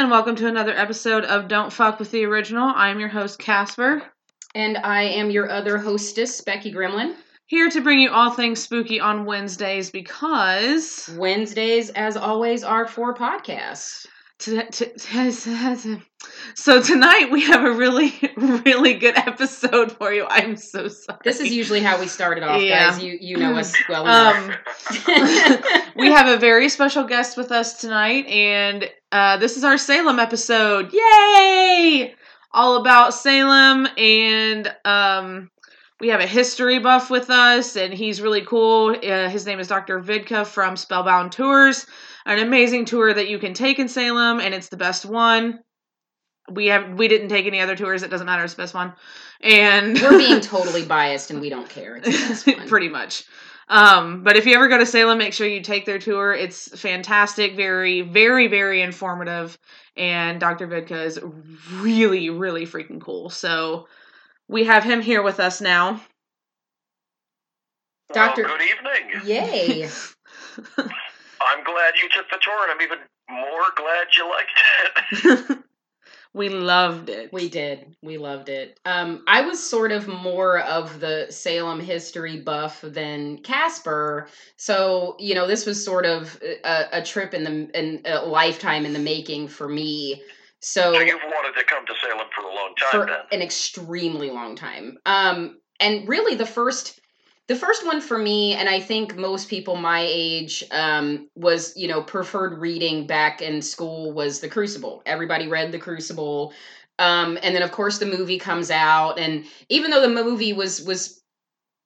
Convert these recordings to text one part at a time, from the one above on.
And welcome to another episode of Don't Fuck with the Original. I'm your host Casper, And I am your other hostess, Becky Gremlin. here to bring you all things spooky on Wednesdays because Wednesdays, as always, are for podcasts. so tonight we have a really really good episode for you. I'm so sorry. This is usually how we started off, Yeah. guys. You you know us well enough. um we have a very special guest with us tonight, and uh, this is our Salem episode. Yay! All about Salem, and um, we have a history buff with us, and he's really cool. Uh, his name is Dr. Vidka from Spellbound Tours, an amazing tour that you can take in Salem, and it's the best one. We have we didn't take any other tours. It doesn't matter. It's the best one, and We're being totally biased, and we don't care. It's the best one. pretty much. Um, but if you ever go to Salem, make sure you take their tour. It's fantastic, very, very, very informative, and Dr. Vidka is really, really freaking cool. So we have him here with us now. Doctor- Well, good evening. Yay! I'm glad you took the tour, and I'm even more glad you liked it. we loved it. We did. We loved it. Um, I was sort of more of the Salem history buff than Casper, so you know this was sort of a, a trip in the in a lifetime in the making for me. So So you've wanted to come to Salem for a long time for then. an extremely long time. Um, and really the first the first one for me, and I think most people my age um, was, you know, preferred reading back in school was The Crucible. Everybody read The Crucible, um, and then of course the movie comes out, and even though the movie was was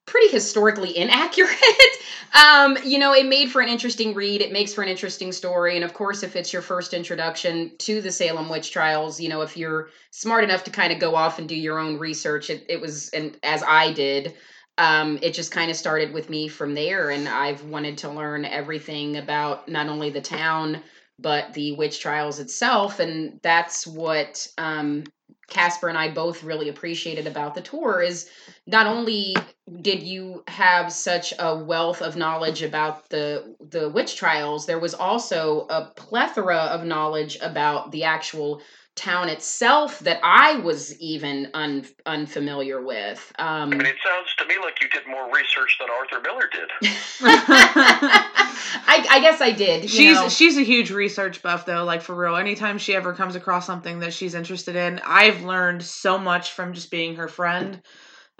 pretty historically inaccurate, um, you know, it made for an interesting read. It makes for an interesting story, and of course, if it's your first introduction to the Salem witch trials, you know, if you're smart enough to kind of go off and do your own research, it, it was, and as I did, um, it just kind of started with me from there. And I've wanted to learn everything about not only the town, but the witch trials itself. And that's what um, Casper and I both really appreciated about the tour is not only did you have such a wealth of knowledge about the the witch trials, there was also a plethora of knowledge about the actual town itself that I was even un, unfamiliar with. Um, I mean, it sounds to me like you did more research than Arthur Miller did. I, I guess I did. you she's know. she's a huge research buff though, like for real. Anytime she ever comes across something that she's interested in, I've learned so much from just being her friend.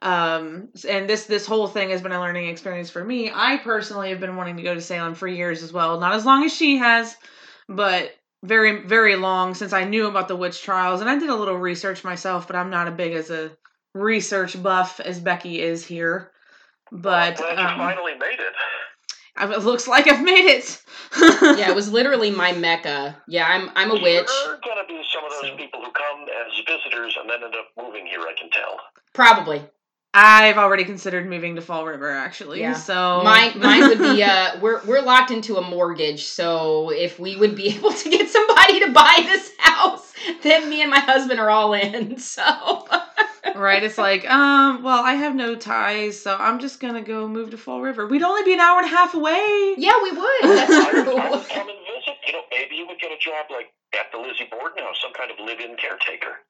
Um and this this whole thing has been a learning experience for me. I personally have been wanting to go to Salem for years as well. Not as long as she has, but very very long since I knew about the witch trials and I did a little research myself, but I'm not as big as a research buff as Becky is here. But I'm glad you um, finally made it. I- it looks like I've made it. yeah, it was literally my mecca. Yeah, I'm I'm a witch. You're gonna be some of those So- people who come as visitors and then end up moving here. I can tell. Probably. I've already considered moving to Fall River actually. Yeah. So Mine mine would be uh we're we're locked into a mortgage, so if we would be able to get somebody to buy this house, then me and my husband are all in. So right. It's like, um, well, I have no ties, so I'm just gonna go move to Fall River. We'd only be an hour and a half away. Yeah, we would. That's I I would come and visit. You know, maybe you would get a job like at the Lizzie Borden House, some kind of live-in caretaker.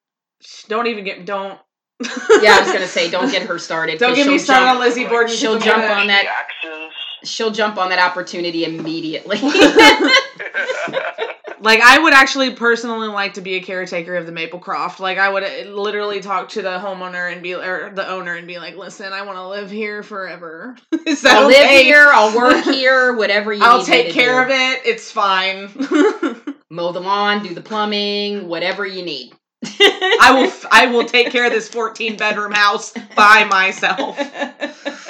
Don't even get don't. Yeah, I was gonna say, don't get her started. don't get me started jump- on Lizzie Borden. she'll jump on that- The axes. She'll jump on that opportunity immediately. Like I would actually personally like to be a caretaker of the Maplecroft. Like I would uh, literally talk to the homeowner and be or the owner and be like, "Listen, I want to live here forever. Is that I'll live here. I'll work here. Whatever you. Need. I'll need take care do. of it. It's fine." Mow the lawn, do the plumbing, whatever you need. I will. f- I will take care of this 14 bedroom house by myself.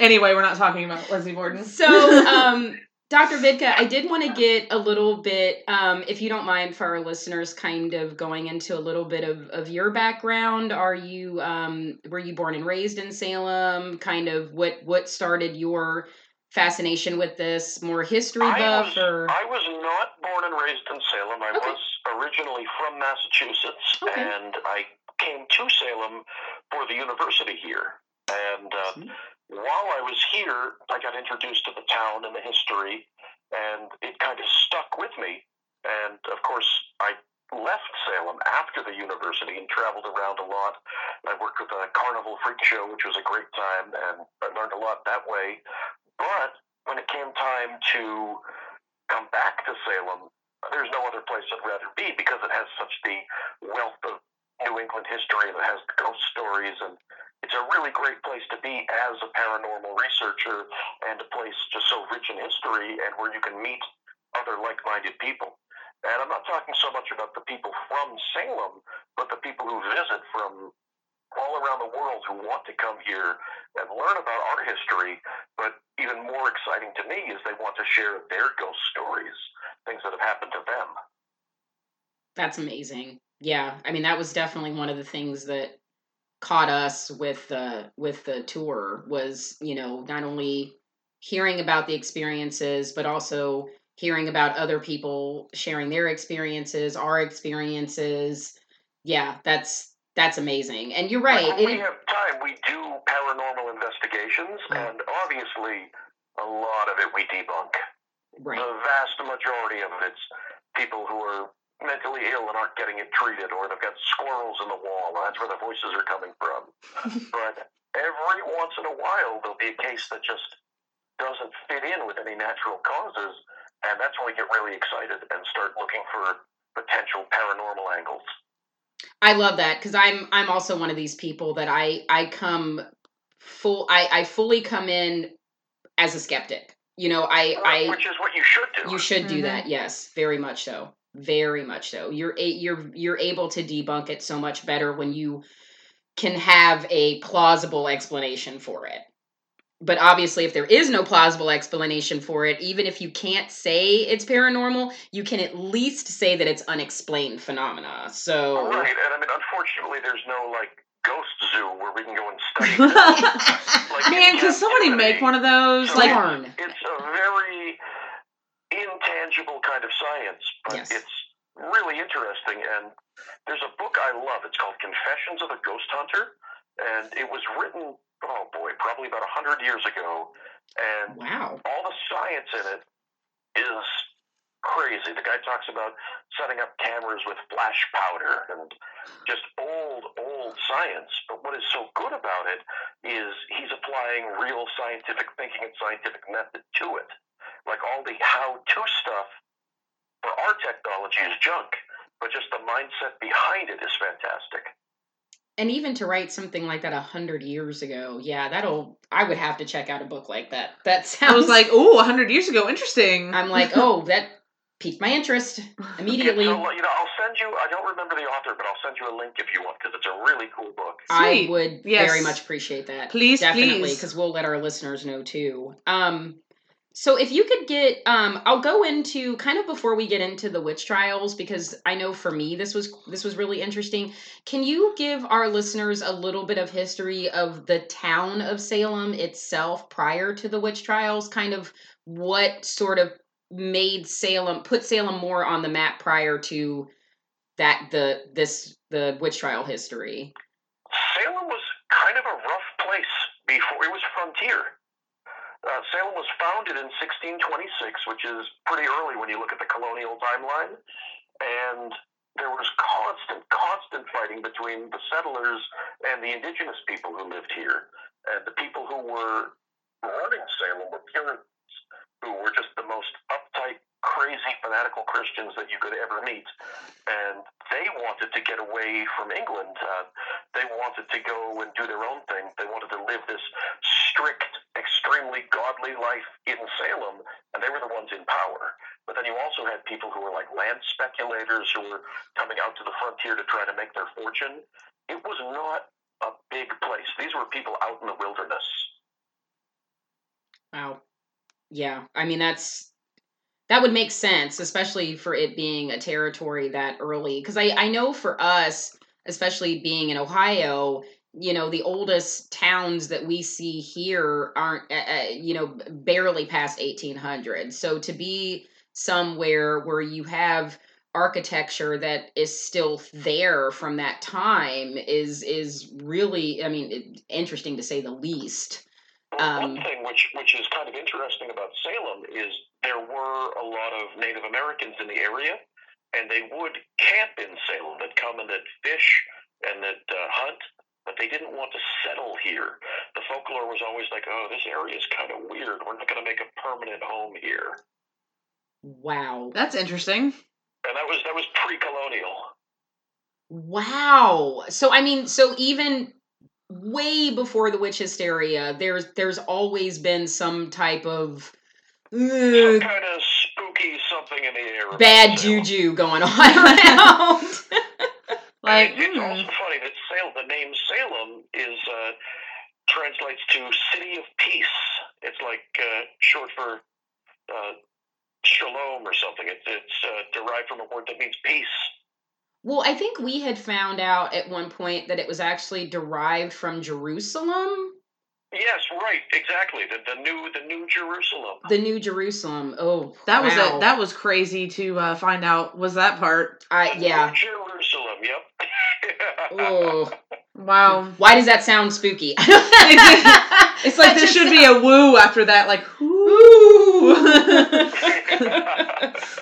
Anyway, we're not talking about Lizzie Borden. so, um, Dr. Vidka, I did want to get a little bit, um, if you don't mind, for our listeners, kind of going into a little bit of, of your background. Are you um, were you born and raised in Salem? Kind of what what started your fascination with this? More history I buff, was, or I was not born and raised in Salem. I Okay. was originally from Massachusetts, Okay. and I came to Salem for the university here. And uh, while I was here, I got introduced to the town and the history, and it kind of stuck with me. And of course, I left Salem after the university and traveled around a lot. I worked with a carnival freak show, which was a great time, and I learned a lot that way. But when it came time to come back to Salem, there's no other place I'd rather be because it has such the wealth of New England history and it has the ghost stories and it's a really great place to be as a paranormal researcher and a place just so rich in history and where you can meet other like-minded people. And I'm not talking so much about the people from Salem, but the people who visit from all around the world who want to come here and learn about our history. But even more exciting to me is they want to share their ghost stories, things that have happened to them. That's amazing. Yeah, I mean that was definitely one of the things that caught us with the with the tour was you know not only hearing about the experiences but also hearing about other people sharing their experiences, our experiences. Yeah, that's that's amazing. And you're right. When we have time, we do paranormal investigations, and obviously, a lot of it we debunk. Right. The vast majority of it's people who are mentally ill and aren't getting it treated, or they've got squirrels in the wall, and that's where the voices are coming from. but every once in a while, there'll be a case that just doesn't fit in with any natural causes, and that's when we get really excited and start looking for potential paranormal angles. I love that because I'm I'm also one of these people that I I come full I I fully come in as a skeptic. You know, I I which is what you should do. You should do Mhm. that. Yes, very much so. Very much so. You're a, you're you're able to debunk it so much better when you can have a plausible explanation for it. But obviously, if there is no plausible explanation for it, even if you can't say it's paranormal, you can at least say that it's unexplained phenomena. So, Right, and I mean, unfortunately, there's no like ghost zoo where we can go and study. Like, Man, in could somebody make one of those? So, Like, Darn. It's a very intangible kind of science, but Yes. it's really interesting. And there's a book I love. It's called Confessions of a Ghost Hunter, and it was written, oh boy, probably about a hundred years ago. And Wow. all the science in it is crazy. The guy talks about setting up cameras with flash powder and just old, old science. But what is so good about it is he's applying real scientific thinking and scientific method to it. Like all the how to stuff for our technology is junk, but just the mindset behind it is fantastic. And even to write something like that a hundred years ago, yeah, that'll. I would have to check out a book like that. That sounds I was like, ooh, 100 years ago, interesting. I'm like, oh, that piqued my interest immediately. It's a, you know, I'll send you. I don't remember the author, but I'll send you a link if you want because it's a really cool book. I Sweet. would Yes. very much appreciate that. Please, definitely, because we'll let our listeners know too. Um, so if you could get, um, I'll go into kind of before we get into the witch trials because I know for me this was this was really interesting. Can you give our listeners a little bit of history of the town of Salem itself prior to the witch trials? Kind of what sort of made Salem put Salem more on the map prior to that the this the witch trial history. Salem was kind of a rough place before it was frontier. Uh, Salem was founded in 1626, which is pretty early when you look at the colonial timeline, and there was constant, constant fighting between the settlers and the indigenous people who lived here. And the people who were running Salem were Puritans, who were just the most uptight, crazy, fanatical Christians that you could ever meet. And they wanted to get away from England. Uh, they wanted to go and do their own thing. They wanted to live this strict, extremely godly life in Salem, and they were the ones in power. But then you also had people who were like land speculators who were coming out to the frontier to try to make their fortune. It was not a big place. These were people out in the wilderness. Wow. Yeah. I mean that's that would make sense, especially for it being a territory that early. Because I, I know for us, especially being in Ohio, you know, the oldest towns that we see here aren't, uh, you know, barely past 1800. So to be somewhere where you have architecture that is still there from that time is is really i mean interesting to say the least Um, One thing which which is kind of interesting about Salem is there were a lot of Native Americans in the area, and they would camp in Salem. They'd come and they'd fish and they'd uh, hunt, but they didn't want to settle here. The folklore was always like, "Oh, this area is kind of weird. We're not going to make a permanent home here." Wow. That's interesting. And that was that was pre-colonial. Wow. So I mean, so even way before the witch hysteria, there's there's always been some type of Some uh, kind of spooky something in the air. bad Salem. juju going on around. Like, it's hmm. also funny that Salem, the name Salem, is uh, translates to "city of peace." It's like uh, short for uh, shalom or something. It's it's uh, derived from a word that means peace. Well, I think we had found out at one point that it was actually derived from Jerusalem, Yes, right, exactly. The, the new the new Jerusalem. the New Jerusalem. Oh, that was a, that was crazy to uh, find out. Was that part? I The yeah. New Jerusalem. Yep. Oh, Wow. why does that sound spooky? It's like there should be a woo after that. Like, Ooh.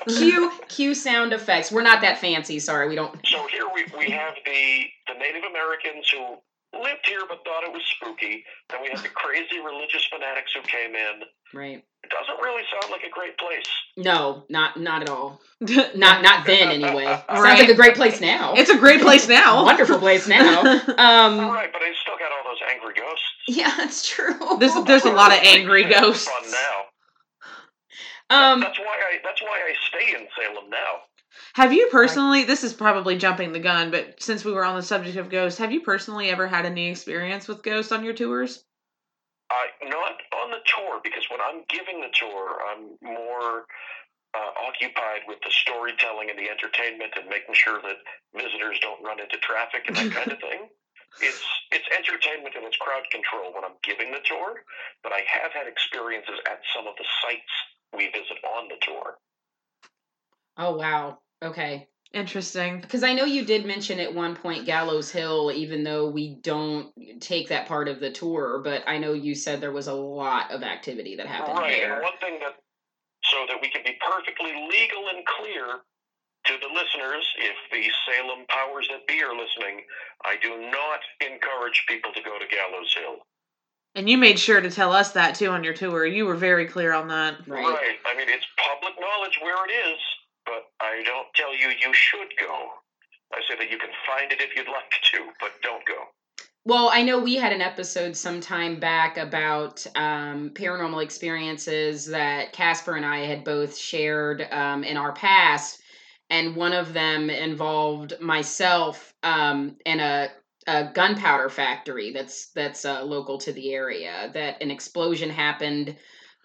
cue cue sound effects. We're not that fancy. Sorry, we don't. so here we, we have the the Native Americans who lived here but thought it was spooky. Then we had the crazy religious fanatics who came in. Right. It doesn't really sound like a great place. No, not not at all. Not not then anyway. Sounds Right. like a great place now. it's a great place now. wonderful place now. Um, right, but I still got all those angry ghosts. yeah, that's true. There's there's a lot of angry ghosts. Fun now. Um, that's why I that's why I stay in Salem now. Have you personally? This is probably jumping the gun, but since we were on the subject of ghosts, have you personally ever had any experience with ghosts on your tours? I not on the tour because when I'm giving the tour, I'm more uh, occupied with the storytelling and the entertainment and making sure that visitors don't run into traffic and that kind of thing. It's it's entertainment and it's crowd control when I'm giving the tour, but I have had experiences at some of the sites we visit on the tour. Oh wow. Okay. Interesting. Because I know you did mention at one point Gallows Hill, even though we don't take that part of the tour, but I know you said there was a lot of activity that happened right, there. and one thing that so that we can be perfectly legal and clear to the listeners, if the Salem powers that be are listening, I do not encourage people to go to Gallows Hill. And you made sure to tell us that too on your tour. You were very clear on that. Right. I mean, it's public knowledge where it is, but I don't tell you you should go. I say that you can find it if you'd like to, but don't go. Well, I know we had an episode some time back about um, paranormal experiences that Casper and I had both shared um, in our past, and one of them involved myself um, and a, a gunpowder factory that's that's uh, local to the area. That an explosion happened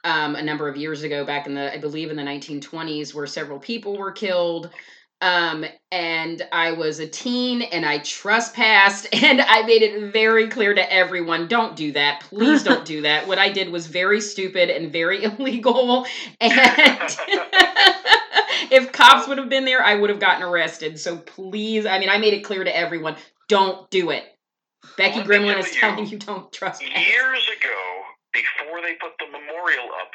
um, a number of years ago, back in the I believe in the 1920s, where several people were killed. Um and i was a teen and i trespassed and i made it very clear to everyone don't do that. Please don't do that. What i did was very stupid and very illegal and if cops would have been there i would have gotten arrested. So please i mean i made it clear to everyone don't do it. Becky gremlin is telling you don't trespass. Years ago, before they put the memorial up,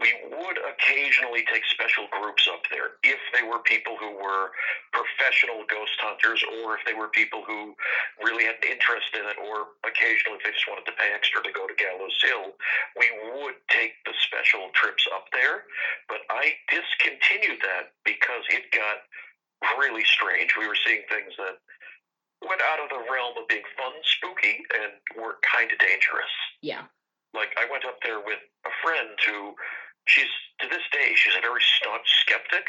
we would occasionally take special groups up there if they were people who were professional ghost hunters or if they were people who really had an interest in it or occasionally if they just wanted to pay extra to go to Gallows Hill. We would take the special trips up there, but I discontinued that because it got really strange. We were seeing things that went out of the realm of being fun, spooky, and were kind of dangerous yeah like I went up there with a friend who she's to this day she's a very staunch skeptic,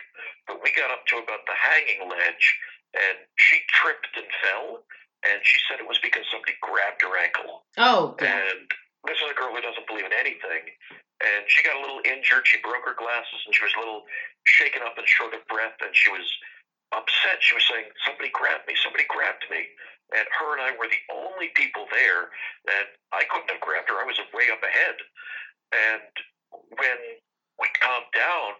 but we got up to about the hanging ledge and she tripped and fell and she said it was because somebody grabbed her ankle. oh yeah And this is a girl who doesn't believe in anything. And she got a little injured, she broke her glasses and she was a little shaken up and short of breath and she was upset. She was saying, Somebody grabbed me, somebody grabbed me. And her and I were the only people there, and I couldn't have grabbed her. I was way up ahead. And when we calmed down,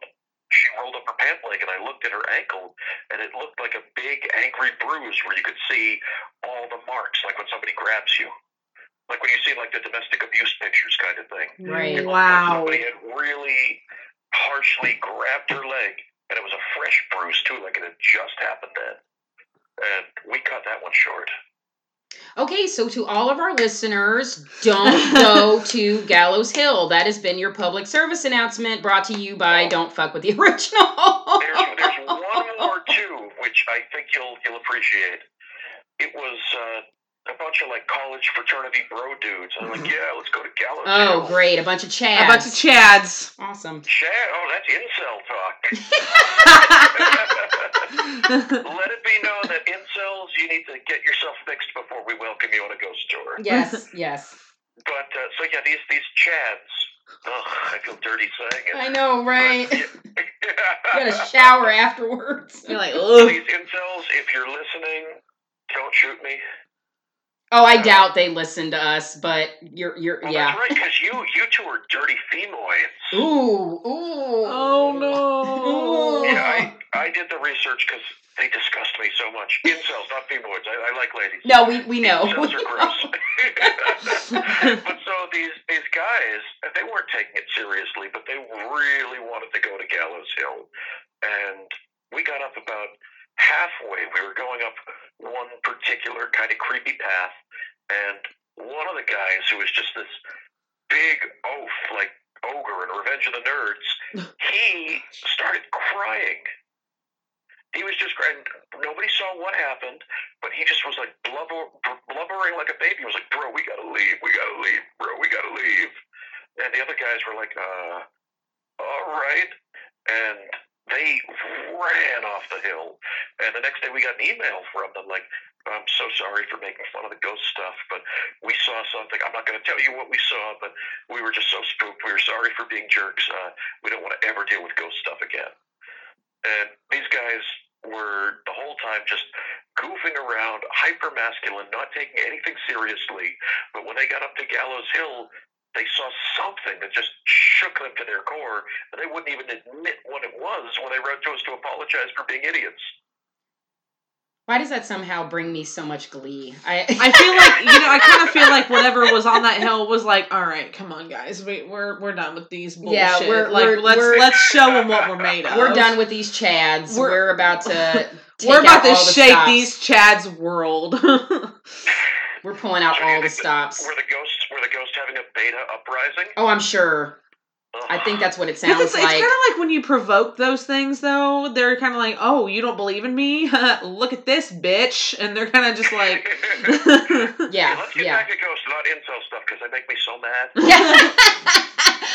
she rolled up her pant leg, and I looked at her ankle, and it looked like a big, angry bruise where you could see all the marks, like when somebody grabs you. Like when you see like the domestic abuse pictures kind of thing. Right. It looked like Wow. somebody had really harshly grabbed her leg and it was a fresh bruise too, like it had just happened then. And we cut that one short. Okay, so to all of our listeners, don't go to Gallows Hill. That has been your public service announcement brought to you by Don't Fuck with the Original. There's, there's one more too, which I think you'll you'll appreciate. It was uh, a bunch of like college fraternity bro dudes. I'm like, yeah, let's go to Gallows Oh, Hill. great. A bunch of chads. A bunch of chads. Awesome. Chad, oh, that's incel talk. Let it be known that incels, you need to get yourself fixed before we welcome you on a ghost tour. Yes, yes. But uh, so yeah, these these chads. Ugh, I feel dirty saying it. I know, right? But, You gotta shower afterwards. You're like, ugh. Please, incels, if you're listening, don't shoot me. Oh, I doubt they listen to us, but you're you're Well, yeah. that's right, because you you two are dirty femoids. Ooh, ooh. Oh no. Yeah, I, I did the research because they disgust me so much. Incels, not femoids. I, I like ladies. No, we we know. Incels are gross. but so these these guys, they weren't taking it seriously, but they really wanted to go to Gallows Hill, and we got up about halfway. We were going up one particular kind of creepy path, and one of the guys who was just this big oaf, like ogre in Revenge of the Nerds, he started crying. He was just crying. Nobody saw what happened, but he just was like blubber, blubbering like a baby. He was like, "Bro, we gotta leave. We gotta leave, bro. We gotta leave." And the other guys were like, "Uh, all right." And they ran off the hill. And the next day, we got an email from them like, "I'm so sorry for making fun of the ghost stuff, but we saw something. I'm not going to tell you what we saw, but we were just so spooked. We were sorry for being jerks. Uh, we don't want to ever deal with ghost stuff again." And these guys were the whole time just goofing around, hyper masculine, not taking anything seriously. But when they got up to Gallows Hill, they saw something that just shook them to their core, and they wouldn't even admit what it was when they wrote to us to apologize for being idiots. Why does that somehow bring me so much glee? I I feel like you know. I kind of feel like whatever was on that hill was like, all right, come on, guys, we, we're we're done with these bullshit. Yeah, we're- like we're- let's we're- let's show them what we're made of. we're done with these chads. We're, We're- about to. Take We're about out to all the shake stops. these Chad's world. We're pulling out all the think stops. Were the ghosts were the ghosts having a beta uprising? Oh, I'm sure. Ugh. I think that's what it sounds it's, it's like. kind of like when you provoke those things, though. They're kind of like, "Oh, you don't believe in me? Look at this, bitch!" And they're kind of just like, Yeah, Let's get yeah. back to ghosts, not incel stuff, because they make me so mad. Yeah.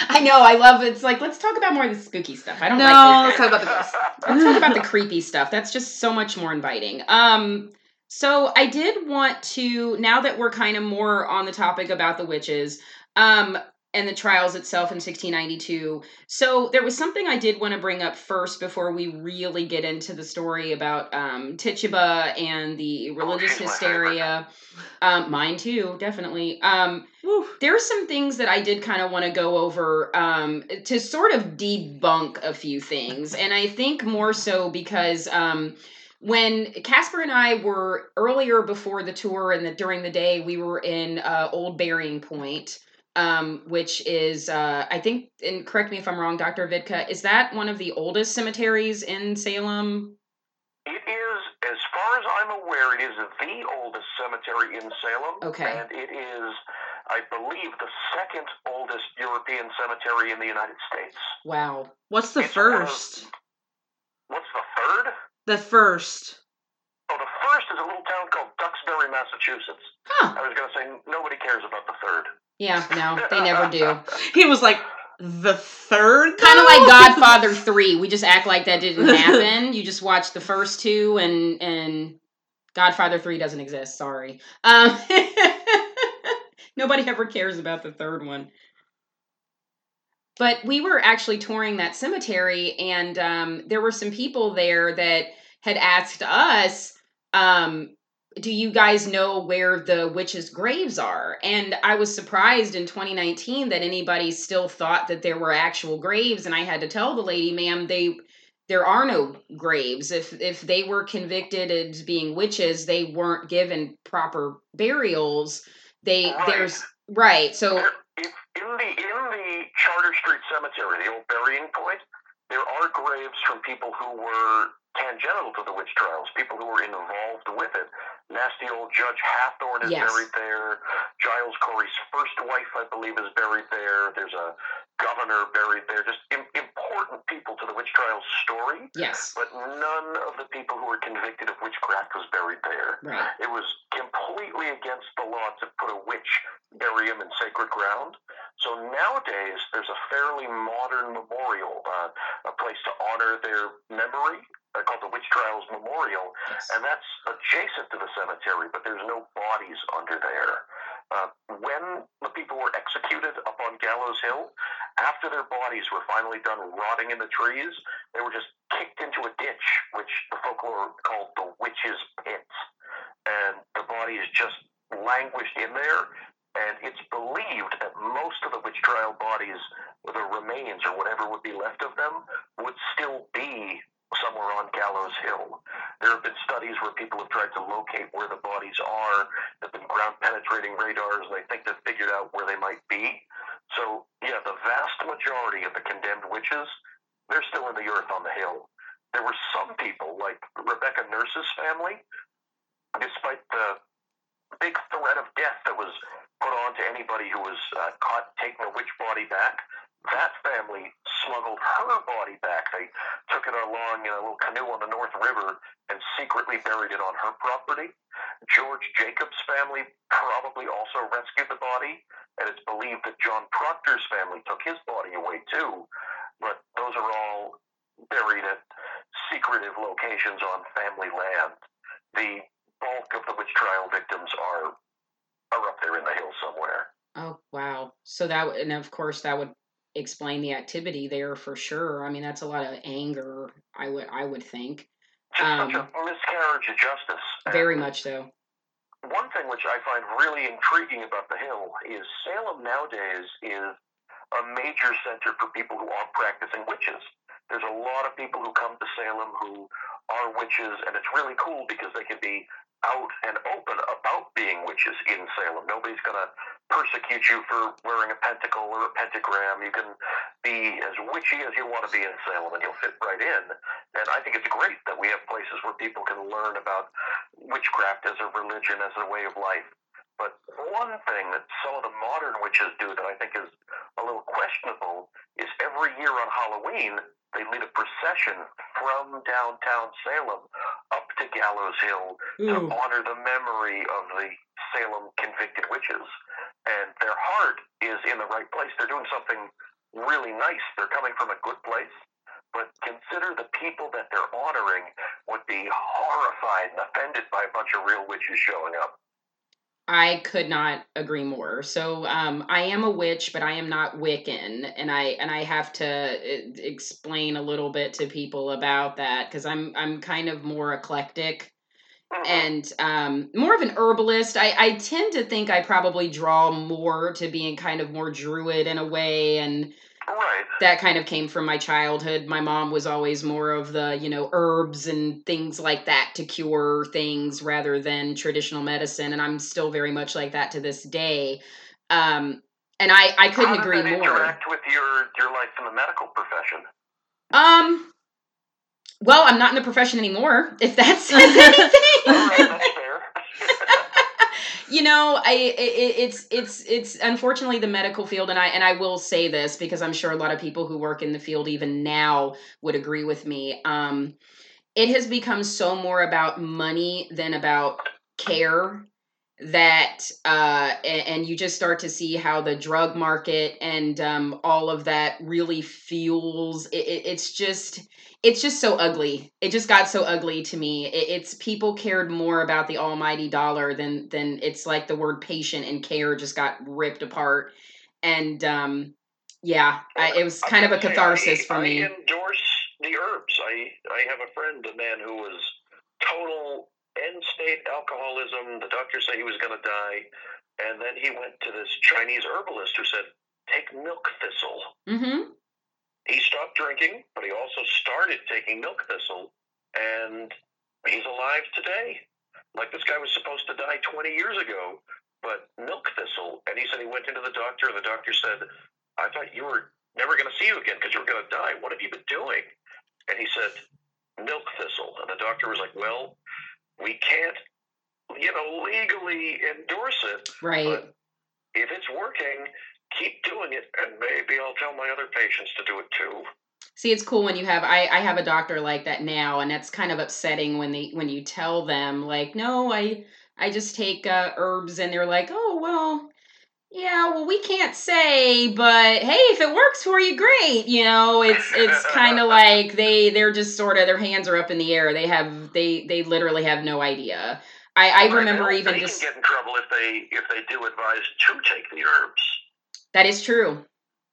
I know. I love it. It's like let's talk about more of the spooky stuff. I don't "No, like let's talk about the ghosts." Let's talk about the creepy stuff. That's just so much more inviting. Um, so I did want to now that we're kind of more on the topic about the witches, um, and the trials itself in 1692. So there was something I did want to bring up first before we really get into the story about um, Tituba and the religious hysteria. Um, mine too, definitely. Um, there are some things that I did kind of want to go over um, to sort of debunk a few things, and I think more so because um, when Casper and I were earlier before the tour and the, during the day, we were in uh, Old Burying Point. Um, which is, uh, I think, and correct me if I'm wrong, Dr. Vidka, is that one of the oldest cemeteries in Salem? It is, as far as I'm aware, it is the oldest cemetery in Salem. Okay. And it is, I believe, the second oldest European cemetery in the United States. Wow. What's the It's one of- first? What's the third? The first. Oh, the first is a little town called Duxbury, Massachusetts. Huh. I was going to say nobody cares about the third. Yeah, no, they never do. He was like, "The third, kind of like Godfather 3. We just act like that didn't happen. You just watch the first two and and Godfather 3 doesn't exist. Sorry. Um Nobody ever cares about the third one. But we were actually touring that cemetery and um there were some people there that had asked us um do you guys know where the witches' graves are? And I was surprised in 2019 that anybody still thought that there were actual graves. And I had to tell the lady, ma'am, they there are no graves. If if they were convicted as being witches, they weren't given proper burials. They Right. there's right. So There- in the in the Charter Street Cemetery, the old burying point, there are graves from people who were tangential to the witch trials, people who were involved with it. Nasty old Judge Hathorne is Yes. buried there. Giles Corey's first wife, I believe, is buried there. There's a governor buried there. Just Im- important people to the witch trials story. Yes. But none of the people who were convicted of witchcraft was buried there. Right. It was completely against the law to put a witch, bury him in sacred ground. So nowadays, there's a fairly modern memorial, uh, a place to honor their memory, uh, called the Witch Trials Memorial, Yes. and that's adjacent to the cemetery, but there's no bodies under there. Uh, when the people were executed up on Gallows Hill, after their bodies were finally done rotting in the trees, they were just kicked into a ditch, which the folklore called the Witch's Pit. And the bodies just languished in there, and it's believed that most of the witch trial bodies, the remains or whatever would be left of them, would still be somewhere on Gallows Hill. There have been studies where people have tried to locate where the bodies are. There have been ground penetrating radars, and they think they've figured out where they might be. So, yeah, the vast majority of the condemned witches, they're still in the earth on the hill. There were some people, like Rebecca Nurse's family, despite the big threat of death that was put on to anybody who was uh, caught taking a witch body back, that family smuggled her body back. They took it along in a little canoe on the North River and secretly buried it on her property. George Jacobs' family probably also rescued the body, and it's believed that John Proctor's family took his body away too. But those are all buried at secretive locations on family land. The bulk of the witch trial victims are are up there in the hills somewhere. Oh wow. So that and of course that would explain the activity there for sure. I mean that's a lot of anger. I would I would think. Just Um, such a miscarriage of justice. Very And much so. One thing which I find really intriguing about the Hill is Salem nowadays is a major center for people who are practicing witches. There's a lot of people who come to Salem who are witches, and it's really cool because they can be out and open about being witches in Salem. Nobody's going to persecute you for wearing a pentacle or a pentagram. You can be as witchy as you want to be in Salem, and you'll fit right in. And I think it's great that we have places where people can learn about witchcraft as a religion, as a way of life. But one thing that some of the modern witches do that I think is a little questionable is every year on Halloween, they lead a procession from downtown Salem up to Gallows Hill to Ooh. honor the memory of the Salem convicted witches. And their heart is in the right place. They're doing something really nice. They're coming from a good place. But consider the people that they're honoring would be horrified and offended by a bunch of real witches showing up. I could not agree more. So um, I am a witch, but I am not Wiccan, and I and I have to uh, explain a little bit to people about that because I'm I'm kind of more eclectic Mhm. and um, more of an herbalist. I, I tend to think I probably draw more to being kind of more druid in a way, and right. that kind of came from my childhood. My mom was always more of the, you know, herbs and things like that to cure things rather than traditional medicine. And I'm still very much like that to this day. Um, and I, I couldn't How agree that more. interact with your, your life in the medical profession? Um, well, I'm not in the profession anymore, if that's All right, anything. You know i it, it's it's it's unfortunately the medical field and i and i will say this because i'm sure a lot of people who work in the field even now would agree with me. Um it has become so more about money than about care that uh and, you just start to see how the drug market and um all of that really fuels it, it, it's just it's just so ugly. It just got so ugly to me. It, it's people cared more about the almighty dollar than than it's like the word patient and care just got ripped apart. And um yeah I, it was kind of a catharsis I, for me. I endorse the herbs. I, I have a friend, a man who was total end state alcoholism. The doctors say he was going to die. And then he went to this Chinese herbalist who said, take milk thistle. mm-hmm He stopped drinking, but he also started taking milk thistle. And he's alive today. Like this guy was supposed to die 20 years ago, but milk thistle. And he said he went into the doctor, and the doctor said, I thought you were never going to see you again because you're going to die. What have you been doing? And he said, milk thistle. And the doctor was like, well, we can't, you know, legally endorse it. Right. But if it's working, keep doing it, and maybe I'll tell my other patients to do it too. See, it's cool when you have I, I have a doctor like that now, and that's kind of upsetting when they when you tell them like, no, I I just take uh, herbs, and they're like, oh well, yeah, well we can't say, but hey, if it works for you, great. You know, it's it's kind of like they they're just sort of their hands are up in the air. They have they they literally have no idea. I, I Well, remember they, even they just get in trouble if they if they do advise to take the herbs. That is true.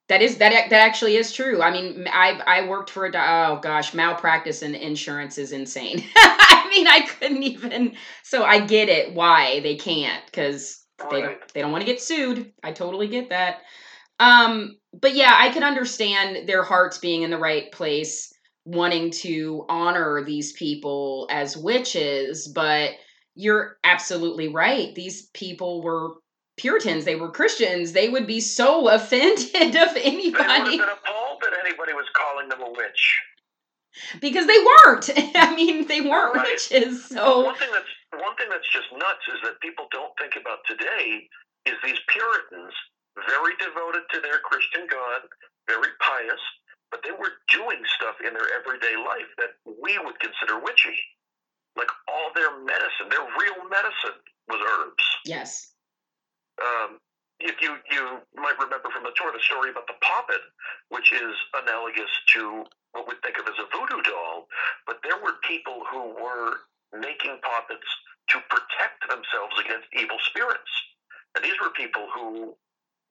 That is that that actually is true. I mean, I I worked for a oh gosh, malpractice and insurance is insane. I mean, I couldn't even. So I get it why they can't because they don't Right. they don't want to get sued. I totally get that. Um, but yeah, I can understand their hearts being in the right place, wanting to honor these people as witches. But you're absolutely right. These people were Puritans, they were Christians, they would be so offended of They would have anybody been appalled that anybody was calling them a witch. because they weren't. I mean, they weren't Right. witches. So One thing that's one thing that's just nuts is that people don't think about today is these Puritans, very devoted to their Christian God, very pious, but they were doing stuff in their everyday life that we would consider witchy. Like all their medicine, their real medicine was herbs. yes, um, if you you might remember from the tour the story about the poppet, which is analogous to what we think of as a voodoo doll, but there were people who were making poppets to protect themselves against evil spirits, and these were people who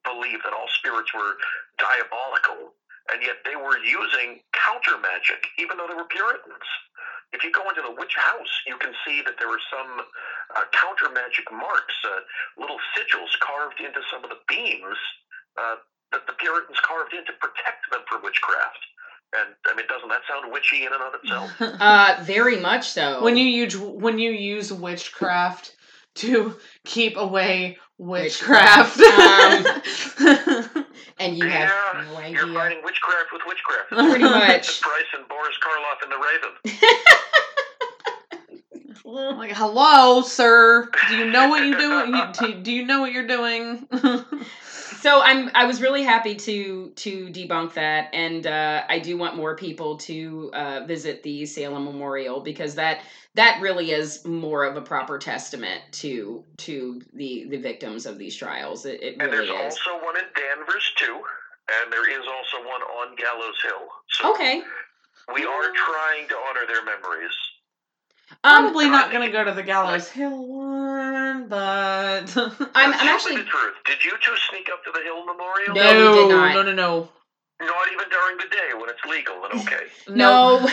believed that all spirits were diabolical, and yet they were using counter magic, even though they were Puritans. If you go into the witch house, you can see that there are some uh, counter magic marks, uh, little sigils carved into some of the beams uh, that the Puritans carved in to protect them from witchcraft. And I mean, doesn't that sound witchy in and of itself? uh, very much so. when you use when you use witchcraft to keep away witchcraft. and you have yeah, no you're fighting witchcraft with witchcraft. Pretty much. Price and Boris Karloff and the Raven. like, hello, sir. Do you know what you're doing? You, do, do you know what you're doing? So I'm I was really happy to to debunk that, and uh, I do want more people to uh, visit the Salem Memorial because that that really is more of a proper testament to to the the victims of these trials. It, it And really there's is. also one in Danvers, too. And there is also one on Gallows Hill. So Okay. we are trying to honor their memories. Um, Probably not gonna go to the Gallows Hill one, but I'm, I'm actually the truth. Did you two sneak up to the Hill Memorial? No, we did not. no, no, no, Not even during the day when it's legal and okay. no.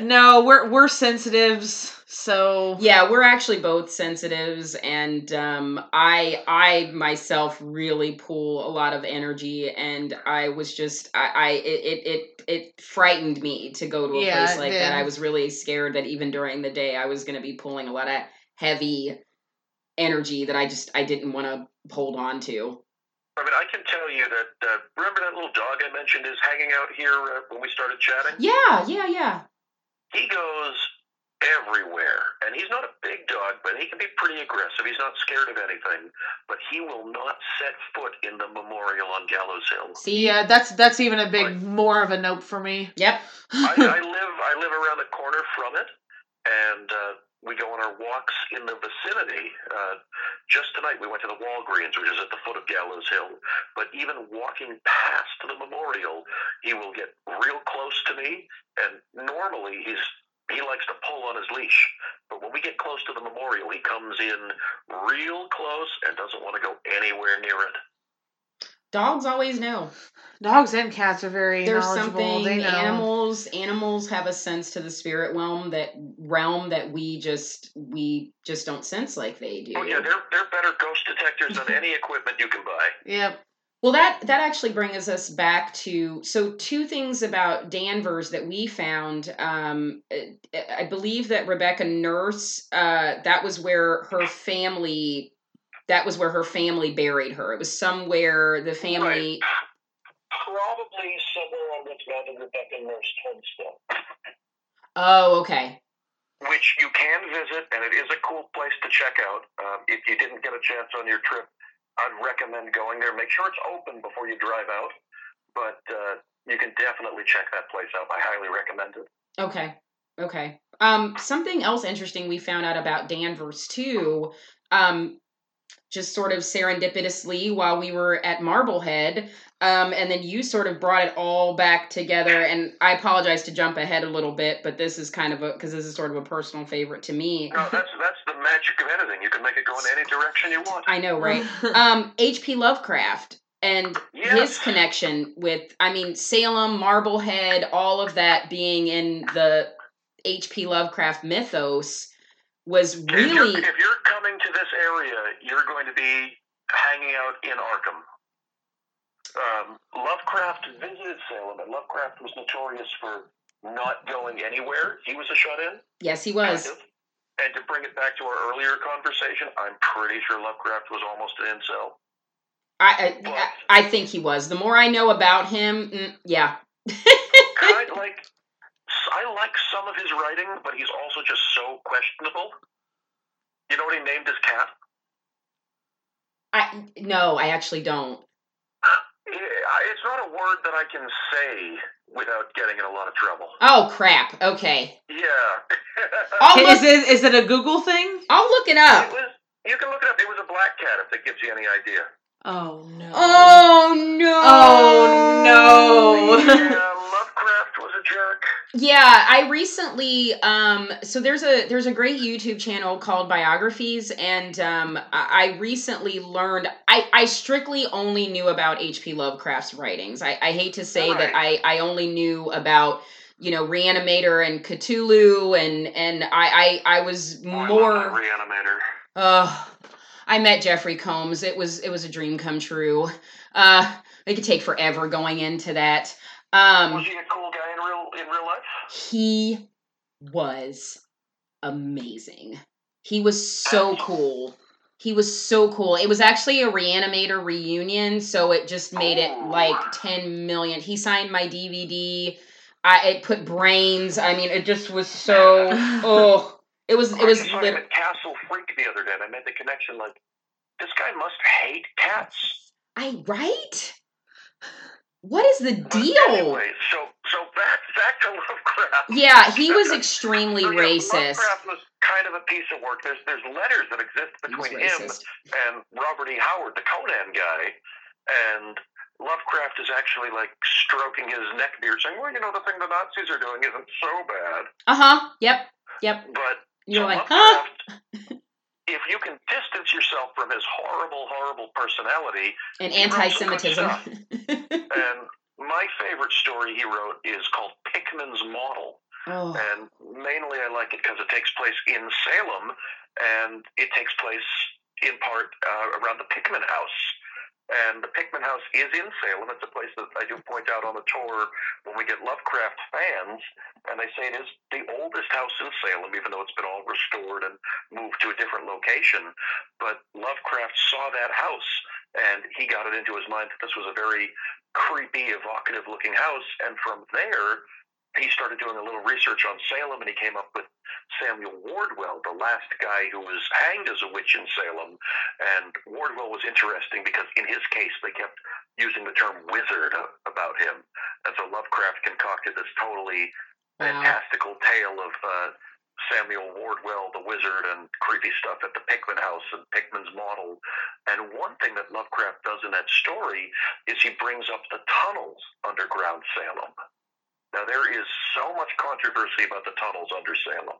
no. We're we're sensitives, so yeah, we're actually both sensitives, and um, I I myself really pull a lot of energy, and I was just I, I it, it it it frightened me to go to a Yeah, place it like that. I was really scared that even during the day I was going to be pulling a lot of heavy energy that I just I didn't want to hold on to. I mean, I can tell you that. Uh, remember that little dog I mentioned is hanging out here uh, when we started chatting? Yeah, yeah, yeah. He goes everywhere, and he's not a big dog, but he can be pretty aggressive. He's not scared of anything, but he will not set foot in the memorial on Gallows Hill. See, yeah, that's that's even a big Right. more of a note for me. yep. I, I live I live around the corner from it, and uh, we go on our walks in the vicinity. Uh, just tonight, we went to the Walgreens, which is at the foot of Gallows Hill. But even walking past the memorial, he will get real close to me, and normally he's he likes to pull on his leash. But when we get close to the memorial, he comes in real close and doesn't want to go anywhere near it. Dogs always know. Dogs and cats are very there's something they know. animals animals have a sense to the spirit realm that realm that we just we just don't sense like they do Oh yeah, they're they're better ghost detectors than any equipment you can buy. Yep. well that that actually brings us back to so two things about danvers that we found um uh, i believe that rebecca nurse uh that was where her family that was where her family buried her it was somewhere the family probably somewhere on what's now the Rebecca Nurse homestead, Oh, okay. which you can visit, and it is a cool place to check out. Um, if you didn't get a chance on your trip, I'd recommend going there. Make sure it's open before you drive out, but uh, you can definitely check that place out. I highly recommend it. Okay. Okay. Um, something else interesting we found out about Danvers too. Um, just sort of serendipitously while we were at Marblehead, um, and then you sort of brought it all back together. And I apologize to jump ahead a little bit, but this is kind of a because this is sort of a personal favorite to me. No, that's that's the magic of editing. You can make it go in any direction you want. I know, right? um, H.P. Lovecraft and his connection with, I mean, Salem, Marblehead, all of that being in the H.P. Lovecraft mythos was If you're, really. if you're coming to this area, you're going to be hanging out in Arkham. Um, Lovecraft visited Salem, and Lovecraft was notorious for not going anywhere. He was a shut-in. Yes, he was. And to bring it back to our earlier conversation, I'm pretty sure Lovecraft was almost an incel. I, I I think he was. The more I know about him, mm, yeah. kind of like I like some of his writing, but he's also just so questionable. You know what he named his cat? I no, I actually don't. It's not a word that I can say without getting in a lot of trouble. Oh crap. Okay, Yeah. I'll is it is it a Google thing? I'll look it up. it up. was. You can look it up. It was a black cat, if that gives you any idea. Oh no. Oh no. Oh, no. yeah, Lovecraft was a jerk. Yeah, I recently um so there's a there's a great YouTube channel called Biographies and um I, recently learned I I strictly only knew about HP Lovecraft's writings. I I hate to say that I I only knew about you know Reanimator and Cthulhu and and I I I was Oh, I more Reanimator. uh I met Jeffrey Combs. It was it was a dream come true. Uh it could take forever going into that. Um Was he a cool guy in real in real life? he was amazing. He was so cool. He was so cool. It was actually a Reanimator reunion, so it just made it Oh. like 10 million. He signed my DVD. I it put brains. I mean, it just was so oh, it was it was saw lit- at Castle Freak the other day, and I made the connection. Like, this guy must hate cats. I right? What is the deal? Anyway, so so back back to Lovecraft. Yeah, he was extremely So, yeah, racist. Lovecraft was kind of a piece of work. There's there's letters that exist between him and Robert E. Howard, the Conan guy, and Lovecraft is actually like stroking his neck beard, saying, "Well, you know, the thing the Nazis are doing isn't so bad." Uh-huh. Yep. Yep. But You're so like, huh? If you can distance yourself from his horrible, horrible personality, And He wrote some good anti-Semitism. and my favorite story he wrote is called Pickman's Model. oh. And mainly I like it because it takes place in Salem, and it takes place in part uh, around the Pickman House. And the Pickman House is in Salem. It's a place that I do point out on the tour when we get Lovecraft fans, and they say it is the oldest house in Salem, even though it's been all restored and moved to a different location. But Lovecraft saw that house, and he got it into his mind that this was a very creepy, evocative looking house. And from there, he started doing a little research on Salem, and he came up with Samuel Wardwell, the last guy who was hanged as a witch in Salem. And Wardwell was interesting because in his case, they kept using the term wizard about him. And so Lovecraft concocted this totally Wow. fantastical tale of uh, Samuel Wardwell, the wizard, and creepy stuff at the Pickman house and Pickman's model. And one thing that Lovecraft does in that story is he brings up the tunnels underground Salem. Now, there is so much controversy about the tunnels under Salem.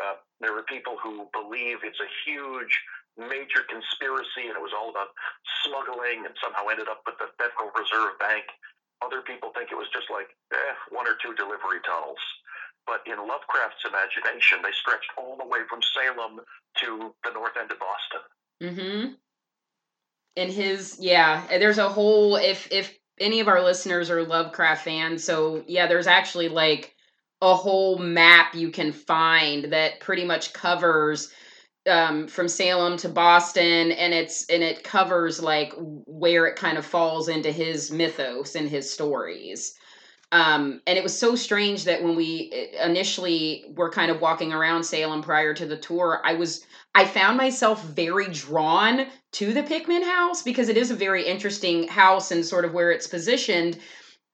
Uh, there are people who believe it's a huge, major conspiracy and it was all about smuggling and somehow ended up with the Federal Reserve Bank. Other people think it was just like eh, one or two delivery tunnels. But in Lovecraft's imagination, they stretched all the way from Salem to the north end of Boston. Mm-hmm. And his yeah, there's a whole if if any of our listeners are Lovecraft fans, so yeah, there's actually like a whole map you can find that pretty much covers um, from Salem to Boston, and it's and it covers like where it kind of falls into his mythos and his stories. Um, and it was so strange that when we eh, initially were kind of walking around Salem prior to the tour, I was I found myself very drawn to the Pickman house because it is a very interesting house and sort of where it's positioned.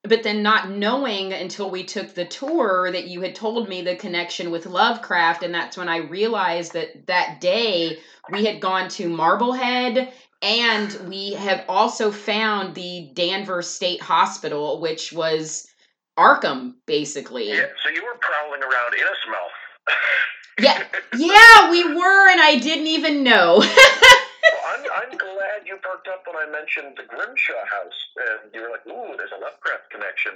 But then not knowing until we took the tour that you had told me the connection with Lovecraft, and that's when I realized that that day we had gone to Marblehead and we have also found the Danvers State Hospital, which was Arkham, basically. Yeah, so you were prowling around Innsmouth. Yeah, yeah, we were, and I didn't even know. well, I'm, I'm glad you perked up when I mentioned the Grimshawe house, and you were like, "Ooh, there's a Lovecraft connection."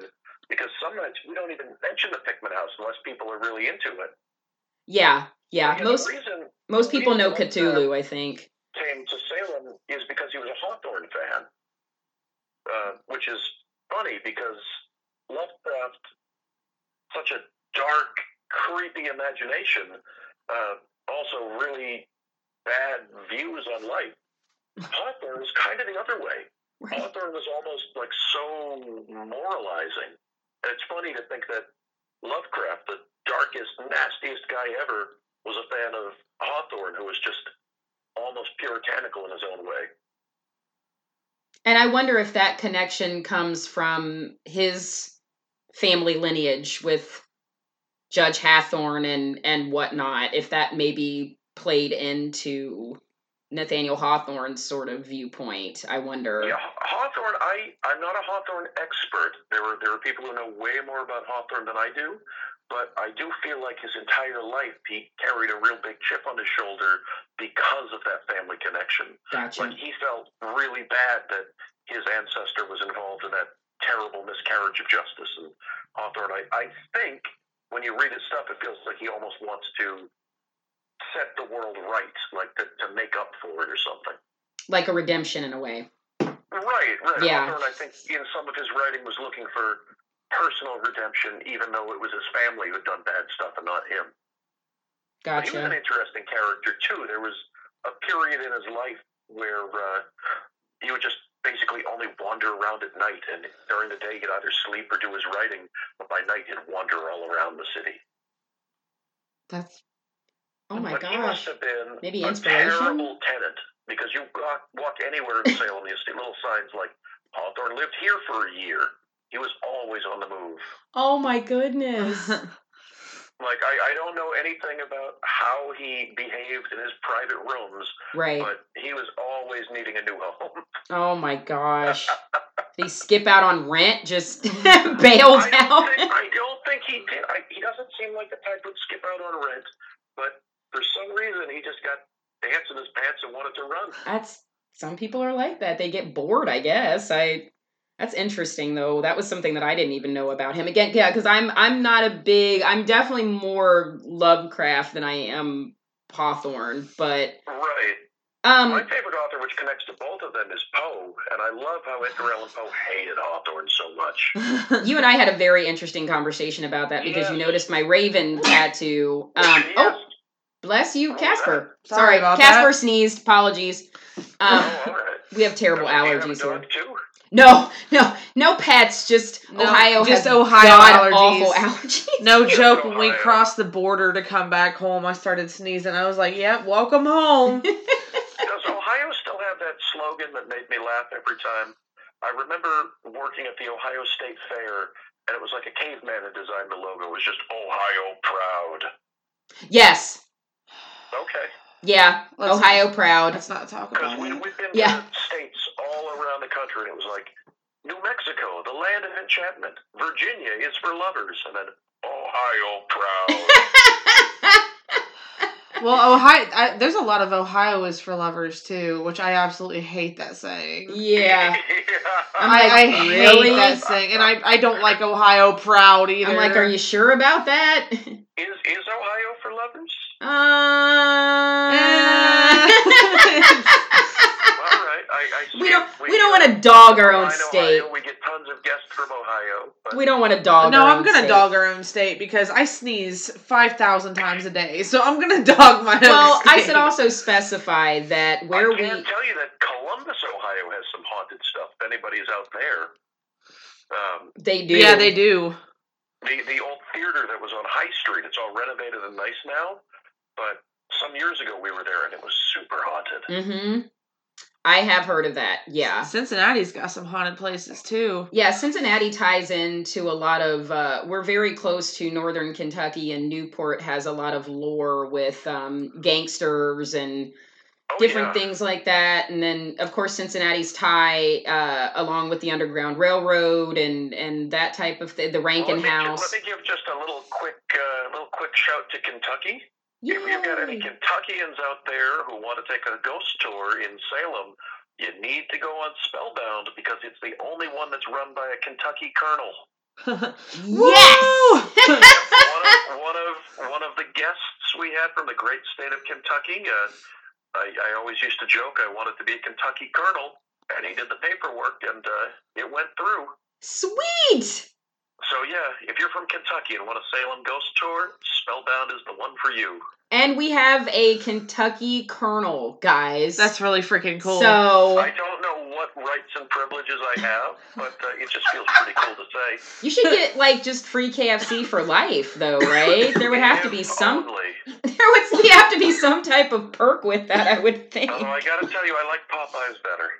Because some nights we don't even mention the Pickman house unless people are really into it. yeah, yeah. Yeah, Most reason most people know Cthulhu, I think. came to Salem is because he was a Hawthorne fan, uh, which is funny because Lovecraft, such a dark, creepy imagination, uh, also really bad views on life. Hawthorne was kind of the other way. Hawthorne was almost like so moralizing. And it's funny to think that Lovecraft, the darkest, nastiest guy ever, was a fan of Hawthorne, who was just almost puritanical in his own way. And I wonder if that connection comes from his family lineage with Judge Hathorne and and whatnot. If that maybe played into Nathaniel Hawthorne's sort of viewpoint, I wonder. Yeah, Hawthorne. I I'm not a Hawthorne expert. There are there are people who know way more about Hawthorne than I do, but I do feel like his entire life he carried a real big chip on his shoulder because of that family connection. Gotcha. Like he felt really bad that his ancestor was involved in that terrible miscarriage of justice. And Hawthorne, I, I think when you read his stuff, it feels like he almost wants to set the world right, like to, to make up for it or something. Like a redemption in a way. Right, right. Yeah. Hawthorne, I think, in some of his writing was looking for personal redemption, even though it was his family who had done bad stuff and not him. But He was an interesting character too. There was a period in his life where uh, he would just basically only wander around at night, and during the day he'd either sleep or do his writing, but by night he'd wander all around the city. That's Oh my but he must gosh. have been Maybe a terrible tenant because you walk, walk anywhere in Salem, you see little signs like Hawthorne lived here for a year. He was always on the move. Oh my goodness. Like I, I don't know anything about how he behaved in his private rooms, right. but he was always needing a new home. Oh my gosh. Did he skip out on rent? Just bailed I out? think I don't think he did. I, he doesn't seem like the type who'd skip out on rent, but for some reason he just got ants in his pants and wanted to run. That's some people are like that. They get bored, I guess. I that's interesting though. That was something that I didn't even know about him. Again, yeah, because I'm I'm not a big I'm definitely more Lovecraft than I am Hawthorne, but Right. Um, My favorite author, which connects to both of them, is Poe, and I love how Edgar Allan Poe hated Hawthorne so much. you and I had a very interesting conversation about that because you noticed my raven tattoo. Um Yes. oh bless you, Oh, Casper. Sorry Sorry, about Casper that. sneezed. Apologies. Um oh, all right. we have terrible Do have allergies here. too? No, no, no pets. Just No, Ohio just Ohio god allergies. awful allergies. No Just joke, when we crossed the border to come back home, I started sneezing. I was like, yep, welcome home. Does Ohio still have that slogan that made me laugh every time? I remember working at the Ohio State Fair, and it was like a caveman had designed the logo. It was just Ohio proud. yes, Okay. Yeah, Let's- Ohio proud. Let's not talk about we, it. we've Yeah. to states all around the country, and it was like New Mexico, the land of enchantment. Virginia is for lovers, and then Ohio proud. Well, Ohio, I, there's a lot of Ohio is for lovers too, which I absolutely hate that saying. yeah, I'm I, like, I really? hate that saying, and I, I don't like Ohio proud either. I'm like, are you sure about that? Is is Ohio for lovers? Uh, All right, I, I we don't we don't want to dog our own Ohio, state. Ohio, we get tons of guests from Ohio. But We don't want to dog. No, our I'm own gonna state. dog our own state because I sneeze five thousand times a day, so I'm gonna dog my own. Well, I should also specify that where we. I we can tell you that Columbus, Ohio, has some haunted stuff. If anybody's out there, Um, they do. Yeah, they do. The the old theater that was on High Street, it's all renovated and nice now, but some years ago we were there and it was super haunted. Mm-hmm. I have heard of that. Yeah. Cincinnati's got some haunted places too. Yeah, Cincinnati ties into a lot of. Uh, we're very close to northern Kentucky, and Newport has a lot of lore with um, gangsters and Oh, different yeah. things like that. And then, of course, Cincinnati's tie uh, along with the Underground Railroad and and that type of thing. The Rankin let me, gi- House. Let me give just a little quick, uh, little quick shout to Kentucky. If you've got any Kentuckians out there who want to take a ghost tour in Salem, you need to go on Spellbound because it's the only one that's run by a Kentucky colonel. Yes! One, of, one of one of the guests we had from the great state of Kentucky. Uh, I, I always used to joke I wanted to be a Kentucky colonel, and he did the paperwork, and uh, it went through. Sweet. So yeah, if you're from Kentucky and want a Salem ghost tour, Spellbound is the one for you. And we have a Kentucky Colonel, guys. That's really freaking cool. So I don't know what rights and privileges I have, but uh, it just feels pretty cool to say. you should get like just free KFC for life, though, right? There would have to be some. Only. There would have to be some type of perk with that, I would think. Although I got to tell you, I like Popeyes better.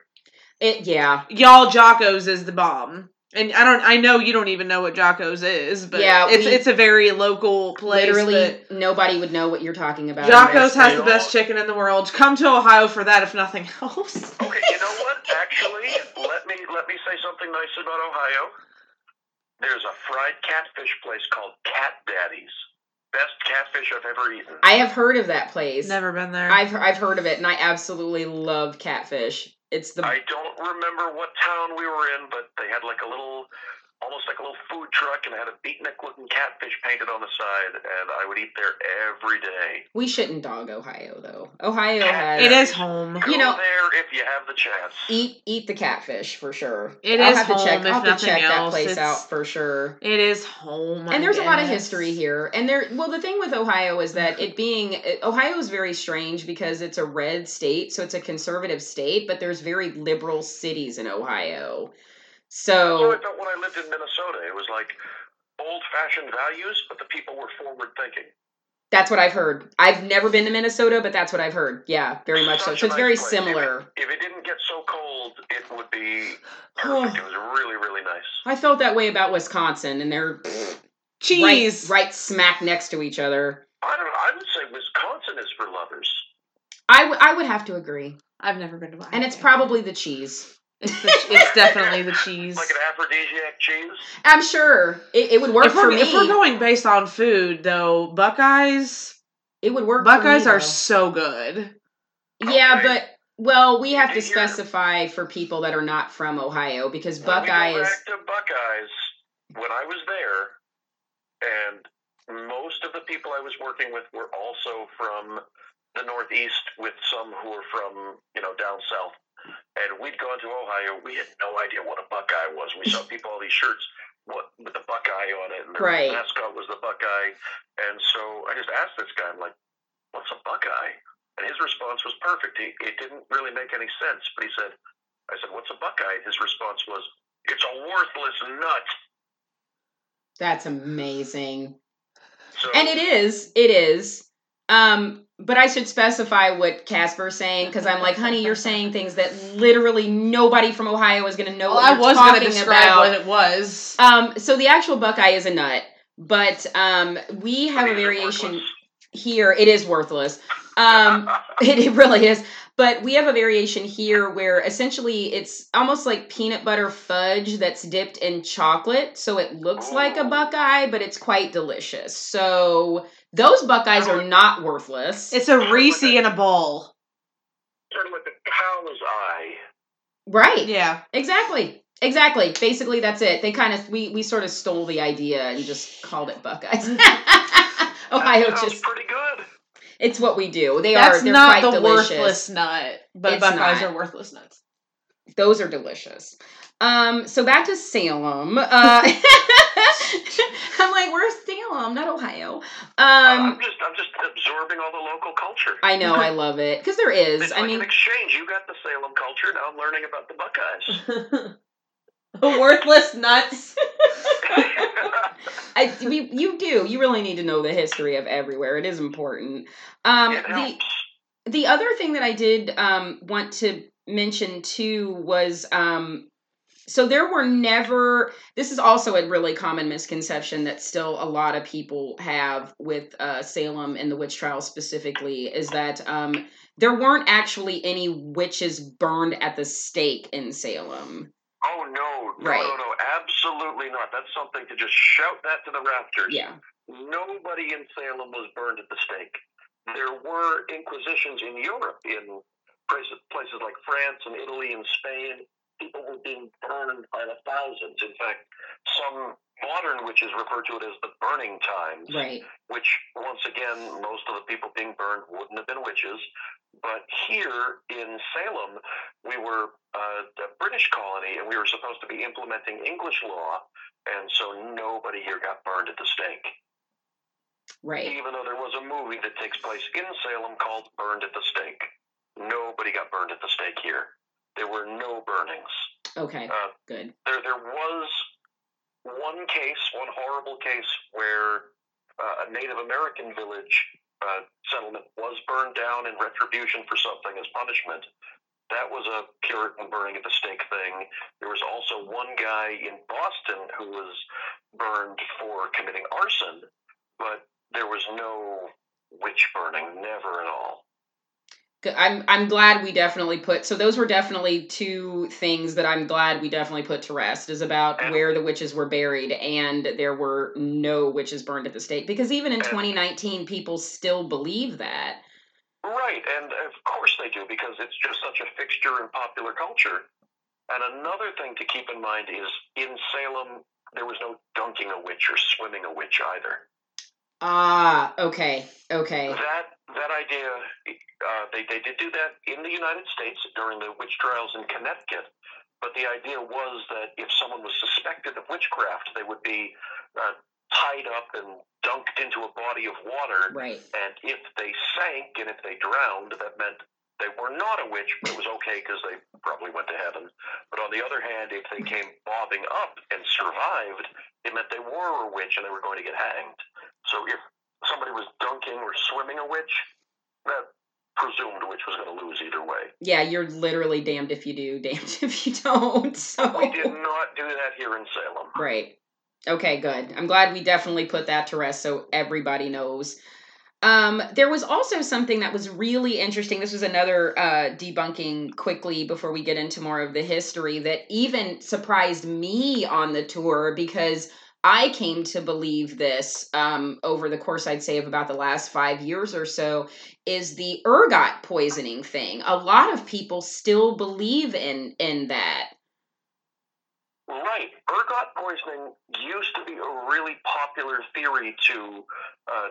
It, yeah, Y'all Jocko's is the bomb. And I don't I know you don't even know what Jocko's is, but Yeah, it's we- it's a very local place. literally that- nobody would know what you're talking about. Jocko's has the best chicken in the world. Come to Ohio for that if nothing else. Okay, you know what? Actually, let me let me say something nice about Ohio. There's a fried catfish place called Cat Daddy's. Best catfish I've ever eaten. I have heard of that place. Never been there. I've I've heard of it, and I absolutely love catfish. It's the I don't remember what town we were in, but they had like a little, almost like a little food truck, and it had a beatnik looking catfish painted on the side, and I would eat there every day. we shouldn't dog Ohio though. Ohio has it is home. Go You know- there if you have the chance. eat eat the catfish for sure. It I'll is have to check. home, if I'll have to nothing check that place It's- out for sure. It is home. I and there's a lot of history here and there well the thing with ohio is that it being ohio is very strange because it's a red state so it's a conservative state but there's very liberal cities in ohio That's how so I felt when I lived in Minnesota. It was like old fashioned values, but the people were forward thinking. that's what i've heard i've never been to minnesota but that's what i've heard yeah very much so Such so a it's nice very place. similar If it didn't get so cold, it would be perfect. it was really, really nice. i felt that way about wisconsin and they're Cheese. right smack next to each other I don't know. I would say Wisconsin is for lovers. I, w- I would have to agree I've never been to Ohio. and it's probably the cheese it's, the, it's definitely the cheese. Like an aphrodisiac cheese. i'm sure it, it would work if for we're, me if we're going based on food, though, Buckeyes, it would work for Buckeyes me, are so good. Yeah, Okay. but well, we have to Did you hear- specify for people that are not from Ohio because When we go Buckeyes. back to Buckeyes, when I was there, and most of the people I was working with were also from the Northeast, with some who were from you know down south. And we'd gone to Ohio. We had no idea what a Buckeye was. We saw people all these shirts what with the Buckeye on it, and the Right. mascot was the Buckeye. And so I just asked this guy, I'm like, "What's a Buckeye?" And his response was perfect. He, it didn't really make any sense, but he said, "I said, what's a Buckeye?" His response was, "It's a worthless nut." That's amazing, So and it is. It is. Um, but I should specify what Casper's saying because I'm like, honey, you're saying things that literally nobody from Ohio is going to know Well, what I was going to talking describe about. what it was. Um, so the actual Buckeye is a nut, but um, we have a variation here. It is worthless. Um, It, it really is. But we have a variation here where essentially it's almost like peanut butter fudge that's dipped in chocolate. So it looks like a Buckeye, but it's quite delicious. So those Buckeyes are not worthless. It's a Reese in a bowl. sort of like a cow's eye. right. Yeah. Exactly. Exactly. Basically that's it. They kind of we we sort of stole the idea and just called it Buckeyes. Ohio that just pretty good. it's what we do. They That's are they're not quite the delicious. worthless nut, but It's Buckeyes not. are worthless nuts. Those are delicious. Um, so back to Salem. Uh, I'm like, where's Salem? Not Ohio. I'm Um, just I'm just absorbing all the local culture. I know, I love it because there is. It's I like mean, an exchange. You got the Salem culture. Now I'm learning about the Buckeyes. worthless nuts. I, we, you do. You really need to know the history of everywhere. It is important. Um, it the the other thing that I did um, want to mention too was um, so there were never. This is also a really common misconception that still a lot of people have with uh, Salem and the witch trials specifically is that um, there weren't actually any witches burned at the stake in Salem. Oh no, no, Right. no, no, absolutely not. That's something to just shout that to the rafters. Yeah. Nobody in Salem was burned at the stake. There were inquisitions in Europe, in places, places like France and Italy and Spain. People were being burned by the thousands. In fact, some modern witches refer to it as the burning times, Right. which, once again, most of the people being burned wouldn't have been witches. But here in Salem, we were uh, a British colony and we were supposed to be implementing English law, and so nobody here got burned at the stake. Right. Even though there was a movie that takes place in Salem called Burned at the Stake. Nobody got burned at the stake here. There were no burnings. Okay. Uh, Good. there, there was one case, one horrible case, where uh, a Native American village uh, settlement was burned down in retribution for something as punishment. That was a Puritan burning at the stake thing. There was also one guy in Boston who was burned for committing arson, but there was no witch burning, never at all. I'm I'm glad we definitely put so those were definitely two things that I'm glad we definitely put to rest is about where the witches were buried and there were no witches burned at the stake because even in 2019 people still believe that. Right, and of course they do because it's just such a fixture in popular culture. And another thing to keep in mind is in Salem, there was no dunking a witch or swimming a witch either. Ah, okay. Okay. That that idea, uh, they they did do that in the United States during the witch trials in Connecticut. But the idea was that if someone was suspected of witchcraft, they would be uh, tied up and dunked into a body of water Right. And if they sank and if they drowned, that meant they were not a witch, but it was okay because they probably went to heaven. But on the other hand, if they came bobbing up and survived, it meant they were a witch and they were going to get hanged. So if somebody was dunking or swimming a witch, that presumed witch was going to lose either way. Yeah, you're literally damned if you do, damned if you don't. So We did not do that here in Salem. Right. Okay, good. I'm glad we definitely put that to rest so everybody knows. Um, there was also something that was really interesting. This was another uh, debunking quickly before we get into more of the history that even surprised me on the tour because I came to believe this um, over the course, I'd say, of about the last five years or so, is the ergot poisoning thing. A lot of people still believe in in that. Right. Ergot poisoning used to be a really popular theory to uh,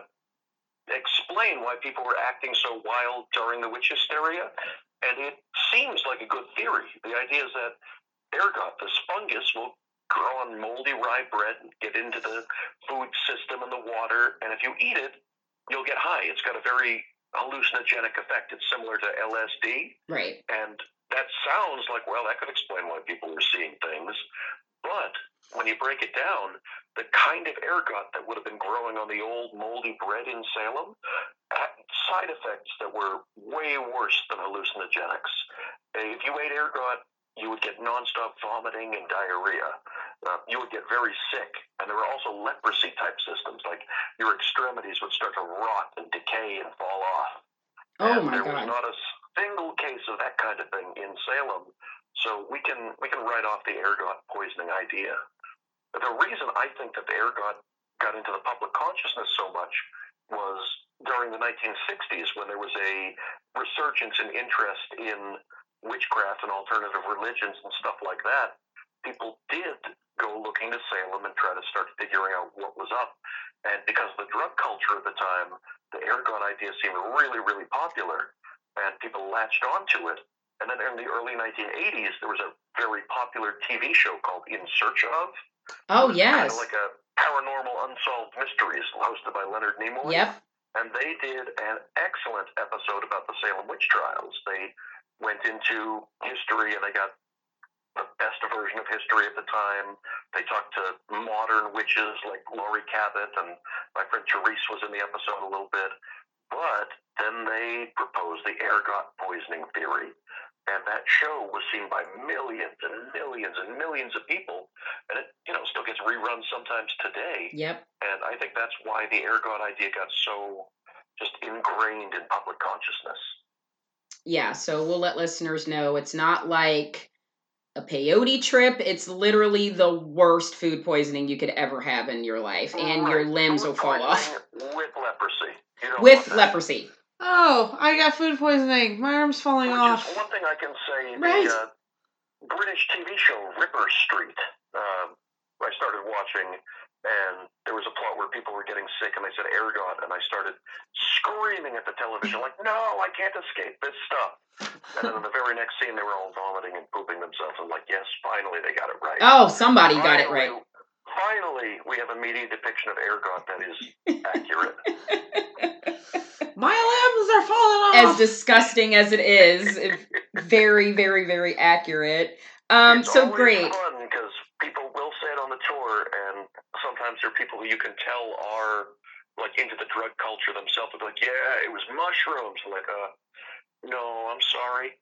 explain why people were acting so wild during the witch hysteria. And it seems like a good theory. The idea is that ergot, this fungus, will grow on moldy rye bread and get into the food system and the water. And if you eat it, you'll get high. It's got a very hallucinogenic effect. It's similar to LSD. Right. And that sounds like, well, that could explain why people were seeing things. But when you break it down, the kind of ergot that would have been growing on the old moldy bread in Salem had side effects that were way worse than hallucinogenics. If you ate ergot, you would get nonstop vomiting and diarrhea. Uh, you would get very sick. And there were also leprosy type systems, like your extremities would start to rot and decay and fall off. Oh And my there was not a single case of that kind of thing in Salem, so we can we can write off the ergot poisoning idea. The reason I think that the ergot got into the public consciousness so much was during the 1960s when there was a resurgence in interest in witchcraft and alternative religions and stuff like that. People did go looking to Salem and try to start figuring out what was up. And because of the drug culture at the time, the ergot idea seemed really, really popular and people latched onto it. And then in the early 1980s, there was a very popular TV show called In Search of. Oh Kind yes. of like a paranormal unsolved mysteries hosted by Leonard Nimoy. Yep. And they did an excellent episode about the Salem witch trials. They went into history and they got the best version of history at the time. They talked to modern witches like Laurie Cabot, and my friend Therese was in the episode a little bit. But then they proposed the ergot poisoning theory. And that show was seen by millions and millions and millions of people, and it, you know, still gets reruns sometimes today. Yep. And I think that's why the ergot idea got so just ingrained in public consciousness. Yeah, so we'll let listeners know it's not like a peyote trip. It's literally the worst food poisoning you could ever have in your life, and your limbs will fall off With leprosy. You don't with leprosy. Oh, I got food poisoning. My arm's falling Which off. one thing I can say. Right. The uh, British TV show Ripper Street. Uh, I started watching, and there was a plot where people were getting sick, and they said ergot, and I started screaming at the television like, "No, I can't escape this stuff." And then in the very next scene, they were all vomiting and pooping themselves. I'm like, "Yes, finally, they got it right." Oh, somebody got it right. Finally- Finally, we have a media depiction of ergot that is accurate. My limbs are falling off As disgusting as it is, very, very, very accurate. Um, it's so great. fun because people will say it on the tour, and sometimes there are people who you can tell are like into the drug culture themselves. They'll be like, "Yeah, it was mushrooms." I'm like, uh, no, I'm sorry,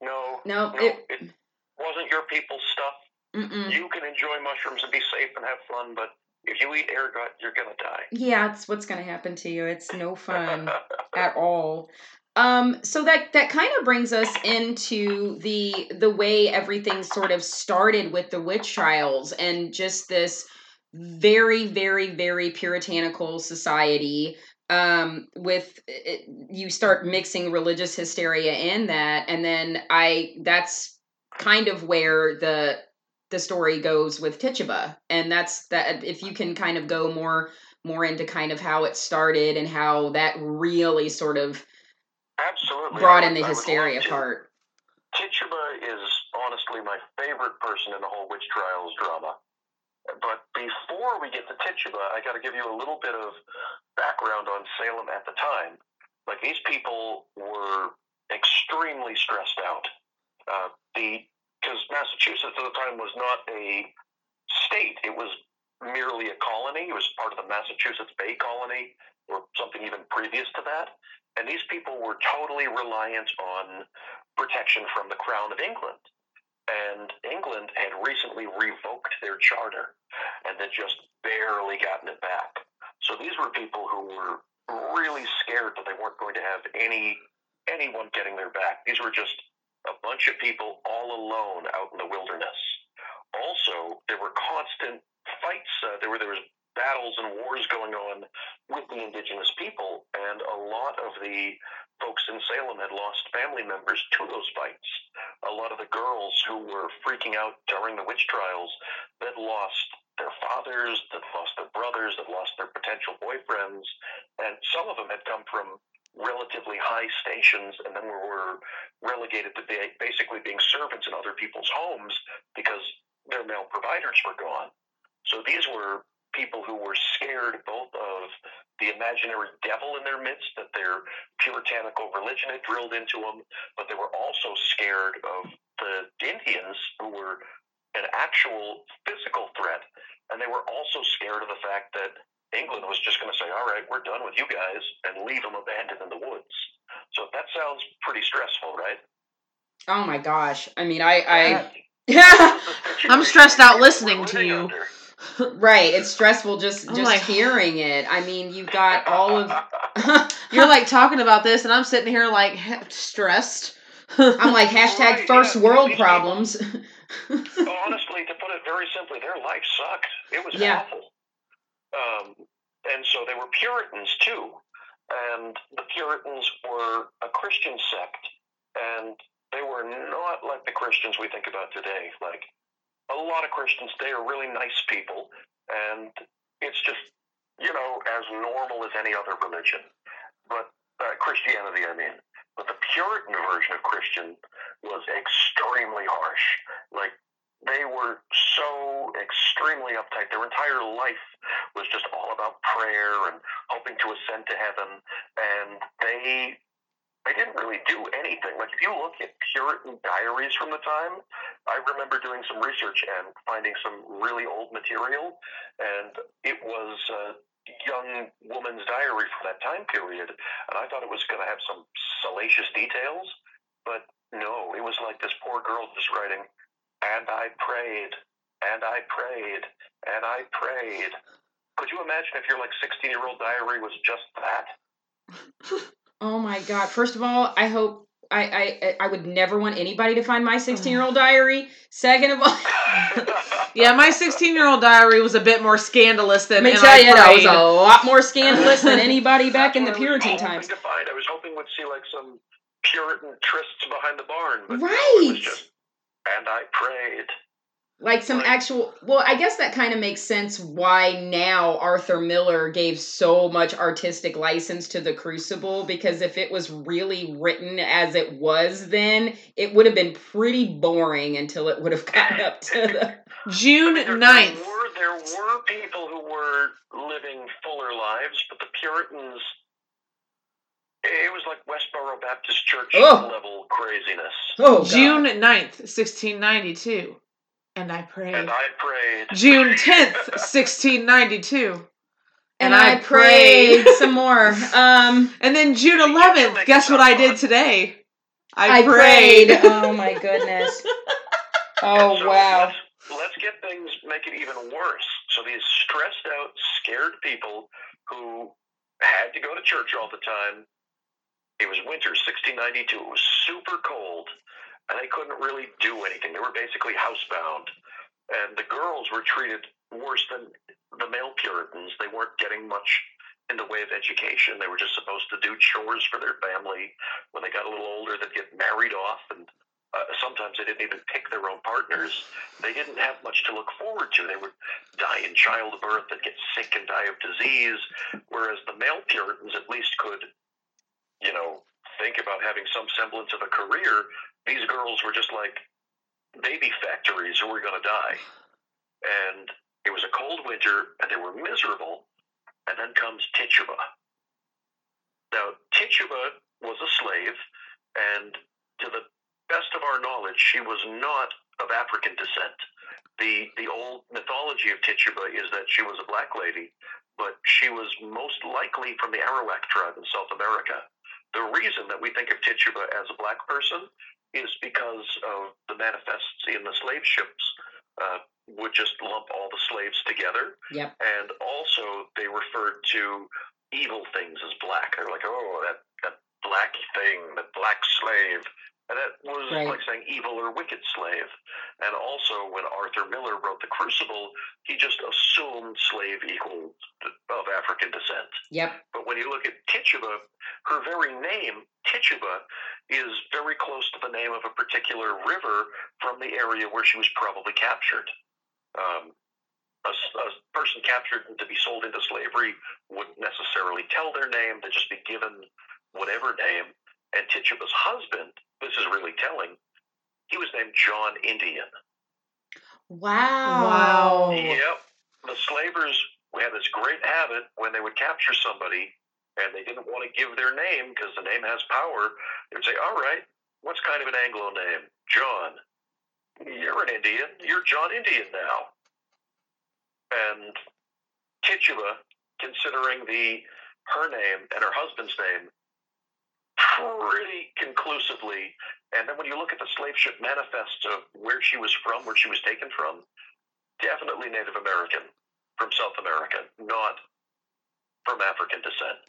no, No, no, it- it, wasn't your people's stuff. Mm-mm. You can enjoy mushrooms and be safe and have fun, but if you eat ergot, you're gonna die. Yeah, it's what's going to happen to you. It's no fun at all. Um, so that that kind of brings us into the the way everything sort of started with the witch trials and just this very very very puritanical society um with it, you start mixing religious hysteria in that and then i that's kind of where the the story goes with Tituba. And that's that if you can kind of go more more into kind of how it started and how that really sort of Absolutely, brought in the hysteria part. Tituba is honestly my favorite person in the whole witch trials drama. But before we get to Tituba, I got to give you a little bit of background on Salem at the time. Like these people were extremely stressed out. Uh, the because Massachusetts at the time was not a state; it was merely a colony. It was part of the Massachusetts Bay Colony, or something even previous to that. And these people were totally reliant on protection from the Crown of England. And England had recently revoked their charter and had just barely gotten it back. So these were people who were really scared that they weren't going to have any anyone getting their back. These were just a bunch of people all alone out in the wilderness. Also, there were constant fights. Uh, there were there was battles and wars going on with the indigenous people, and a lot of the folks in Salem had lost family members to those fights. A lot of the girls who were freaking out during the witch trials that lost their fathers, that lost their brothers, that lost their potential boyfriends, and some of them had come from relatively high stations and then were relegated to basically being servants in other people's homes because their male providers were gone. So these were people who were scared both of the imaginary devil in their midst that their puritanical religion had drilled into them, but they were also scared of the Indians who were an actual physical threat, and they were also scared of the fact that England was just going to say, "All right, we're done with you guys," and leave them abandoned in the woods. So that sounds pretty stressful, right? Oh my gosh. I mean, I I I'm stressed out listening to you. right, it's stressful just just like- hearing it. I mean, you've got all of You're like talking about this, and I'm sitting here like stressed. I'm like hashtag Right, first yeah, world these people- problems. honestly, to put it very simply, their life sucked. It was Yeah. awful. Um, and so they were Puritans too. And the Puritans were a Christian sect, and they were not like the Christians we think about today. Like a lot of Christians, they are really nice people, and it's just, you know, as normal as any other religion. But uh, Christianity, I mean. But the Puritan version of Christian was extremely harsh. Like they were so extremely uptight. Their entire life was just all about prayer and hoping to ascend to heaven. And they they didn't really do anything. Like if you look at Puritan diaries from the time, I remember doing some research and finding some really old material, and it was a young woman's diary from that time period, and I thought it was going to have some salacious details, but no, it was like this poor girl just writing, and I prayed, and I prayed, and I prayed. Could you imagine if your like 16 year old diary was just that? Oh my god! First of all, I hope I I I would never want anybody to find my 16 year old diary. Second of all, Yeah, my 16 year old diary was a bit more scandalous than. let me tell I you, that was a lot more scandalous than anybody back in the what I was Puritan hoping times. To find. I was hoping we'd see like some Puritan trysts behind the barn, no, Right. was just, and I prayed. Like some Right. actual. Well, I guess that kind of makes sense why now Arthur Miller gave so much artistic license to the Crucible because if it was really written as it was then, it would have been pretty boring until it would have gotten up to the. June There, 9th. there were there were people who were living fuller lives, but the Puritans. It was like Westboro Baptist Church Oh. level craziness. Oh, God. June 9th, 1692. And I prayed. And I prayed. June 10th, 1692. And I prayed some more. Um, And then June 11th, guess what I did today? I, I, prayed. prayed. Oh my goodness. Oh So wow. Let's, let's get things make it even worse. So these stressed out, scared people who had to go to church all the time. It was winter, 1692. It was super cold, and they couldn't really do anything. They were basically housebound, and the girls were treated worse than the male Puritans. They weren't getting much in the way of education. They were just supposed to do chores for their family. When they got a little older, they'd get married off, and uh, sometimes they didn't even pick their own partners. They didn't have much to look forward to. They would die in childbirth and get sick and die of disease, whereas the male Puritans at least could, you know, think about having some semblance of a career. These girls were just like baby factories who were going to die. And it was a cold winter, and they were miserable. And then comes Tituba. Now, Tituba was a slave, and to the best of our knowledge, she was not of African descent. The the old mythology of Tituba is that she was a black lady, but she was most likely from the Arawak tribe in South America. The reason that we think of Tituba as a black person is because of the manifests in the slave ships uh, would just lump all the slaves together, Yep. and also they referred to evil things as black. They're like, oh, that that black thing, that black slave. And that was Right. like saying evil or wicked slave. And also, when Arthur Miller wrote The Crucible, he just assumed slave equaled of African descent. Yep. But when you look at Tituba, her very name, Tituba, is very close to the name of a particular river from the area where she was probably captured. Um, a, a person captured to be sold into slavery wouldn't necessarily tell their name, they'd just be given whatever name. And Tituba's husband, this is really telling, he was named John Indian. Wow. Wow. Yep. The slavers had this great habit when they would capture somebody and they didn't want to give their name because the name has power. They would say, All right, what's kind of an Anglo name? John. You're an Indian. You're John Indian now. And Tituba, considering the her name and her husband's name pretty conclusively, and then when you look at the slave ship manifests of where she was from, where she was taken from, definitely Native American from South America, not from African descent.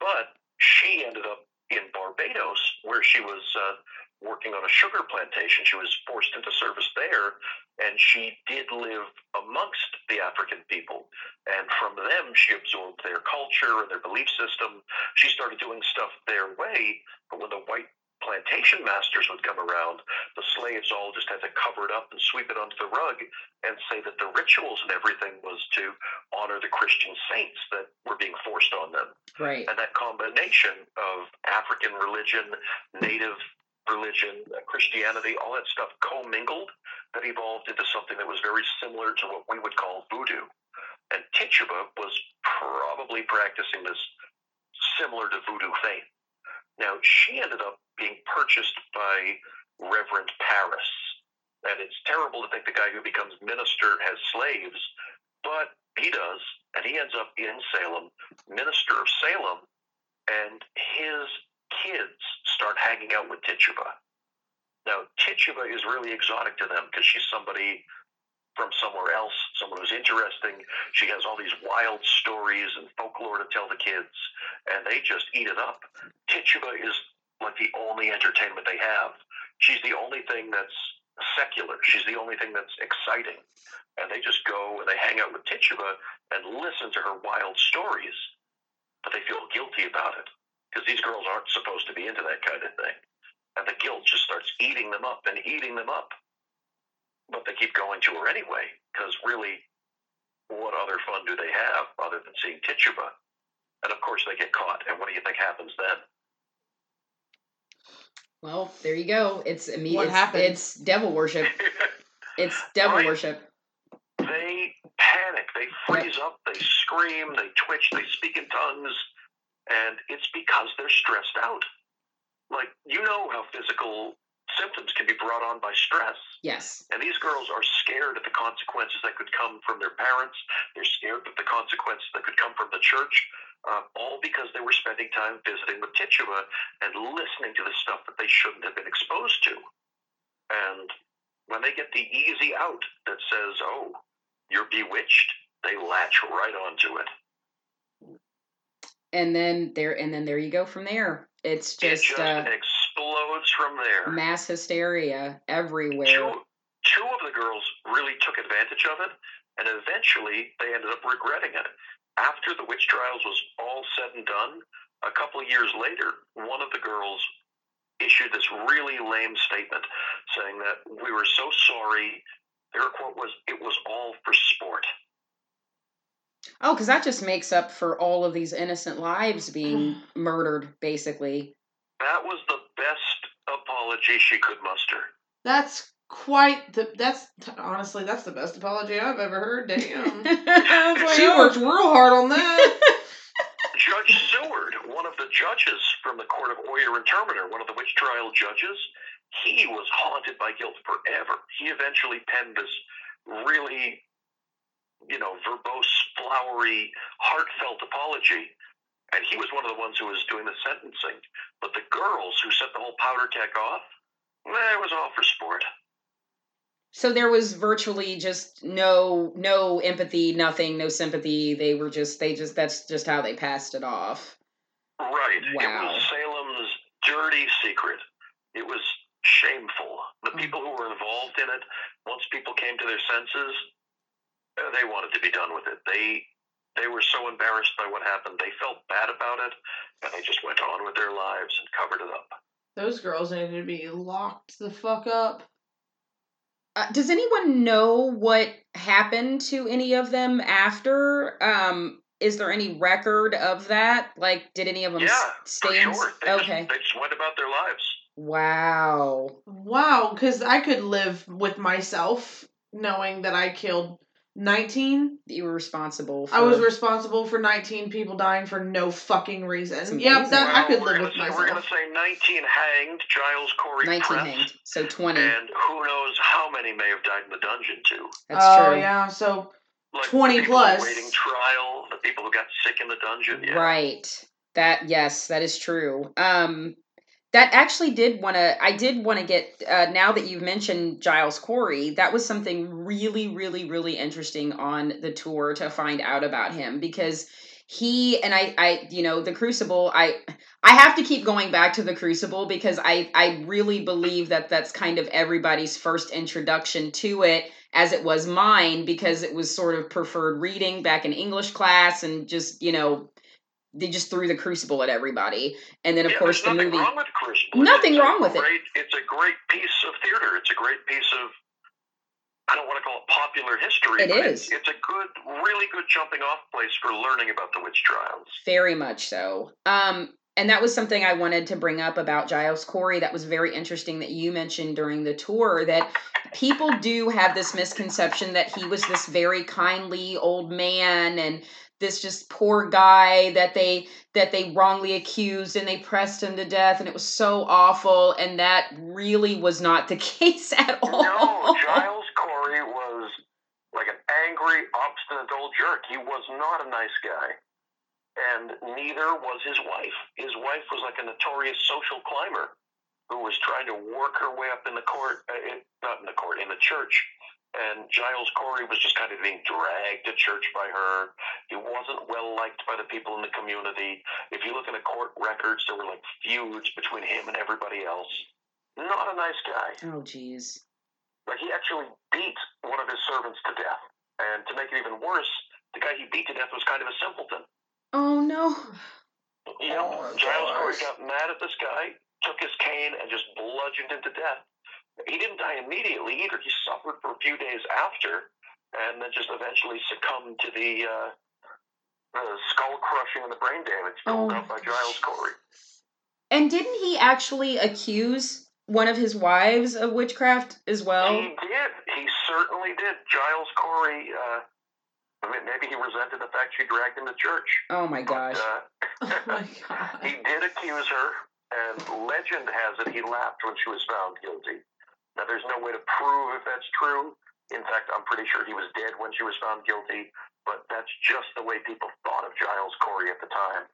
But she ended up in Barbados, where she was uh, working on a sugar plantation. She was forced into service there, and she did live amongst the African people. And from them, she absorbed their culture and their belief system. She started doing stuff their way, but when the white plantation masters would come around, the slaves all just had to cover it up and sweep it under the rug and say that the rituals and everything was to honor the Christian saints that were being forced on them. Right. And that combination of African religion, native religion, uh, Christianity, all that stuff commingled that evolved into something that was very similar to what we would call voodoo. And Tituba was probably practicing this similar to voodoo faith. Now, she ended up being purchased by Reverend Parris. And it's terrible to think the guy who becomes minister has slaves, but he does. And he ends up in Salem, minister of Salem, and his kids start hanging out with Tituba. Now, Tituba is really exotic to them because she's somebody from somewhere else, someone who's interesting. She has all these wild stories and folklore to tell the kids, and they just eat it up. Tituba is like the only entertainment they have. She's the only thing that's secular. She's the only thing that's exciting. And they just go and they hang out with Tituba and listen to her wild stories, but they feel guilty about it because these girls aren't supposed to be into that kind of thing. And the guilt just starts eating them up and eating them up. But they keep going to her anyway because really, what other fun do they have other than seeing Tituba? And of course, they get caught. And what do you think happens then? Well, there you go. It's immediate. What it's, it's devil worship. It's devil Right. worship. they panic, they freeze up, they scream, they twitch, they speak in tongues, and it's because they're stressed out. Like, you know how physical symptoms can be brought on by stress. Yes. And these girls are scared at the consequences that could come from their parents. They're scared at the consequences that could come from the church, uh, all because they were spending time visiting with Tituba and listening to the stuff that they shouldn't have been exposed to. And when they get the easy out that says, oh, you're bewitched, they latch right onto it. And then there and then there you go from there. It's it just just uh, explodes from there. mass hysteria everywhere. two, two of the girls really took advantage of it, and eventually they ended up regretting it. After the witch trials was all said and done, a couple of years later, one of the girls issued this really lame statement saying that we were so sorry. Her quote was, "It was all for sport." Oh, because that just makes up for all of these innocent lives being mm. murdered, basically. That was the best apology she could muster. That's quite the. That's honestly, that's the best apology I've ever heard. Damn. That's why she I- worked real hard on that. Judge Sewall, one of the judges from the court of Oyer and Terminer, one of the witch trial judges, he was haunted by guilt forever. He eventually penned this really, you know, verbose, flowery, heartfelt apology. And he was one of the ones who was doing the sentencing. But the girls who set the whole powder keg off, eh, it was all for sport. So there was virtually just no no empathy, nothing, no sympathy. They were just they just that's just how they passed it off. Right. It was Salem's dirty secret. It was shameful. The people who were involved in it, once people came to their senses, they wanted to be done with it. They they were so embarrassed by what happened. They felt bad about it, and they just went on with their lives and covered it up. Those girls needed to be locked the fuck up. Uh, does anyone know what happened to any of them after? Um, is there any record of that? Like, did any of them yeah, s- for stay in? sure. They Okay. Just, they just went about their lives. Wow. Wow, because I could live with myself knowing that I killed 19. You were responsible. For, I was responsible for 19 people dying for no fucking reason. yeah Yep, amazing. that, I could live with say, We're going myself. to say 19 hanged, Giles Corey 19 pressed, hanged, so 20. and who knows how many may have died in the dungeon too. That's true. oh, true. yeah, so like 20 people plus. waiting trial, the people who got sick in the dungeon. Yeah. Right. That yes, that is true. Um that actually did want to I did want to get uh now that you've mentioned Giles Corey, that was something really really really interesting on the tour to find out about him because he and I I you know, the Crucible, I I have to keep going back to the Crucible because I I really believe that that's kind of everybody's first introduction to it as it was mine because it was sort of preferred reading back in English class and just, you know, they just threw the crucible at everybody. And then of Yeah, course the nothing movie wrong with Crucible. Nothing It's wrong with it. great, It's a great piece of theater. It's a great piece of. I don't want to call it popular history. It but is. It's, it's a good, really good jumping off place for learning about the witch trials. very much so. Um and that was something I wanted to bring up about Giles Corey. That was very interesting that you mentioned during the tour that people do have this misconception that he was this very kindly old man and this just poor guy that they that they wrongly accused and they pressed him to death and it was so awful and that really was not the case at all. No, Giles Corey was like an angry, obstinate old jerk. He was not a nice guy. And neither was his wife. His wife was like a notorious social climber who was trying to work her way up in the court, uh, in, not in the court, in the church. And Giles Corey was just kind of being dragged to church by her. He wasn't well liked by the people in the community. If you look in the court records, there were like feuds between him and everybody else. Not a nice guy. Oh jeez. Like he actually beat one of his servants to death. And to make it even worse, the guy he beat to death was kind of a simpleton. Oh no. Yep. Oh, Giles gosh. Corey got mad at this guy, took his cane, and just bludgeoned him to death. He didn't die immediately either. He suffered for a few days after, and then just eventually succumbed to the, uh, the skull crushing and the brain damage Oh. up by Giles Corey. And didn't he actually accuse one of his wives of witchcraft as well? He did. He certainly did. Giles Corey. Uh, I mean, maybe he resented the fact she dragged him to church. Oh my gosh. But, uh, Oh my god. He did accuse her, and legend has it he laughed when she was found guilty. Now, there's no way to prove if that's true. In fact, I'm pretty sure he was dead when she was found guilty, but that's just the way people thought of Giles Corey at the time.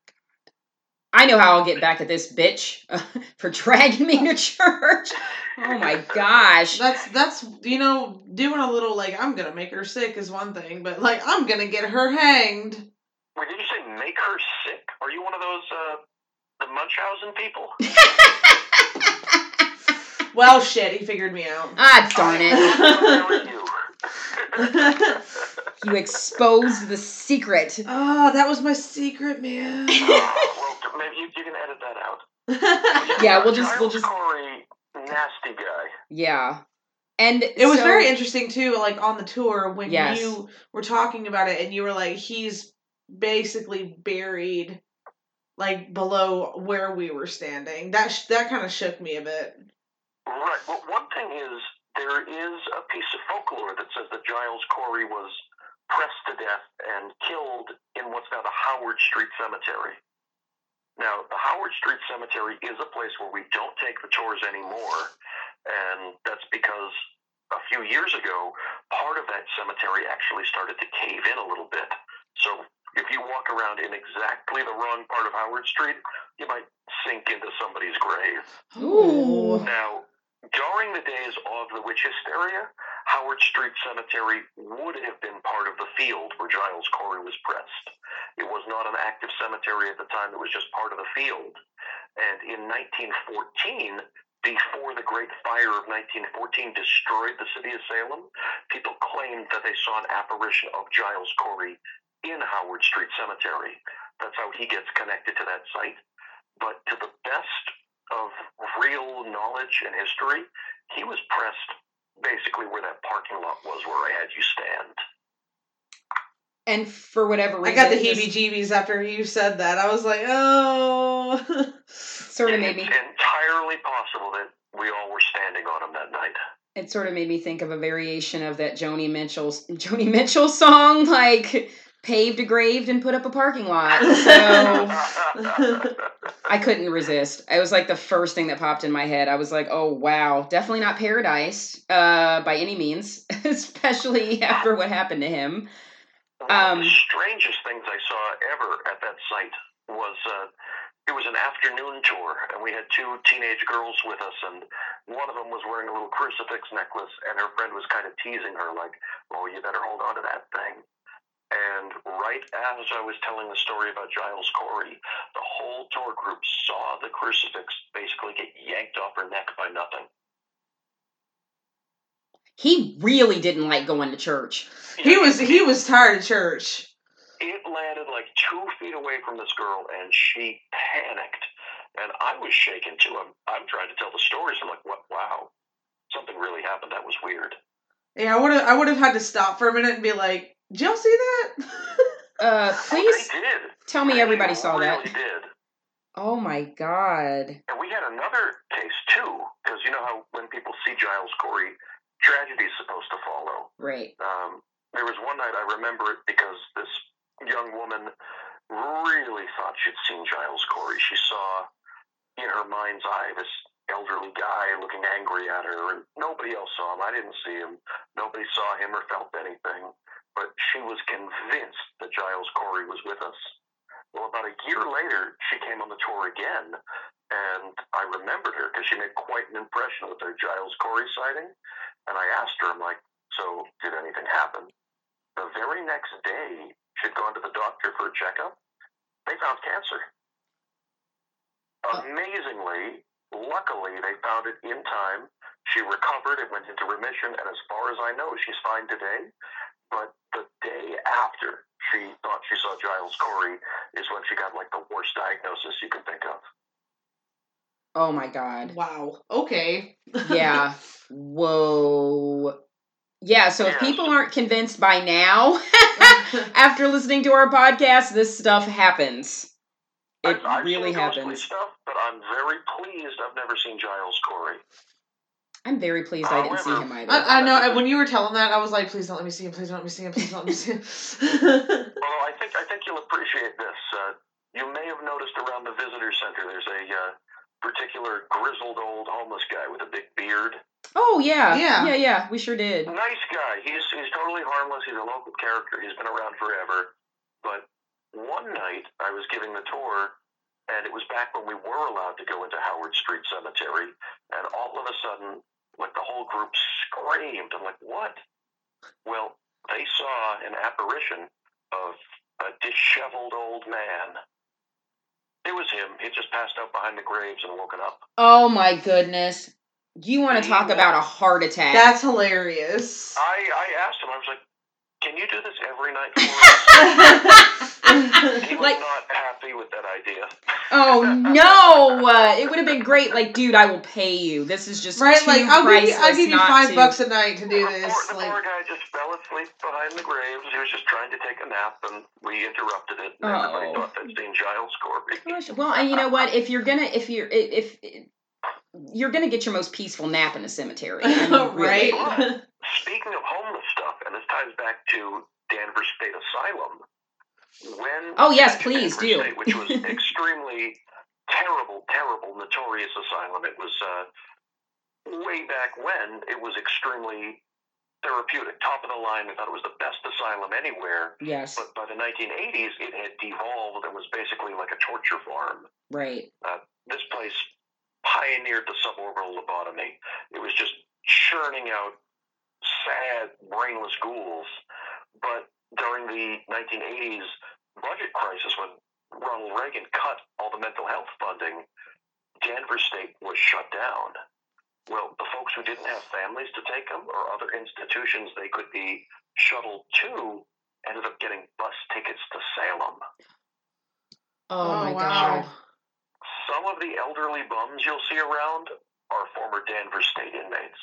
I know how I'll get back at this bitch for dragging me to church. Oh my gosh. That's that's you know doing a little like I'm gonna make her sick is one thing, but like I'm gonna get her hanged. Wait, did you say make her sick? Are you one of those, uh, the Munchausen people? Well, shit, he figured me out. Ah, darn it. You? You exposed the secret. oh, that was my secret, man. well, maybe you, you can edit that out. Yeah, we'll just- we'll just- Corey, nasty guy. Yeah. And It was very interesting too, like on the tour when Yes. you were talking about it, and you were like, "He's basically buried, like below where we were standing." That sh- that kind of shook me a bit. Right. Well, one thing is there is a piece of folklore that says that Giles Corey was pressed to death and killed in what's now the Howard Street Cemetery. Now, the Howard Street Cemetery is a place where we don't take the tours anymore, and that's because a few years ago, part of that cemetery actually started to cave in a little bit. So if you walk around in exactly the wrong part of Howard Street, you might sink into somebody's grave. Ooh. Now, during the days of the witch hysteria, Howard Street Cemetery would have been part of the field where Giles Corey was pressed. It was not an active cemetery at the time, it was just part of the field. And in 1914, before the Great Fire of 1914 destroyed the city of Salem, people claimed that they saw an apparition of Giles Corey in Howard Street Cemetery. That's how he gets connected to that site. But to the best of real knowledge and history, he was pressed basically where that parking lot was where I had you stand. And for whatever reason, I got the heebie-jeebies after you said that. I was like, "Oh." sort of And made me it's entirely possible that we all were standing on him that night. it sort of made me think of a variation of that Joni Mitchell Joni Mitchell song, like paved a grave and put up a parking lot. So I couldn't resist. It was like the first thing that popped in my head. I was like, oh wow, definitely not paradise, uh, by any means, especially after what happened to him. One of Um, the strangest things I saw ever at that site was uh, it was an afternoon tour, and we had two teenage girls with us, and one of them was wearing a little crucifix necklace, and her friend was kind of teasing her, like, "Oh, you better hold on to that thing." And right as I was telling the story about Giles Corey, the whole tour group saw the crucifix basically get yanked off her neck by nothing. He really didn't like going to church. he was he was tired of church. It landed like two feet away from this girl, and she panicked. And I was shaken too. I'm, I'm trying to tell the stories. I'm like, what? Wow, something really happened. That was weird. Yeah, I would have I would have had to stop for a minute and be like, "Did y'all see that?" Uh, please tell me everybody saw really that. did. Oh my god. And we had another case too, because you know how when people see Giles Corey, tragedy is supposed to follow. Right. Um, there was one night I remember it because this young woman really thought she'd seen Giles Corey. She saw in her mind's eye this elderly guy looking angry at her, and nobody else saw him. I didn't see him. Nobody saw him or felt anything. But she was convinced that Giles Corey was with us. Well, about a year later, she came on the tour again, and I remembered her because she made quite an impression with her Giles Corey sighting. And I asked her, I'm like, so did anything happen? The very next day, she'd gone to the doctor for a checkup. They found cancer. Amazingly, luckily, they found it in time. She recovered, it went into remission, and as far as I know, she's fine today. But the day after she thought she saw Giles Corey is when she got like the worst diagnosis you can think of. Oh my god. Wow. Okay. Yeah. Whoa. Yeah, so if Yeah. people aren't convinced by now, after listening to our podcast, this stuff happens. It I've, I've really happens. stuff, but I'm very pleased I've never seen Giles Corey. I'm very pleased I didn't see him either. I, I know. and When you were telling that, I was like, "Please don't let me see him. Please don't let me see him. Please don't let me see him." Although I think I think you'll appreciate this. Uh, you may have noticed around the visitor center there's a uh, particular grizzled old homeless guy with a big beard. oh yeah. Yeah. Yeah, yeah. We sure did. Nice guy. He's he's totally harmless. He's a local character. He's been around forever. But one night I was giving the tour, and it was back when we were allowed to go into Howard Street Cemetery, and all of a sudden, like the whole group screamed. I'm like, what? Well, they saw an apparition of a disheveled old man. It was him. He had just passed out behind the graves and woken up. Oh my goodness. You want to talk about a heart attack? That's hilarious. I, I asked him, I was like, can you do this every night for us? He was Like- not happy with that idea. oh no! Uh, it would have been great. Like, dude, I will pay you. This is just right? too Like, I'll give you, I'll give you five to- bucks a night to do the, this. poor, the Like, poor guy just fell asleep behind the graves. He was just trying to take a nap, and we interrupted it. And everybody Oh. thought they'd seen Giles Corey. Gosh, Well, and you know what? If you're gonna, if you're, if, if you're gonna get your most peaceful nap in a cemetery, I mean, really. right? Speaking of homeless stuff, and this ties back to Danvers State Asylum. When Oh, yes, please do. State, which was extremely terrible, terrible, notorious asylum. It was uh, way back when it was extremely therapeutic, top of the line. We thought it was the best asylum anywhere. Yes, But by the 1980s, it had devolved and was basically like a torture farm. right. This place pioneered the suborbital lobotomy. It was just churning out sad, brainless ghouls. But the 1980s budget crisis, when Ronald Reagan cut all the mental health funding, Danvers State was shut down. Well, the folks who didn't have families to take them or other institutions they could be shuttled to ended up getting bus tickets to Salem. Oh, oh my wow. god. Some of the elderly bums you'll see around are former Danvers State inmates.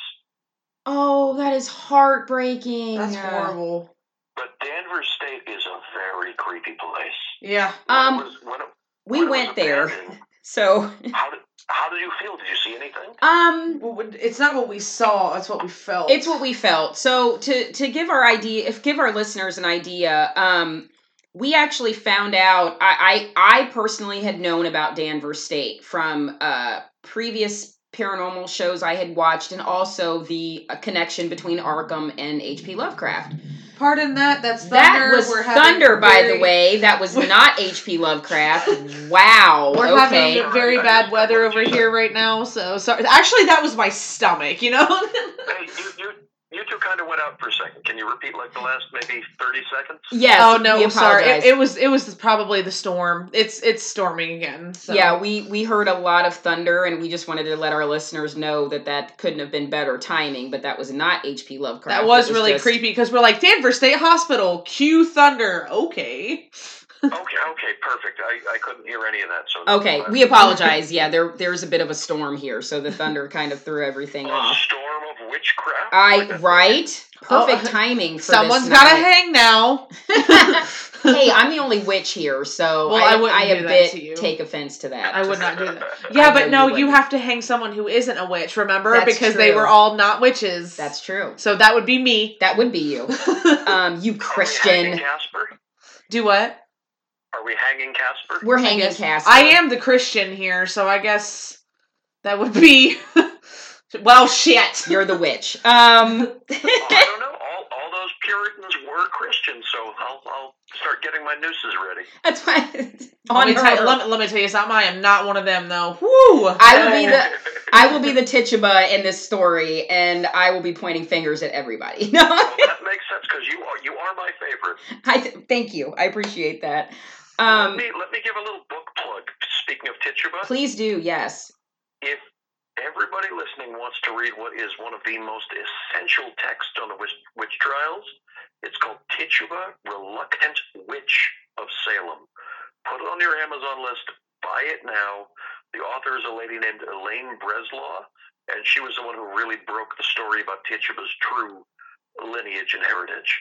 Oh, that is heartbreaking. That's horrible. But Danvers State is a very creepy place. Yeah. When it Um, was- when it- We when it went there, so How did how did you feel? Did you see anything? um, Well, It's not what we saw; it's what we felt. it's what we felt. So to to give our idea, if give our listeners an idea, um, we actually found out. I I, I personally had known about Danvers State from uh previous paranormal shows I had watched, and also the uh, connection between Arkham and H.P. Lovecraft. Pardon that. That's thunder. That was We're having thunder, by very- the way. That was not H.P. Lovecraft. Wow. We're okay. having very bad weather over here right now, so sorry. Actually, that was my stomach. You know. Hey, you you you two kind of went out for a second. Can you repeat like the last maybe thirty seconds? Yes. oh no, I'm sorry. It, it was it was probably the storm. It's it's storming again. So. Yeah, we we heard a lot of thunder, and we just wanted to let our listeners know that that couldn't have been better timing. But that was not H.P. Lovecraft. That was It really just- creepy because we're like Danvers State Hospital, cue thunder. Okay. Okay, okay, perfect. I, I couldn't hear any of that. So Okay, we apologize. Yeah, there there's a bit of a storm here, so the thunder kind of threw everything a off. storm of witchcraft. I Like right, perfect Oh, timing. For Someone's this got to hang now. hey, I'm the only witch here, so Well, I, I wouldn't I a bit to you. take offense to that. I would not do that. Yeah, but no, you you have to hang someone who isn't a witch. Remember, That's because they were all not witches. That's true. so that would be me. That would be you, um, you Are we Christian. Casper. Do what? Are we hanging Casper? We're hanging guess- Casper. I am the Christian here, so I guess that would be. well, shit. You're the witch. Um. Oh, I don't know. All, all those Puritans were Christians, so I'll, I'll start getting my nooses ready. that's why. Let me, tell, her. let, me- let me tell you something. I am not one of them, though. Woo! I will be the I will be the Tituba in this story, and I will be pointing fingers at everybody. No, Well, that makes sense because you are you are my favorite. I th- thank you. I appreciate that. Let Um, me let me give a little book plug. Speaking of Tituba, please do. Yes. if everybody listening wants to read what is one of the most essential texts on the witch, witch trials, it's called Tituba, Reluctant Witch of Salem. Put it on your Amazon list. Buy it now. The author is a lady named Elaine Breslaw, and she was the one who really broke the story about Tituba's true lineage and heritage.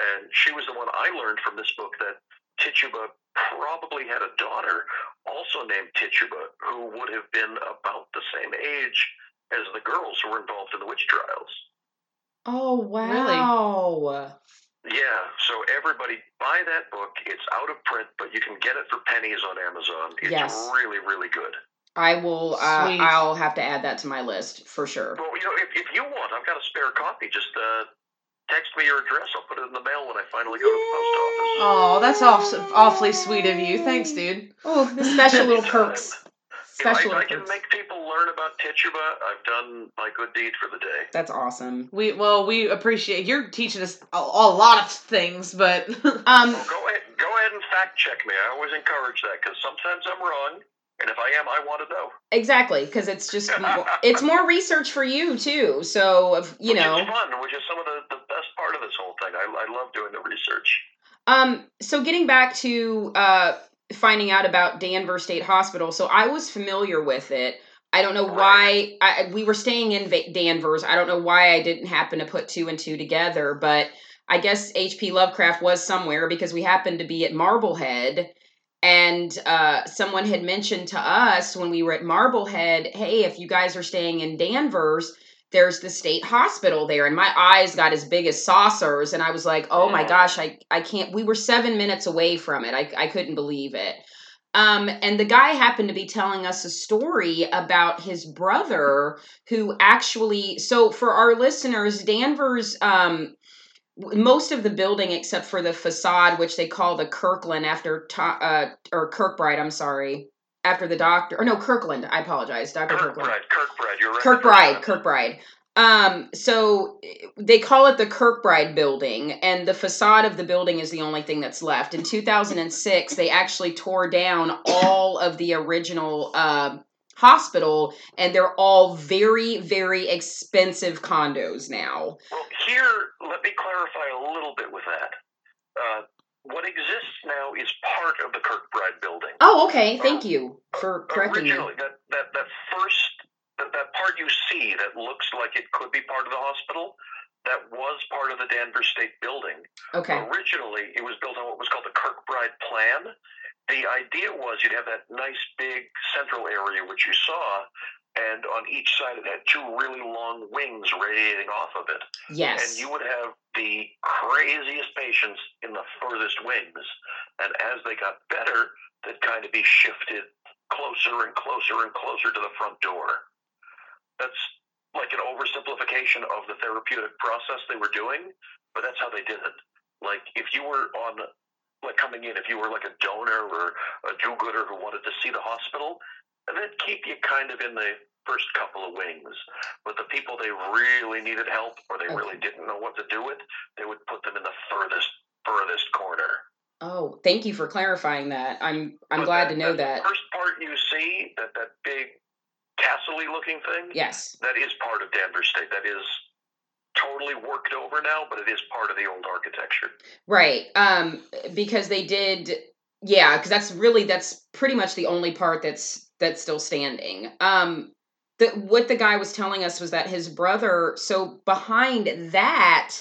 And she was the one I learned from this book that Tituba probably had a daughter also named Tituba, who would have been about the same age as the girls who were involved in the witch trials. Oh wow. Really? Yeah, so everybody buy that book. It's out of print, but you can get it for pennies on Amazon. It's Yes. really, really good. I will. Uh, I'll have to add that to my list for sure. Well, you know, if, if you want, I've got a spare copy. Just uh, text me your address. I'll put it in the mail when I finally go to the post office. Oh, that's aw- awfully sweet of you. Thanks, dude. Oh, the special little perks. If I, I can make people learn about Tituba, I've done my good deed for the day. That's awesome. We well, we appreciate you're teaching us a, a lot of things, but Um, Well, go ahead, go ahead and fact check me. I always encourage that because sometimes I'm wrong, and if I am, I want to know. exactly, because it's just it's more research for you too. So if- you which know. is fun, which is some of the, the best part of this whole thing. I, I love doing the research. Um, so getting back to uh finding out about Danvers State Hospital, so I was familiar with it. I don't know why I, we were staying in Danvers. I don't know why I didn't happen to put two and two together, but I guess H.P. Lovecraft was somewhere because we happened to be at Marblehead, and uh, someone had mentioned to us when we were at Marblehead, "Hey, if you guys are staying in Danvers." There's the state hospital there and my eyes got as big as saucers and i was like oh my gosh i, I can't we were seven minutes away from it i, I couldn't believe it. Um, and the guy happened to be telling us a story about his brother who actually so for our listeners danvers um, most of the building except for the facade which they call the kirkland after to, uh, or kirkbride i'm sorry after the doctor or no kirkland i apologize dr kirkland Kirkbride, Kirkbride, right. Kirkbride, Kirkbride. Um, so they call it the Kirkbride building, and the facade of the building is the only thing that's left. In 2006, they actually tore down all of the original uh, hospital, and they're all very, very expensive condos now. Well, here, let me clarify a little bit with that. Uh, what exists now is part of the Kirkbride building. Oh, okay. Thank uh, you for correcting me. Originally, that, that, that first, that, that part you see that looks like it could be part of the hospital, that was part of the Danvers State building. Okay. Originally, it was built on what was called the Kirkbride Plan. The idea was you'd have that nice big central area, which you saw, and on each side it had two really long wings radiating off of it. Yes. And you would have the craziest patients in the furthest wings. And as they got better, they'd kind of be shifted closer and closer and closer to the front door. That's like an oversimplification of the therapeutic process they were doing, but that's how they did it. Like if you were on like coming in, if you were like a donor or a do-gooder who wanted to see the hospital, they'd keep you kind of in the first couple of wings. But the people they really needed help or they really didn't know what to do with, they would put them in the furthest furthest corner. Oh, thank you for clarifying that. I'm I'm But glad to know that. First part you see that that big castle-y looking thing, Yes. that is part of Danvers State. That is totally worked over now, but it is part of the old architecture. Right. Um because they did yeah, cuz that's really that's pretty much the only part that's that's still standing. Um the what the guy was telling us was that his brother so behind that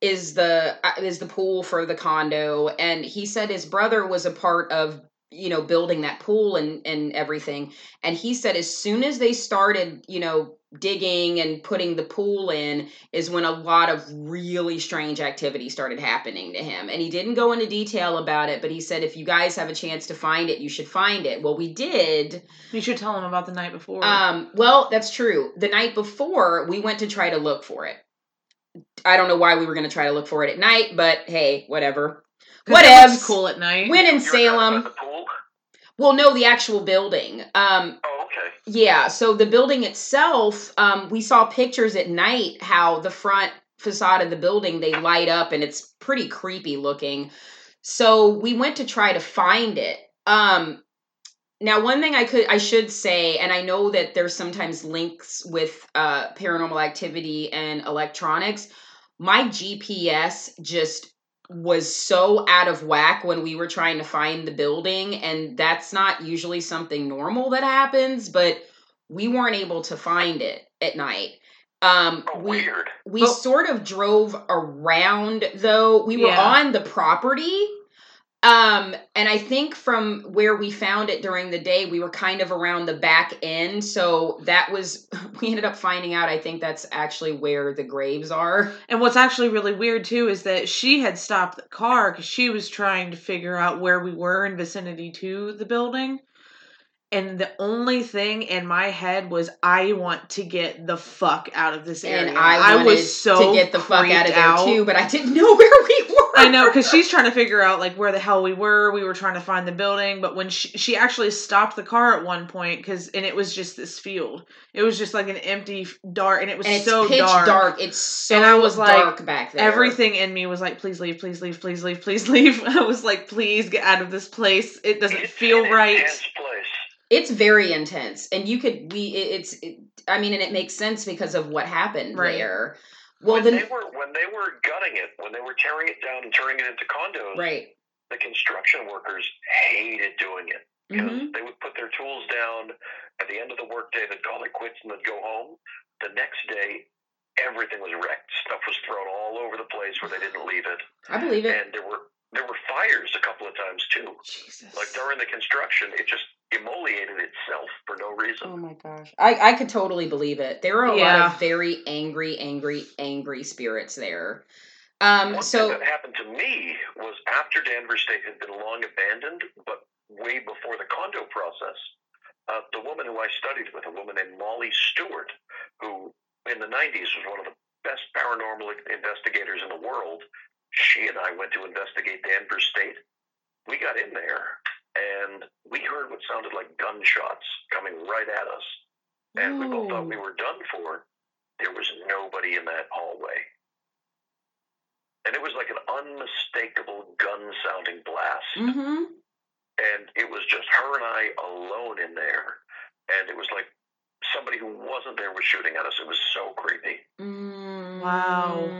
is the uh, is the pool for the condo and he said his brother was a part of you know building that pool and and everything and he said as soon as they started you know digging and putting the pool in is when a lot of really strange activity started happening to him. And he didn't go into detail about it, but he said if you guys have a chance to find it, you should find it. Well, we did. You should tell him about the night before. Um, well, that's true. The night before, we went to try to look for it. I don't know why we were going to try to look for it at night, but hey, whatever. it Whatevs. cool at night. When in You were Salem, about The pool? well, no, the actual building. Um, Oh, okay. Yeah, so the building itself, um, we saw pictures at night how the front facade of the building they light up and it's pretty creepy looking. So we went to try to find it. Um, now, one thing I could I should say, and I know that there's sometimes links with uh, paranormal activity and electronics. My GPS just was so out of whack when we were trying to find the building, and that's not usually something normal that happens. But we weren't able to find it at night. Um, Oh, we weird. we But- sort of drove around though. We were Yeah. on the property. Um, and I think from where we found it during the day, we were kind of around the back end. So that was, we ended up finding out, I think that's actually where the graves are. And what's actually really weird too is that she had stopped the car because she was trying to figure out where we were in vicinity to the building. And the only thing in my head was, I want to get the fuck out of this area. And I, wanted was so to get the fuck out of there out. too, but I didn't know where we were. I know because she's trying to figure out like where the hell we were. We were trying to find the building, but when she she actually stopped the car at one point because and it was just this field. It was just like an empty dark, and it was and it's so pitch dark. dark. It's so And I was like, dark back there. Everything in me was like, please leave, please leave, please leave, please leave. I was like, please get out of this place. It doesn't It's feel an right. intense place. It's very intense, and you could we it, it's it, I mean, and it makes sense because of what happened Right. there. Well, when then they were when they were gutting it, when they were tearing it down and turning it into condos, right. the construction workers hated doing it because Mhm. they would put their tools down at the end of the workday. They'd call it quits and they'd go home. The next day, everything was wrecked. Stuff was thrown all over the place where they didn't leave it, I believe it. and there were there were fires a couple of times too. Jesus. Like during the construction, it just emoliated itself for no reason. Oh my gosh. I, I could totally believe it. There are a lot of very angry, angry, angry spirits there. Um One so thing that happened to me was after Danvers State had been long abandoned, but way before the condo process. Uh, the woman who I studied with, a woman named Molly Stewart, who in the 90s was one of the best paranormal investigators in the world, she and I went to investigate Danvers State. We got in there and we heard what sounded like gunshots coming right at us. And we both thought we were done for. There was nobody in that hallway. And it was like an unmistakable gun sounding blast. Mhm. And it was just her and I alone in there. And it was like somebody who wasn't there was shooting at us. It was so creepy. Mm, Wow.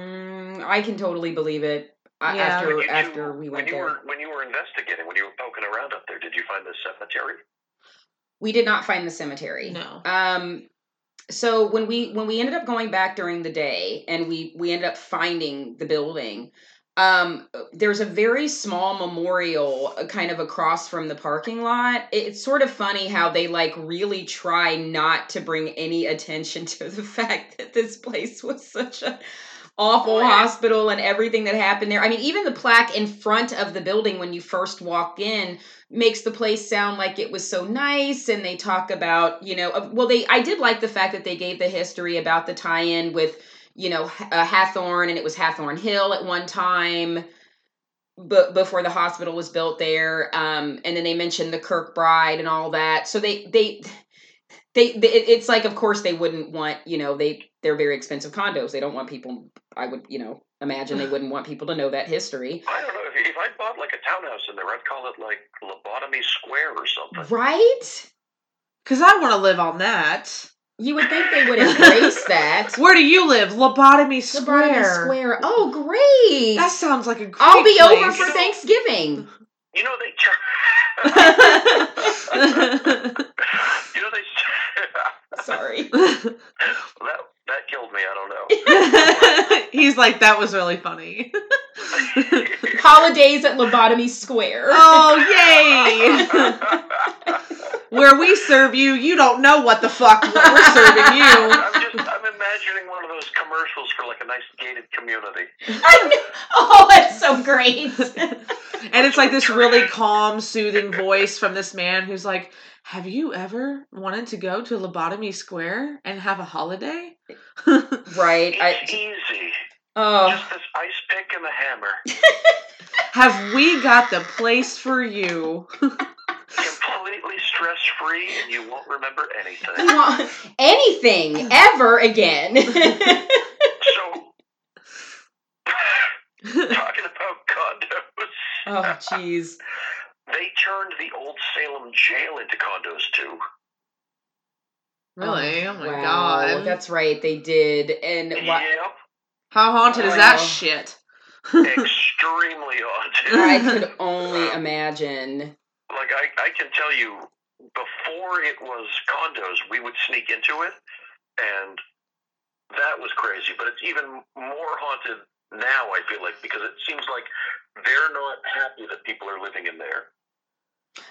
I can totally believe it. Yeah. After you after two- we when went you there. were when you were investigating, when you were poking around up there, did you find the cemetery? We did not find the cemetery. No. Um so when we when we ended up going back during the day and we we ended up finding the building um there's a very small memorial uh, kind of across from the parking lot. It's sort of funny how they like really try not to bring any attention to the fact that this place was such a awful hospital and everything that happened there. I mean even the plaque in front of the building when you first walk in makes the place sound like it was so nice and they talk about you know well they i did like the fact that they gave the history about the tie-in with you know H- uh, Hathorne and it was Hathorne hill at one time but before the hospital was built there um and then they mentioned the kirkbride and all that so they they they, they it- it's like of course they wouldn't want you know they they're very expensive condos they don't want people i would you know imagine they wouldn't want people to know that history I don't know. If, if I bought like a townhouse in there, I'd call it like Lobotomy Square or something. right Because I want to live on that. You would think they would embrace that. Where do you live? Lobotomy Square. Lobotomy Square. Oh, great! That sounds like a great I'll be over for Thanksgiving. You know they charge. you know they. Sorry. that that killed me. I don't know. He's like, that was really funny. Holidays at Lobotomy Square. Oh, yay! Where we serve you, you don't know what the fuck we're serving you. I'm just I'm imagining one of those commercials for like a nice gated community. I know. Oh, that's so great. and it's like this really calm, soothing voice from this man who's like, "Have you ever wanted to go to Lobotomy Square and have a holiday?" right. I, It's easy. Oh, Just this ice pick and a hammer. have we got the place for you? Completely stress free, and you won't remember anything. want anything ever again? So, talking about condos, oh, jeez. they turned the old Salem jail into condos too. Oh, really? Oh, my wow. god! That's right. They did. And what? Yep, How haunted is that shit? extremely haunted. I could only imagine. like I, I can tell you before it was condos we would sneak into it and that was crazy but it's even more haunted now i feel like because it seems like they're not happy that people are living in there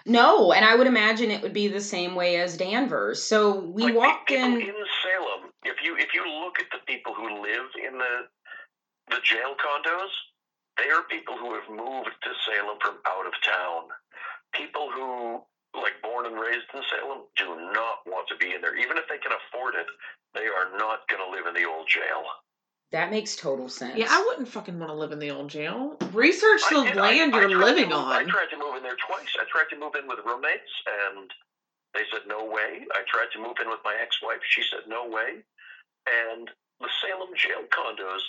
No, and I would imagine it would be the same way as Danvers. So we like, walked in. in salem if you if you look at the people who live in the the jail condos they are people who have moved to salem from out of town people who like born and raised in Salem do not want to be in there. Even if they can afford it, they are not going to live in the old jail. That makes total sense. Yeah, I wouldn't fucking want to live in the old jail. Research the I did- I- land I you're tried living move- I tried to move in there twice. I tried to move in with roommates, and they said no way. I tried to move in with my ex-wife. She said no way. And the Salem jail condos,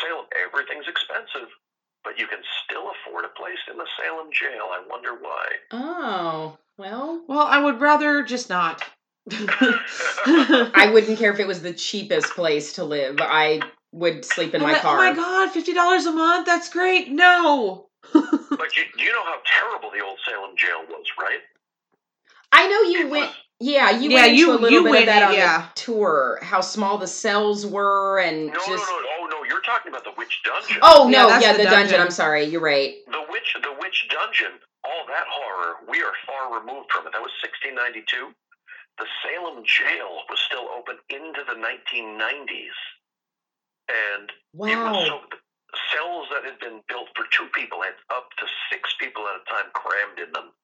Salem, everything's expensive, but you can still afford a place in the Salem jail. I wonder why. Oh, well, Well, I would rather just not. I wouldn't care if it was the cheapest place to live. I would sleep in I'm my like, car. Oh my god, fifty dollars a month? That's great. No. But you, you know how terrible the old Salem jail was, right? I know you It went. was- Yeah, you Yeah, went into you- a little you bit went of that in- on yeah. the tour. How small the cells were, and No, just. no, no. Oh, no. You're talking about the witch dungeon. Oh no, that's yeah, the the, dungeon. dungeon. I'm sorry, you're right. The witch, the witch dungeon, all that horror, we are far removed from it. That was 1692. The Salem jail was still open into the 1990s, and it was so cells that had been built for two people had up to six people at a time crammed in them.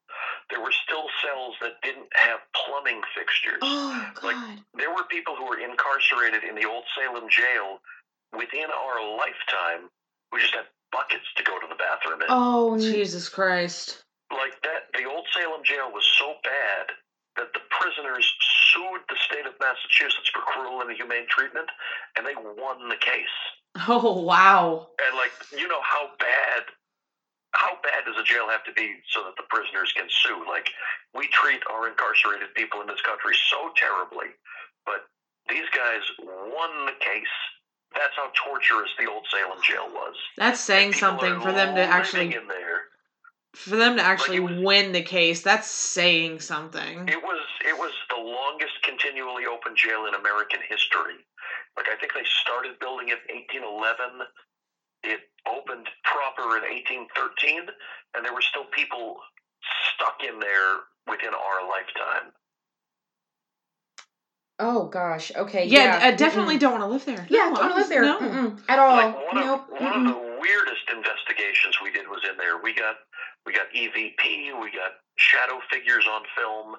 There were still cells that didn't have plumbing fixtures. Oh like-. There were people who were incarcerated in the old Salem jail within our lifetime who just had buckets to go to the bathroom in. Oh Jesus Christ. like that the old salem jail was so bad that the prisoners sued the state of massachusetts for cruel and inhumane treatment and they won the case. Oh wow. and like you know how bad how bad does a jail have to be so that the prisoners can sue? Like we treat our incarcerated people in this country so terribly but these guys won the case. That's how torturous the old salem jail was. That's saying something for them to actually in there for them to actually it was- win the case. That's saying something. It was it was the longest continually open jail in American history. Like I think they started building it in 1811. It opened proper in 1813, and there were still people stuck in there within our lifetime. Oh gosh. Okay. yeah, Yeah. I definitely Mm-mm. don't want to live there. Yeah, No, don't want to live there No. At all. like one nope. of one mm-mm. of the weirdest investigations we did was in there. We got we got EVP, we got shadow figures on film.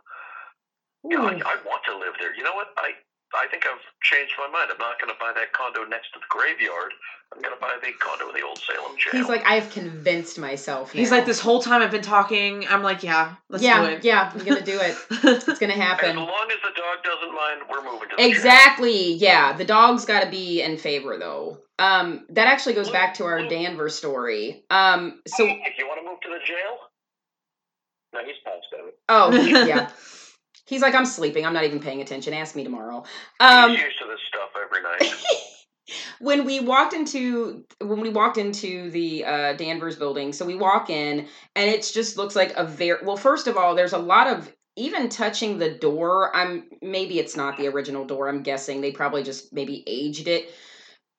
You know, I, I want to live there. You know what? I I think I've changed my mind. I'm not going to buy that condo next to the graveyard. I'm going to buy the condo in the old Salem jail. He's like, I have convinced myself. He's like this whole time I've been talking. I'm like, yeah, let's yeah, do it. yeah, I'm gonna do it. It's gonna happen. as long as the dog doesn't mind, we're moving to the jail. Exactly. Yeah, the dog's got to be in favor though. Um, that actually goes back to our Danvers story. Um, so if you want to move to the jail, no, he's passed out. oh yeah, he's like, I'm sleeping. I'm not even paying attention. Ask me tomorrow. Um, used to this stuff every night. when we walked into when we walked into the uh, Danvers building, so we walk in and it just looks like a very well. First of all, there's a lot of even touching the door. I'm maybe it's not the original door. I'm guessing they probably just maybe aged it.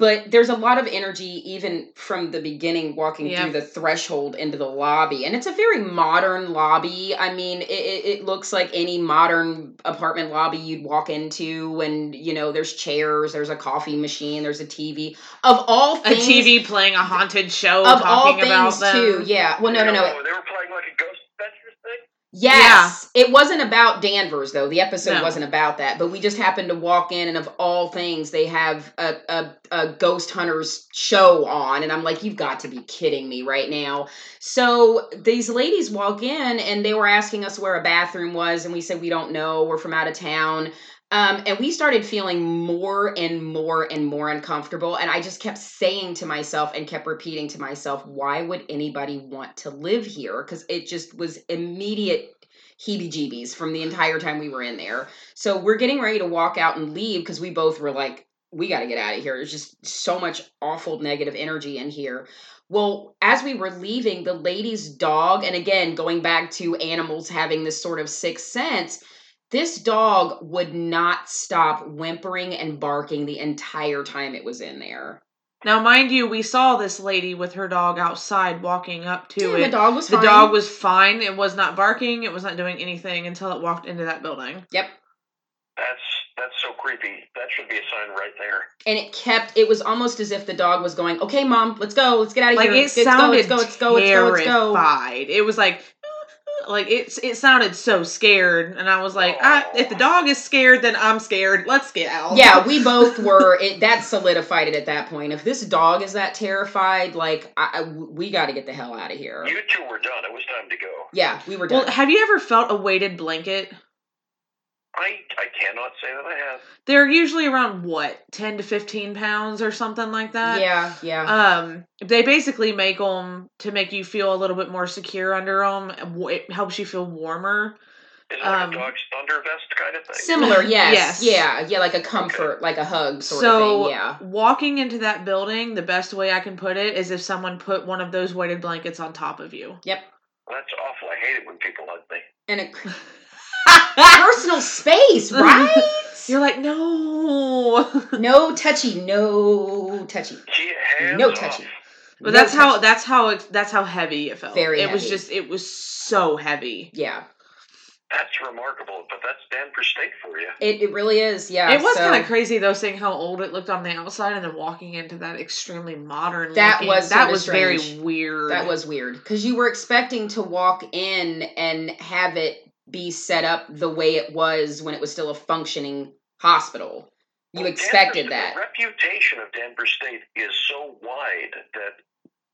But there's a lot of energy even from the beginning walking Yeah. through the threshold into the lobby and it's a very modern lobby i mean it, it, it looks like any modern apartment lobby you'd walk into and you know there's chairs there's a coffee machine there's a tv of all things. A TV playing a haunted show of all talking about things them. too yeah well no no no They were playing like a Ghostbusters Yes. It wasn't about Danvers though. The episode No. wasn't about that. But we just happened to walk in and of all things they have a, a, a ghost hunters show on and I'm like, you've got to be kidding me right now. So these ladies walk in and they were asking us where a bathroom was and we said we don't know. We're from out of town. Um, and we started feeling more and more and more uncomfortable. And I just kept saying to myself and kept repeating to myself, why would anybody want to live here? Because it just was immediate heebie jeebies from the entire time we were in there. So we're getting ready to walk out and leave because we both were like, we got to get out of here. There's just so much awful negative energy in here. Well, as we were leaving, the lady's dog, and again, going back to animals having this sort of sixth sense, this dog would not stop whimpering and barking the entire time it was in there. Now, mind you, we saw this lady with her dog outside walking up to Yeah, it. the dog was The fine. dog was fine. It was not barking. It was not doing anything until it walked into that building. Yep. That's that's so creepy. That should be a sign right there. And it kept. It was almost as if the dog was going, "Okay, mom, let's go. Let's get out of Like here. it Let's go, sounded let's go. Let's go. Let's go. Let's go." terrified. It was like, like it's it sounded so scared, and I was like, I, if the dog is scared, then I'm scared. Let's get out. Yeah, we both were. It that solidified it at that point. If this dog is that terrified, like I, I- we got to get the hell out of here. You two were done. It was time to go. Yeah, we were done. Well, have you ever felt a weighted blanket? I I cannot say that I have. They're usually around what, ten to fifteen pounds or something like that. yeah, yeah. Um, they basically make them to make you feel a little bit more secure under them. It helps you feel warmer. Is it like Um, a dog's thunder vest kind of thing? Similar, yes, Yes. yeah, yeah, like a comfort, like a hug sort so of thing. Yeah, walking into that building, the best way I can put it is if someone put one of those weighted blankets on top of you. Yep. That's awful. I hate it when people hug me. and it, personal space, right? You're like, no. no touchy, no touchy. No touchy. But No that's how that's how it, that's how heavy it felt. Very It was just it was so heavy. Yeah, That's remarkable, but that's Danvers State for you. it, it really is. Yeah, it was so- kind of crazy though, seeing how old it looked on the outside, and then walking into that extremely modern. That looking- was that sorta was very weird. That was weird because you were expecting to walk in and have it be set up the way it was when it was still a functioning hospital. You Well, expected Danvers- that. The reputation of Danvers State is so wide that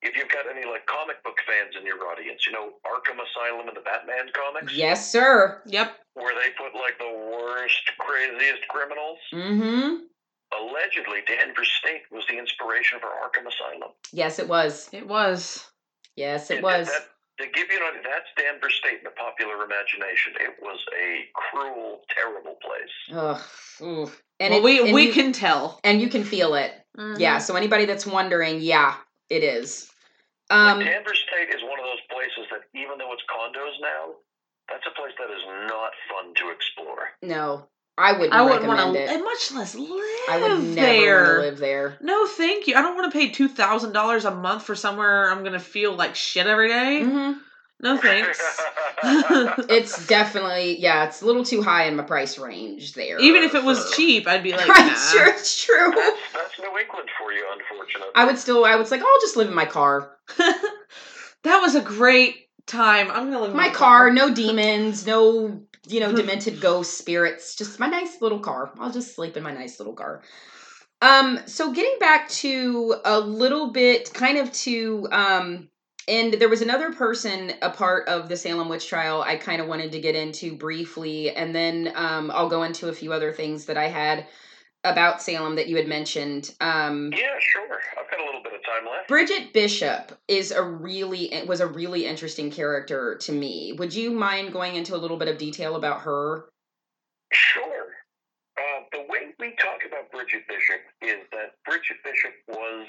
if you've got any like comic book fans in your audience, you know Arkham Asylum and the Batman comics, Yes, sir. Yep. where they put like the worst, craziest criminals. Mm-hmm. Allegedly, Danvers State was the inspiration for Arkham Asylum. Yes, it was. It was. Yes, it And was. That, to give you an idea, that's Danvers State in the popular imagination. It was a cruel, terrible place. Ugh. oof. And well, it- we and we you- can tell. and you can feel it. Mhm. Yeah. So anybody that's wondering, yeah, it is. Um. Danvers State is one of those places that, even though it's condos now, that's a place that is not fun to explore. No, I wouldn't. I wouldn't want to, it. and much less live I would never there. want to live there. No, thank you. I don't want to pay two thousand dollars a month for somewhere I'm gonna feel like shit every day. hmm No thanks. It's definitely yeah, it's a little too high in my price range there. Even if it was for- cheap, I'd be like, I'm nah. sure it's true. that's, that's New England for you, unfortunately. I would still I was like, oh, I'll just live in my car. that was a great time. I'm gonna live in My car, no demons, no you know, demented ghost spirits, just my nice little car. I'll just sleep in my nice little car. Um, so getting back to a little bit kind of to um and there was another person a part of the Salem witch trial I kind of wanted to get into briefly and then um I'll go into a few other things that I had about Salem that you had mentioned. Um Yeah, sure. I've got a little bit of time left. Bridget Bishop is a really was a really interesting character to me. Would you mind going into a little bit of detail about her? Sure. Uh, the way we talk about Bridget Bishop is that Bridget Bishop was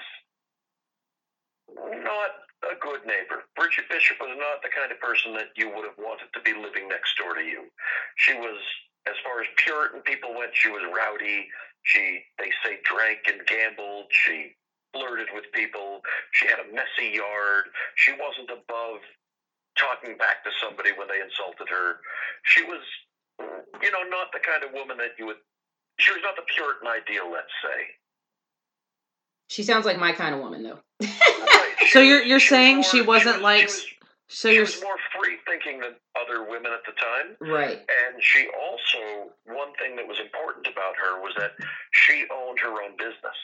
not a good neighbor. Bridget Bishop was not the kind of person that you would have wanted to be living next door to you. She was, as far as Puritan people went, she was rowdy. She, they say, drank and gambled. She flirted with people. She had a messy yard. She wasn't above talking back to somebody when they insulted her. She was, you know, not the kind of woman that you would. She was not the Puritan ideal, let's say. She sounds like my kind of woman, though. Right. She So you're you're she was saying more- she wasn't was- like She was, so she was more free thinking than other women at the time. right. And she also, one thing that was important about her was that she owned her own business,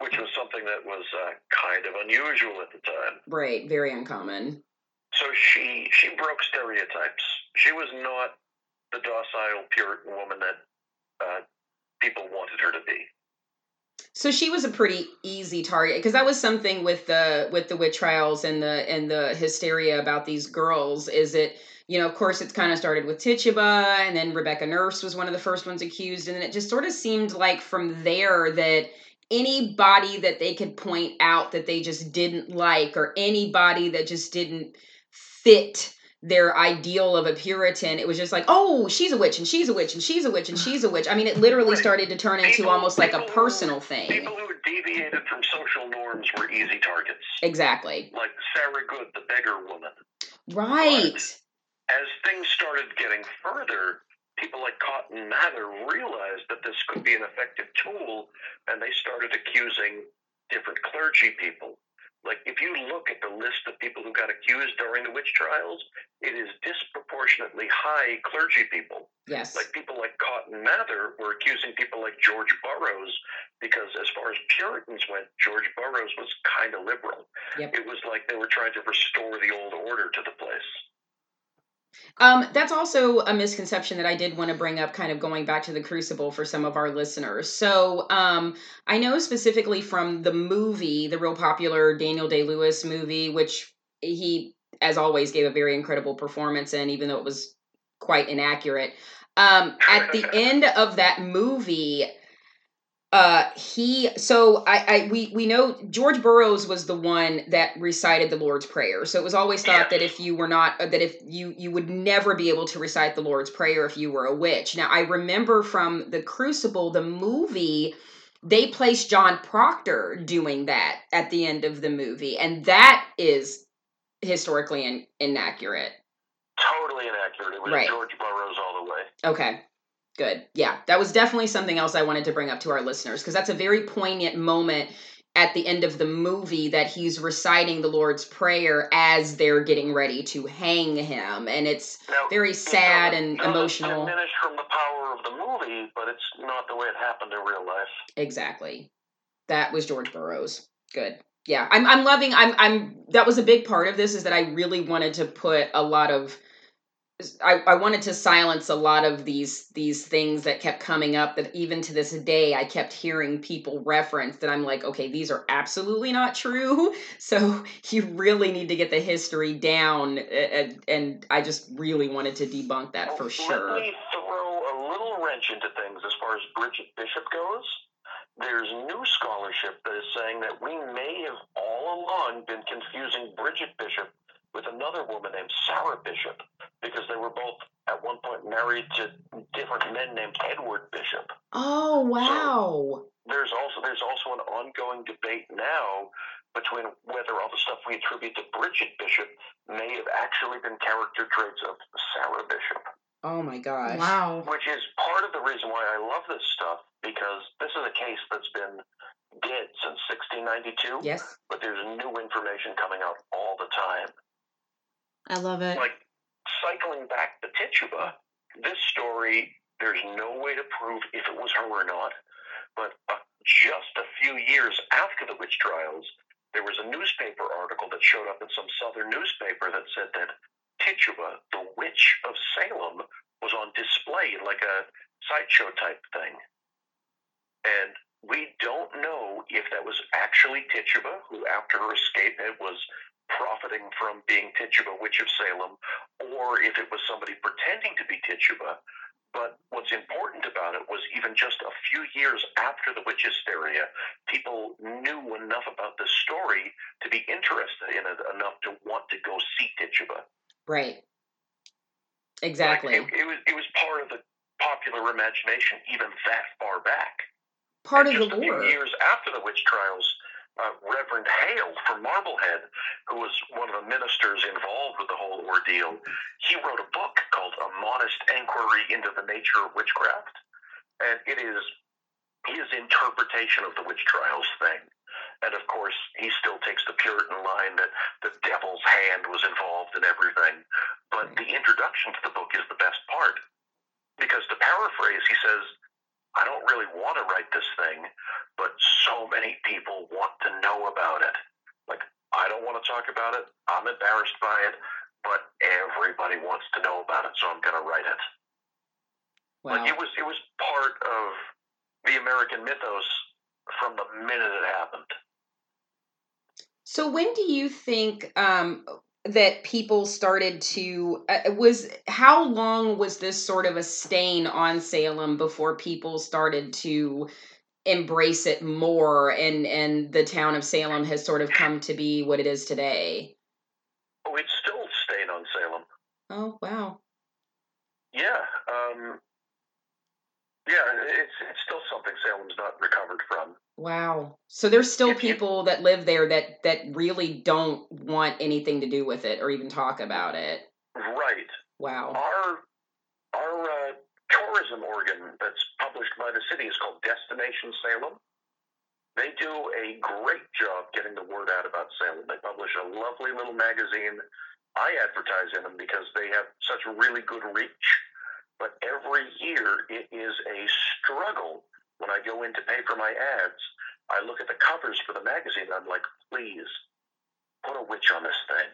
which was something that was uh, kind of unusual at the time. Right. Very uncommon. So she she broke stereotypes. She was not the docile Puritan woman that uh, people wanted her to be. So she was a pretty easy target because that was something with the with the witch trials and the and the hysteria about these girls. Is it you know of course it's kind of started with Tituba and then Rebecca Nurse was one of the first ones accused and then it just sort of seemed like from there that anybody that they could point out that they just didn't like or anybody that just didn't fit their ideal of a Puritan, it was just like, oh, she's a witch and she's a witch and she's a witch and she's a witch. I mean, it literally started to turn into People- almost like a people who- personal thing. People who deviated from social norms were easy targets, Exactly. like Sarah Good, the beggar woman. Right. As things started getting further, people like Cotton Mather realized that this could be an effective tool, and they started accusing different clergy people. Like, if you look at the list of people who got accused during the witch trials, it is disproportionately high clergy people. Yes. Like, people like Cotton Mather were accusing people like George Burroughs because, as far as Puritans went, George Burroughs was kind of liberal. Yep. It was like they were trying to restore the old order to the place. Um, that's also a misconception that I did want to bring up, kind of going back to the Crucible for some of our listeners. So, um, I know specifically from the movie, the real popular Daniel Day Lewis movie, which he, as always, gave a very incredible performance in, even though it was quite inaccurate. Um, at the end of that movie, uh he so I, I we we know george burroughs was the one that recited the lord's prayer so it was always thought that if you were not that if you you would never be able to recite the lord's prayer if you were a witch now i remember from the crucible the movie they placed john proctor doing that at the end of the movie and that is historically in, inaccurate Totally inaccurate. It was Right. George Burroughs all the way. Okay. Good. Yeah. That was definitely something else I wanted to bring up to our listeners because that's a very poignant moment at the end of the movie that he's reciting the Lord's Prayer as they're getting ready to hang him. And it's Now, very sad doesn't- and doesn't emotional. Diminish from the power of the movie, but it's not the way it happened in real life. Exactly. That was George Burroughs. Good. Yeah. I'm I'm loving I'm I'm that was a big part of this is that I really wanted to put a lot of I, I wanted to silence a lot of these these things that kept coming up that even to this day I kept hearing people reference that I'm like, okay, these are absolutely not true. So you really need to get the history down, and, and I just really wanted to debunk that for sure. Let me throw a little wrench into things as far as Bridget Bishop goes. There's new scholarship that is saying that we may have all along been confusing Bridget Bishop with another woman named Sarah Bishop because they were both at one point married to different men named Edward Bishop. Oh wow! There's also there's also an ongoing debate now between whether all the stuff we attribute to Bridget Bishop may have actually been character traits of Sarah Bishop Oh my gosh! Wow. which is part of the reason why I love this stuff because this is a case that's been dead since 1692, Yes. but there's new information coming out all the time. I love it. Like cycling back to Tituba, this story, there's no way to prove if it was her or not, but uh, just a few years after the witch trials, there was a newspaper article that showed up in some southern newspaper that said that Tituba, the witch of Salem, was on display like a sideshow type thing. And we don't know if that was actually Tituba, who after her escape had was profiting from being Tituba, witch of Salem, or if it was somebody pretending to be Tituba. But what's important about it was even just a few years after the witch hysteria, people knew enough about the story to be interested in it enough to want to go see Tituba. Right. Like, Exactly. it, it was it was part of the popular imagination even that far back. Part And of the a few lore. years after the witch trials, uh, Reverend Hale from Marblehead, who was one of the ministers involved with the whole ordeal, he wrote a book called A Modest Inquiry into the Nature of Witchcraft. And it is his interpretation of the witch trials thing. And of course, he still takes the Puritan line that the devil's hand was involved in everything. But the introduction to the book is the best part. Because to paraphrase, he says, I don't really want to write this thing, but so many people want to know about it. Like, I don't want to talk about it. I'm embarrassed by it, but everybody wants to know about it, so I'm going to write it. Wow. Like, it was it was part of the American mythos from the minute it happened. So when do you think um, that people started to uh, was how long was this sort of a stain on Salem before people started to embrace it more and and the town of Salem has sort of come to be what it is today? Oh, it's still staying on Salem. Oh wow. Yeah, um, yeah, it's it's still something Salem's not recovered from. Wow. So there's still If you- people that live there that that really don't want anything to do with it or even talk about it. Right. Wow. Our our uh, tourism organ that's published by the city is called Destination Salem. They do a great job getting the word out about Salem. They publish a lovely little magazine. I advertise in them because they have such really good reach. But every year it is a struggle when I go in to pay for my ads. I look at the covers for the magazine and I'm like, please put a witch on this thing.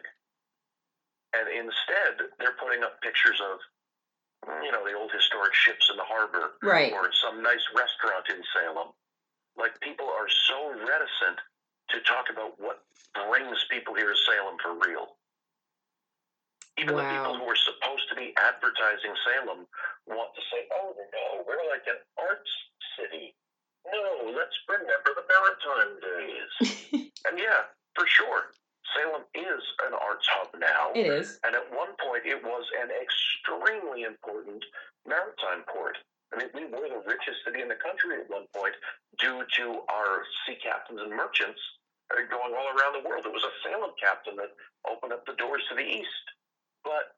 And instead, they're putting up pictures of you know, the old historic ships in the harbor Right. or some nice restaurant in Salem. Like people are so reticent to talk about what brings people here to Salem for real. Even the people who are supposed to be advertising Salem want to say, oh, no, we're like an arts city. No, let's remember the maritime days. and yeah, for sure, Salem is an arts hub now. It is. And at one point, it was an extremely important maritime port. I mean, we were the richest city in the country at one point due to our sea captains and merchants uh, going all around the world. It was a Salem captain that opened up the doors to the east. But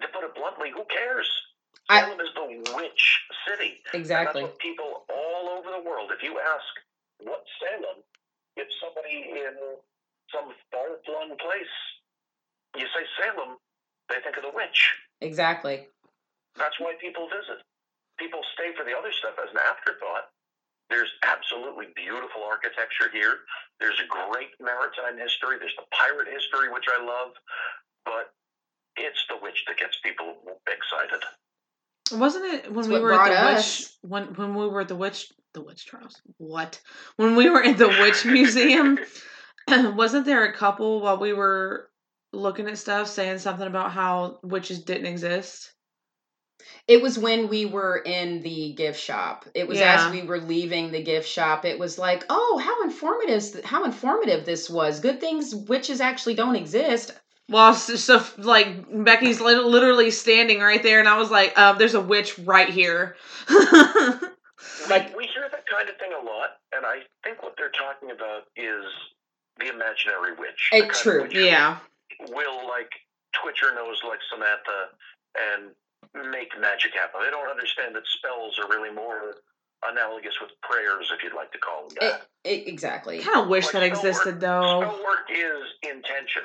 to put it bluntly, who cares? I- Salem is the witch city. And Exactly. that's what people all over the world, if you ask what Salem, if somebody in some far flung place, you say Salem, they think of the witch. Exactly. That's why people visit. People stay for the other stuff as an afterthought. There's absolutely beautiful architecture here. There's a great maritime history. There's the pirate history, which I love. But it's the witch that gets people excited. Wasn't it when It's we were at brought the witch when when we were at the witch the witch trials? What? When we were at the witch museum, wasn't there a couple while we were looking at stuff saying something about how witches didn't exist? It was when we were in the gift shop. It was Yeah. as we were leaving the gift shop. It was like, oh, how informative! How informative this was. Good things witches actually don't exist. Well, so, so like Becky's literally standing right there, and I was like, uh, "There's a witch right here." Like- we, we hear that kind of thing a lot, and I think what they're talking about is the imaginary witch. the kind of true. witch who yeah, Will like twitch her nose like Samantha and make magic happen. They don't understand that spells are really more analogous with prayers, if you'd like to call them that. It, it, exactly. I kind of wish Like that existed work- though. Spell work is intention.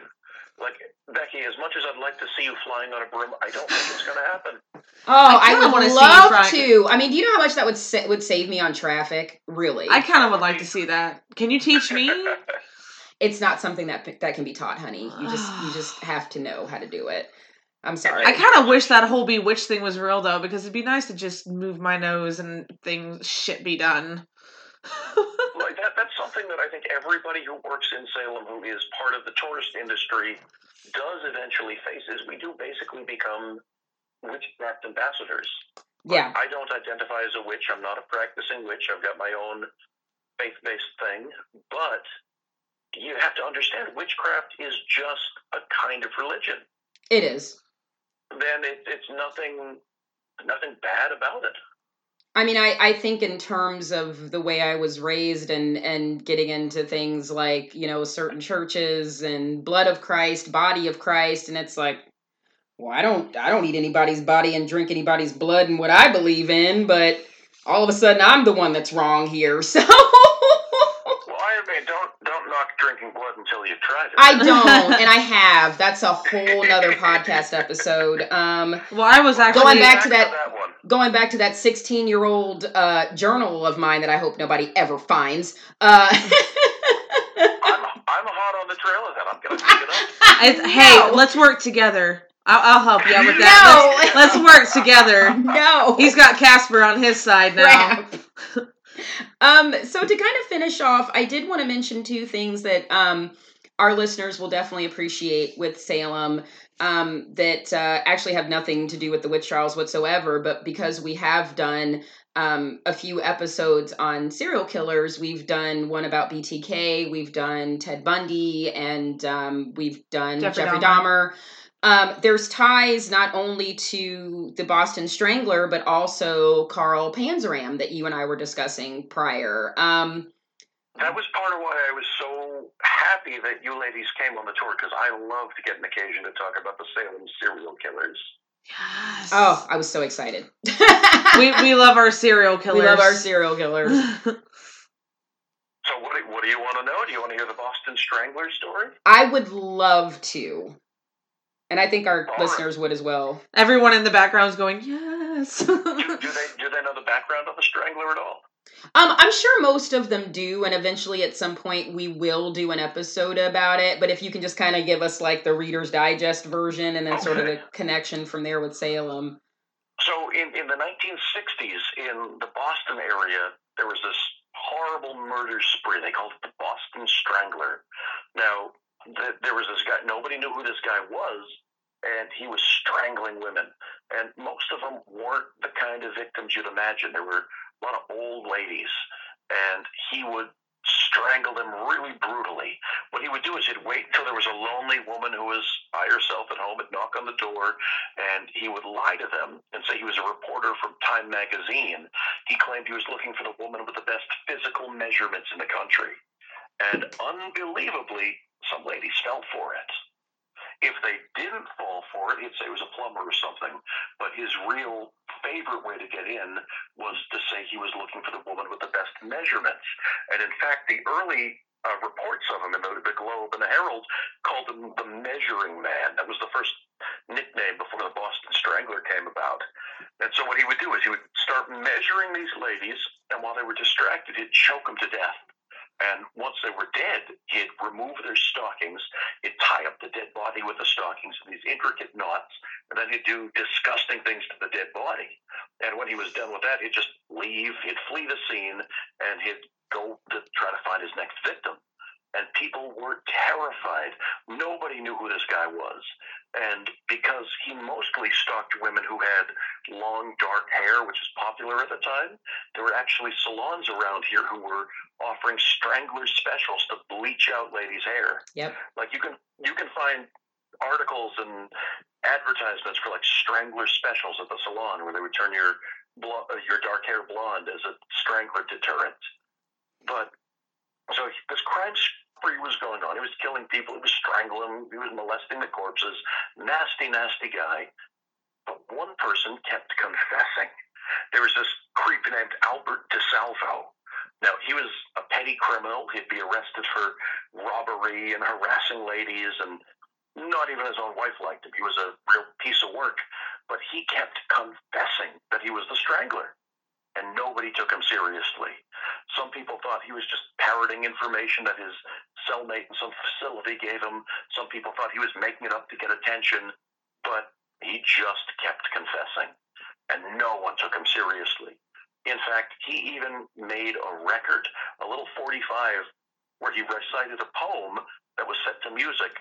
Like Becky, as much as I'd like to see you flying on a broom, I don't think it's going to happen. Oh, I I, would wanna see you love try- to. I mean, do you know how much that would sa- would save me on traffic? Really, I kind of would like to see that. Can you teach me? it's not something that that can be taught, honey. You just you just have to know how to do it. I'm sorry. I kind of wish that whole bewitch thing was real though, because it'd be nice to just move my nose and things shit be done. something that I think everybody who works in Salem who is part of the tourist industry does eventually face is we do basically become witchcraft ambassadors. Yeah, I don't identify as a witch. I'm not a practicing witch. I've got my own faith based thing. But you have to understand witchcraft is just a kind of religion. it is. Then it, it's nothing nothing bad about it. I mean, I, I think in terms of the way I was raised and, and getting into things like, you know, certain churches and blood of Christ, body of Christ, and it's like, well, I don't I don't eat anybody's body and drink anybody's blood and what I believe in, but all of a sudden I'm the one that's wrong here. So Well, Iron Man, don't don't knock drinking blood until you've tried it. I don't, and I have. That's a whole nother podcast episode. Um, Well, I was actually Going back to that- that one. Going back to that 16 year old uh, journal of mine that I hope nobody ever finds. Uh, I'm I'm hot on the trail of that. I'm gonna pick it up. It's, hey, No. let's work together. I'll, I'll help you out with that. No. Let's, let's work together. no, He's got Casper on his side now. um, so to kind of finish off, I did want to mention two things that um, our listeners will definitely appreciate with Salem um, that uh, actually have nothing to do with the witch trials whatsoever, but because we have done um, a few episodes on serial killers, we've done one about BTK, we've done Ted Bundy, and um, we've done Jeffrey Jeffrey, Dahmer. Dahmer. Um, there's ties not only to the Boston Strangler, but also Carl Panzram that you and I were discussing prior. Um, That was part of why I was so happy that you ladies came on the tour because I love to get an occasion to talk about the Salem serial killers. Yes. oh, I was so excited. we we love our serial killers. We love our serial killers. So what do, what do you want to know? Do you want to hear the Boston Strangler story? I would love to. And I think our All right. listeners would as well. Everyone in the background is going yes. Do, do they do they know the background of the Strangler at all? Um, I'm sure most of them do, and eventually at some point we will do an episode about it. But if you can just kind of give us like the Reader's Digest version and then sort of the connection from there with Salem. So in, in the 1960s, in the Boston area, there was this horrible murder spree. They called it the Boston Strangler. Now, th- there was this guy, nobody knew who this guy was, and he was strangling women. And most of them weren't the kind of victims you'd imagine. There were a lot of old ladies, and he would strangle them really brutally. What he would do is he'd wait until there was a lonely woman who was by herself at home, and knock on the door, and he would lie to them and say he was a reporter from Time magazine. He claimed he was looking for the woman with the best physical measurements in the country. And unbelievably, some ladies fell for it. If they didn't fall for it, he'd say it was a plumber or something. But his real favorite way to get in was to say he was looking for the woman with the best measurements. And in fact, the early uh, reports of him in the, the Globe and the Herald called him the Measuring Man. That was the first nickname before the Boston Strangler came about. And so what he would do is he would start measuring these ladies, and while they were distracted, he'd choke them to death. And once they were dead, he'd remove their stockings, he'd tie up the dead body with the stockings in these intricate knots, and then he'd do disgusting things to the dead body. And when he was done with that, he'd just leave, he'd flee the scene, and he'd go to try to find his next victim. And people were terrified. Nobody knew who this guy was. And because he mostly stalked women who had long, dark hair, which was popular at the time, there were actually salons around here who were offering strangler specials to bleach out ladies' hair. Yep. Like you can you can find articles and advertisements for like strangler specials at the salon where they would turn your uh, your dark hair blonde as a strangler deterrent. But so this crime spree was going on. He was killing people. He was strangling them. He was molesting the corpses. Nasty, nasty guy. But one person kept confessing. There was this creep named Albert DeSalvo. Now, he was a petty criminal. He'd be arrested for robbery and harassing ladies, and not even his own wife liked him. He was a real piece of work. But he kept confessing that he was the strangler, and nobody took him seriously. Some people thought he was just parroting information that his cellmate in some facility gave him. Some people thought he was making it up to get attention, but he just kept confessing, and no one took him seriously. In fact, he even made a record, a little 45, where he recited a poem that was set to music.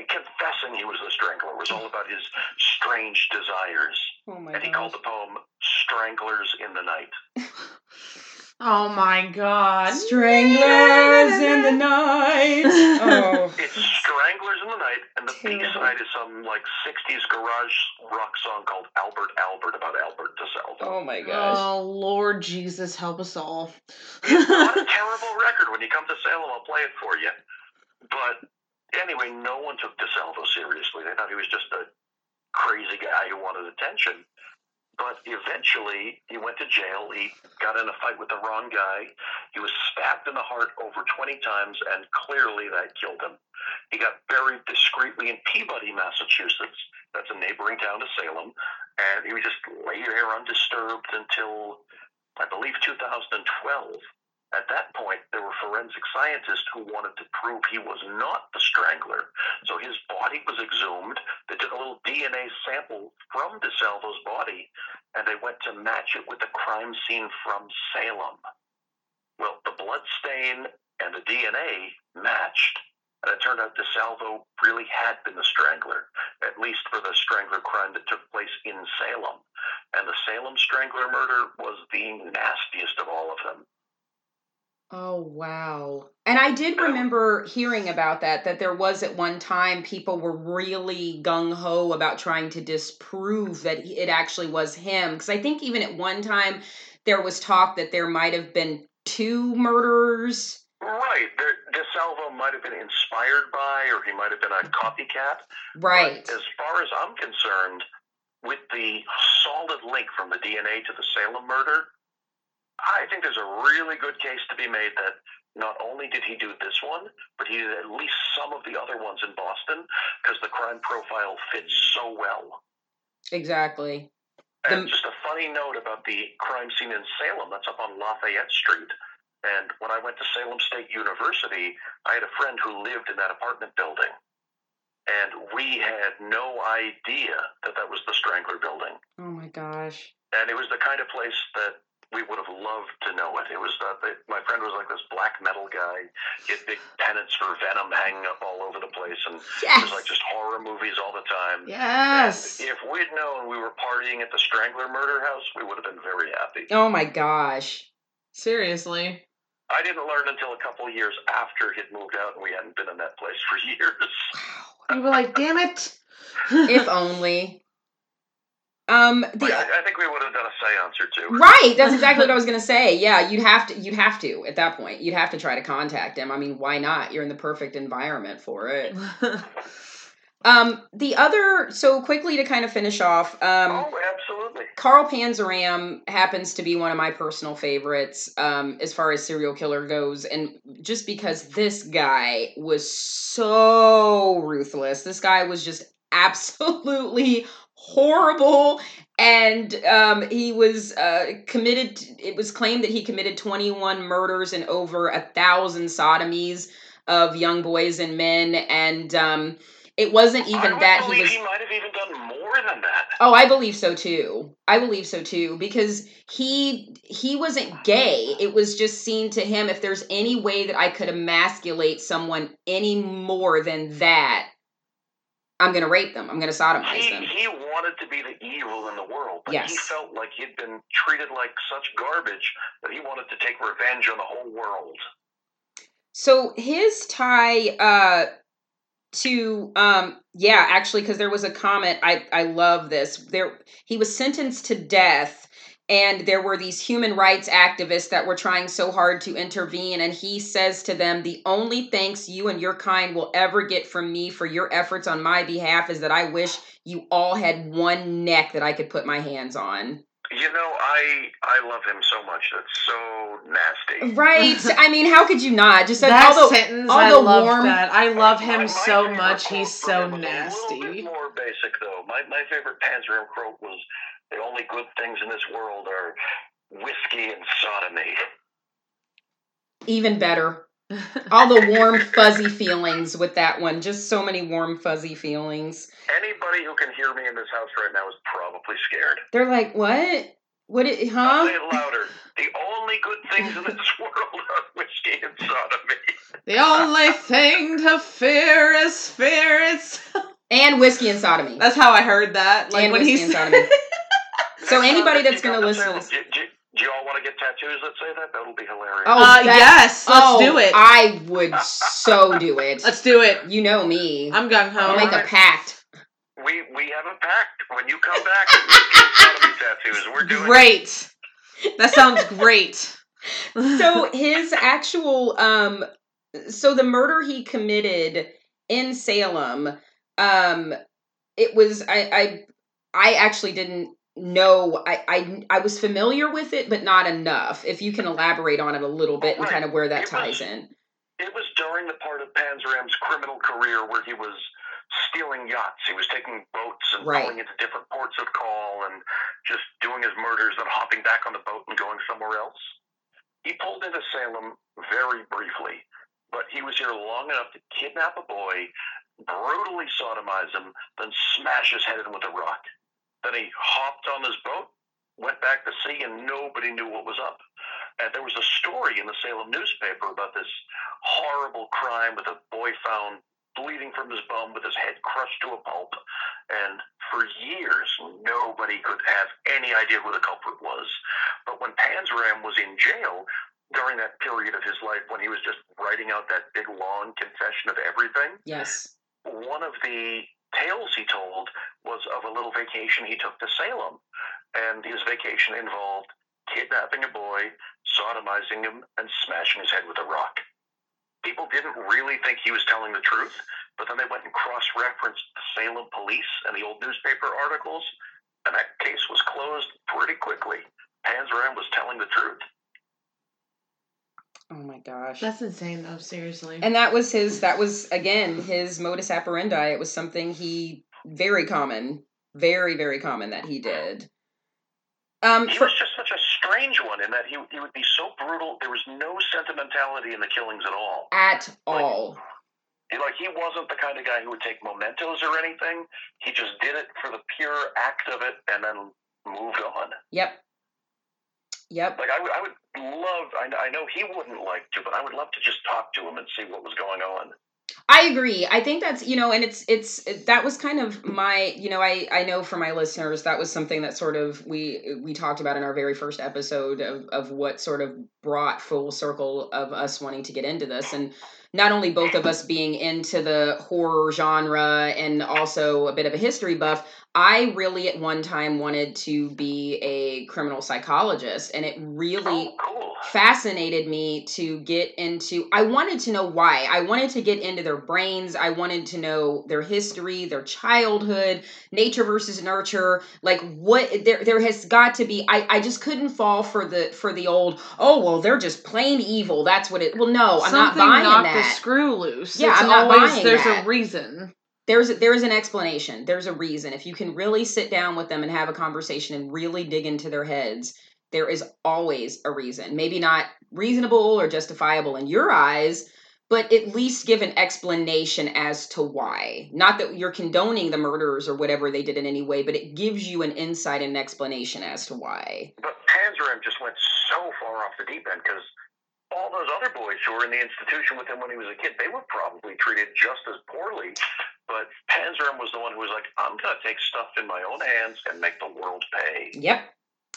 He confessing he was the strangler. It was all about his strange desires. Oh my And he gosh. called the poem Stranglers in the Night. Oh my god. Stranglers in the night. Oh. It's Stranglers in the Night, and the B side is some like '60s garage rock song called Albert Albert about Albert DeSalvo. Oh my gosh. Oh Lord Jesus, help us all. It's not a terrible record. When you come to Salem, I'll play it for you. But anyway, no one took DeSalvo seriously. They thought he was just a crazy guy who wanted attention. But eventually, he went to jail. He got in a fight with the wrong guy. He was stabbed in the heart over 20 times, and clearly that killed him. He got buried discreetly in Peabody, Massachusetts. That's a neighboring town to Salem. And he was just lay there undisturbed until, I believe, 2012. At that point, there were forensic scientists who wanted to prove he was not the strangler. So his body was exhumed. They took a little DNA sample from DeSalvo's body, and they went to match it with the crime scene from Salem. Well, the blood stain and the DNA matched, and it turned out DeSalvo really had been the strangler, at least for the strangler crime that took place in Salem. And the Salem strangler murder was the nastiest of all of them. Oh wow. And I did remember hearing about that that there was at one time people were really gung ho about trying to disprove that it actually was him because I think even at one time there was talk that there might have been two murderers. Right. DeSalvo might have been inspired by, or he might have been a copycat. Right. But as far as I'm concerned, with the solid link from the DNA to the Salem murder, I think there's a really good case to be made that not only did he do this one, but he did at least some of the other ones in Boston because the crime profile fits so well. Exactly. And The- just a funny note about the crime scene in Salem, that's up on Lafayette Street. And when I went to Salem State University, I had a friend who lived in that apartment building. And we had no idea that that was the Strangler building. Oh my gosh. And it was the kind of place that we would have loved to know it. It was uh, the, my friend was like this black metal guy. He had big pennants for Venom hanging up all over the place, and it was like just horror movies all the time. Yes. If we'd known we were partying at the Strangler murder house, we would have been very happy. Oh my gosh. Seriously. I didn't learn until a couple of years after he'd moved out and we hadn't been in that place for years. You were like, damn it. If only. Um the I, I think we would have done a seance or two. Right, that's exactly what I was gonna say. Yeah, you'd have to you'd have to at that point. You'd have to try to contact him. I mean, why not? You're in the perfect environment for it. Um, the other so quickly to kind of finish off, um oh, absolutely. Carl Panzram happens to be one of my personal favorites um, as far as serial killer goes. And just because this guy was so ruthless, this guy was just absolutely horrible. And um, he was uh, committed, it was claimed that he committed 21 murders and over a thousand sodomies of young boys and men. And um, it wasn't even that he was. he might have even done more than that. Oh, I believe so too. I believe so too because he he wasn't gay. It was just seen to him if there's any way that I could emasculate someone any more than that, I'm going to rape them. I'm going to sodomize He, them. he wanted to be the evil in the world, but he felt like he'd been treated like such garbage that he wanted to take revenge on the whole world. So his tie uh to um yeah, actually cuz there was a comment I I love this. There he was sentenced to death and there were these human rights activists that were trying so hard to intervene and he says to them the only thanks you and your kind will ever get from me for your efforts on my behalf is that I wish you all had one neck that I could put my hands on. You know, I I love him so much. That's so nasty. Right? I mean, how could you not? Just that all the sentence, all I the love warm- that. I love him my so much. He's so him A bit nasty. more basic though. My my favorite Panzram quote was, "The only good things in this world are whiskey and sodomy." even better. all the warm fuzzy feelings with that one just so many warm fuzzy feelings Anybody who can hear me in this house right now is probably scared. they're like what what it, I'll huh say it louder. The only good things in this world are whiskey and sodomy. the only thing to fear is fear. It's and whiskey and sodomy that's how I heard that. Like And when whiskey he's and sodomy. so anybody that's gonna listen to Salem, this ju- ju- Do you all want to get tattoos that say that? That'll be hilarious. Oh, uh, that- yes, let's oh, do it. I would so do it. let's do it. You know me. I'm gung I'll ho. make a pact. We we haven't packed. When you come back, we'll me tattoos. We're doing it. Great. That sounds great. so his actual um so the murder he committed in Salem um it was I I I actually didn't know I I I was familiar with it but not enough if you can elaborate on it a little oh, bit and Right. kind of where that It was- ties in It was during the part of Panzram's criminal career where he was stealing yachts. He was taking boats and Right. going into different ports of call and just doing his murders and hopping back on the boat and going somewhere else. He pulled into Salem very briefly, but he was here long enough to kidnap a boy, brutally sodomize him, then smash his head in with a rock. Then he hopped on his boat, went back to sea, and nobody knew what was up. And there was a story in the Salem newspaper about this horrible crime with a boy found bleeding from his bum with his head crushed to a pulp. And for years, nobody could have any idea who the culprit was. But when Panzram was in jail during that period of his life when he was just writing out that big long confession of everything, yes one of the tales he told was of a little vacation he took to Salem. And his vacation involved kidnapping a boy, sodomizing him, and smashing his head with a rock. People didn't really think he was telling the truth, but then they went and cross referenced the Salem police and the old newspaper articles, and that case was closed pretty quickly. Panzram was telling the truth. Oh my gosh That's insane, though. Seriously. and that was his that was again his modus operandi it was something he very common very very common that he did um He for, was just such a strange one in that he, he would be so brutal. There was no sentimentality in the killings at all. at all Like he wasn't the kind of guy who would take mementos or anything. He just did it for the pure act of it and then moved on. Yep. Yep. Like I would, I would love. I, I know he wouldn't like to, but I would love to just talk to him and see what was going on. I agree. I think that's you know, and it's it's that was kind of my you know I I know for my listeners that was something that sort of we we talked about in our very first episode of of what sort of brought full circle of us wanting to get into this and not only both of us being into the horror genre and also a bit of a history buff I really at one time wanted to be a criminal psychologist and it really Oh, cool. Fascinated me to get into i wanted to know why. I wanted to get into their brains. I wanted to know their history their childhood nature versus nurture. Like what there there has got to be i i just couldn't fall for the for the old oh well they're just plain evil. That's what it well no i'm not buying knocked that. the screw loose. Yeah, It's I'm not always, buying There's that. a reason. there's there's an explanation. There's a reason. If you can really sit down with them and have a conversation and really dig into their heads there is always a reason maybe not reasonable or justifiable in your eyes but at least give an explanation as to why not that you're condoning the murders or whatever they did in any way but it gives you an insight and an explanation as to why But Panzram just went so far off the deep end because all those other boys who were in the institution with him when he was a kid, they were probably treated just as poorly. But Panzram was the one who was like, I'm going to take stuff in my own hands and make the world pay. Yep.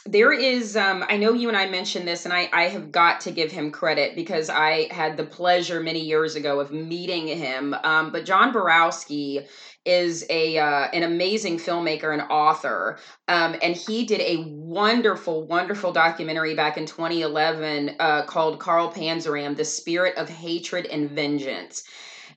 There is, um, I know you and I mentioned this, and I, I have got to give him credit because I had the pleasure many years ago of meeting him. Um, but John Borowski is a uh, an amazing filmmaker and author, um, and he did a wonderful, wonderful documentary back in 2011 uh, called Carl Panzram: The Spirit of Hatred and Vengeance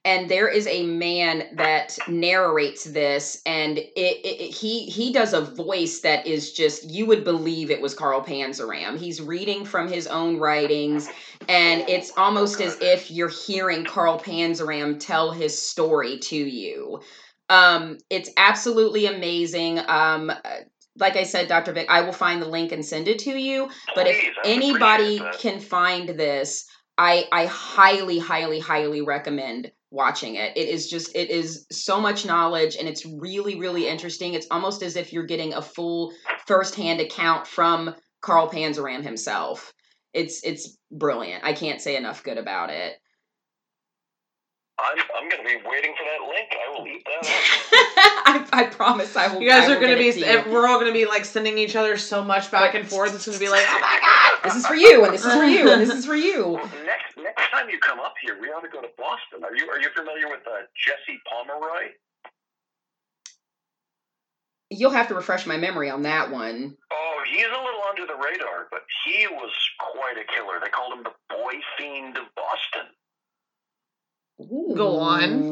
and there is a man that narrates this and it, it, he he does a voice that is just you would believe it was Carl Panzram. He's reading from his own writings and it's almost as if you're hearing Carl Panzram tell his story to you. Um it's absolutely amazing. Um like I said, Dr. Vic, I will find the link and send it to you. But if Please, I would anybody can find this, I I highly, highly, highly recommend watching it. It is just it is so much knowledge and it's really, really interesting. It's almost as if you're getting a full firsthand account from Carl Panzram himself. It's it's brilliant. I can't say enough good about it. I'm, I'm going to be waiting for that link. I will eat that. I, I promise I will. You guys I are going to be. it to you. We're all going to be like sending each other so much back and forth. It's going to be like, oh my god. This is for you, and this is for you, and this is for you. Next next time you come up here, we ought to go to Boston. Are you are you familiar with uh, Jesse Pomeroy? You'll have to refresh my memory on that one. Oh, he's a little under the radar, but he was quite a killer. They called him the boy fiend of Boston. Go on.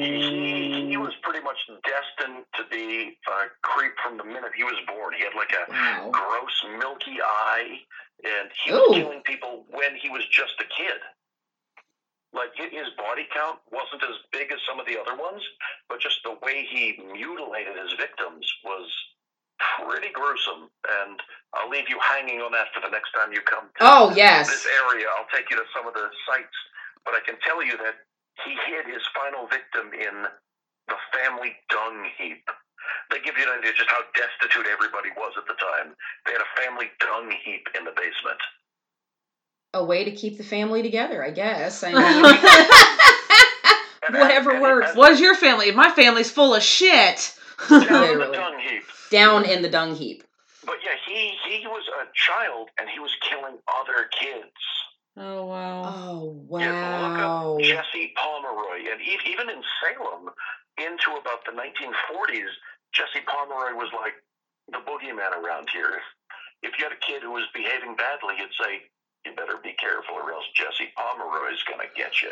He, he was pretty much destined to be a creep from the minute he was born. He had like a Wow. gross, milky eye, and he was killing people when he was just a kid. Like his body count wasn't as big as some of the other ones, but just the way he mutilated his victims was pretty gruesome. And I'll leave you hanging on that for the next time you come to Oh yes. this area. I'll take you to some of the sites, but I can tell you that he hid his final victim in the family dung heap. They give you an idea just how destitute everybody was at the time. They had a family dung heap in the basement. A way to keep the family together, I guess. I mean, whatever and- works. and- What's your family? My family's full of shit. Down in the dung heap. Down in the dung heap. But yeah, he he was a child and he was killing other kids. Oh wow. Oh Yeah, wow. look up Jesse Pomeroy, and e- even in Salem, into about the 1940s, Jesse Pomeroy was like the boogeyman around here. If, if you had a kid who was behaving badly, you'd say, "You better be careful, or else Jesse Pomeroy's gonna get you."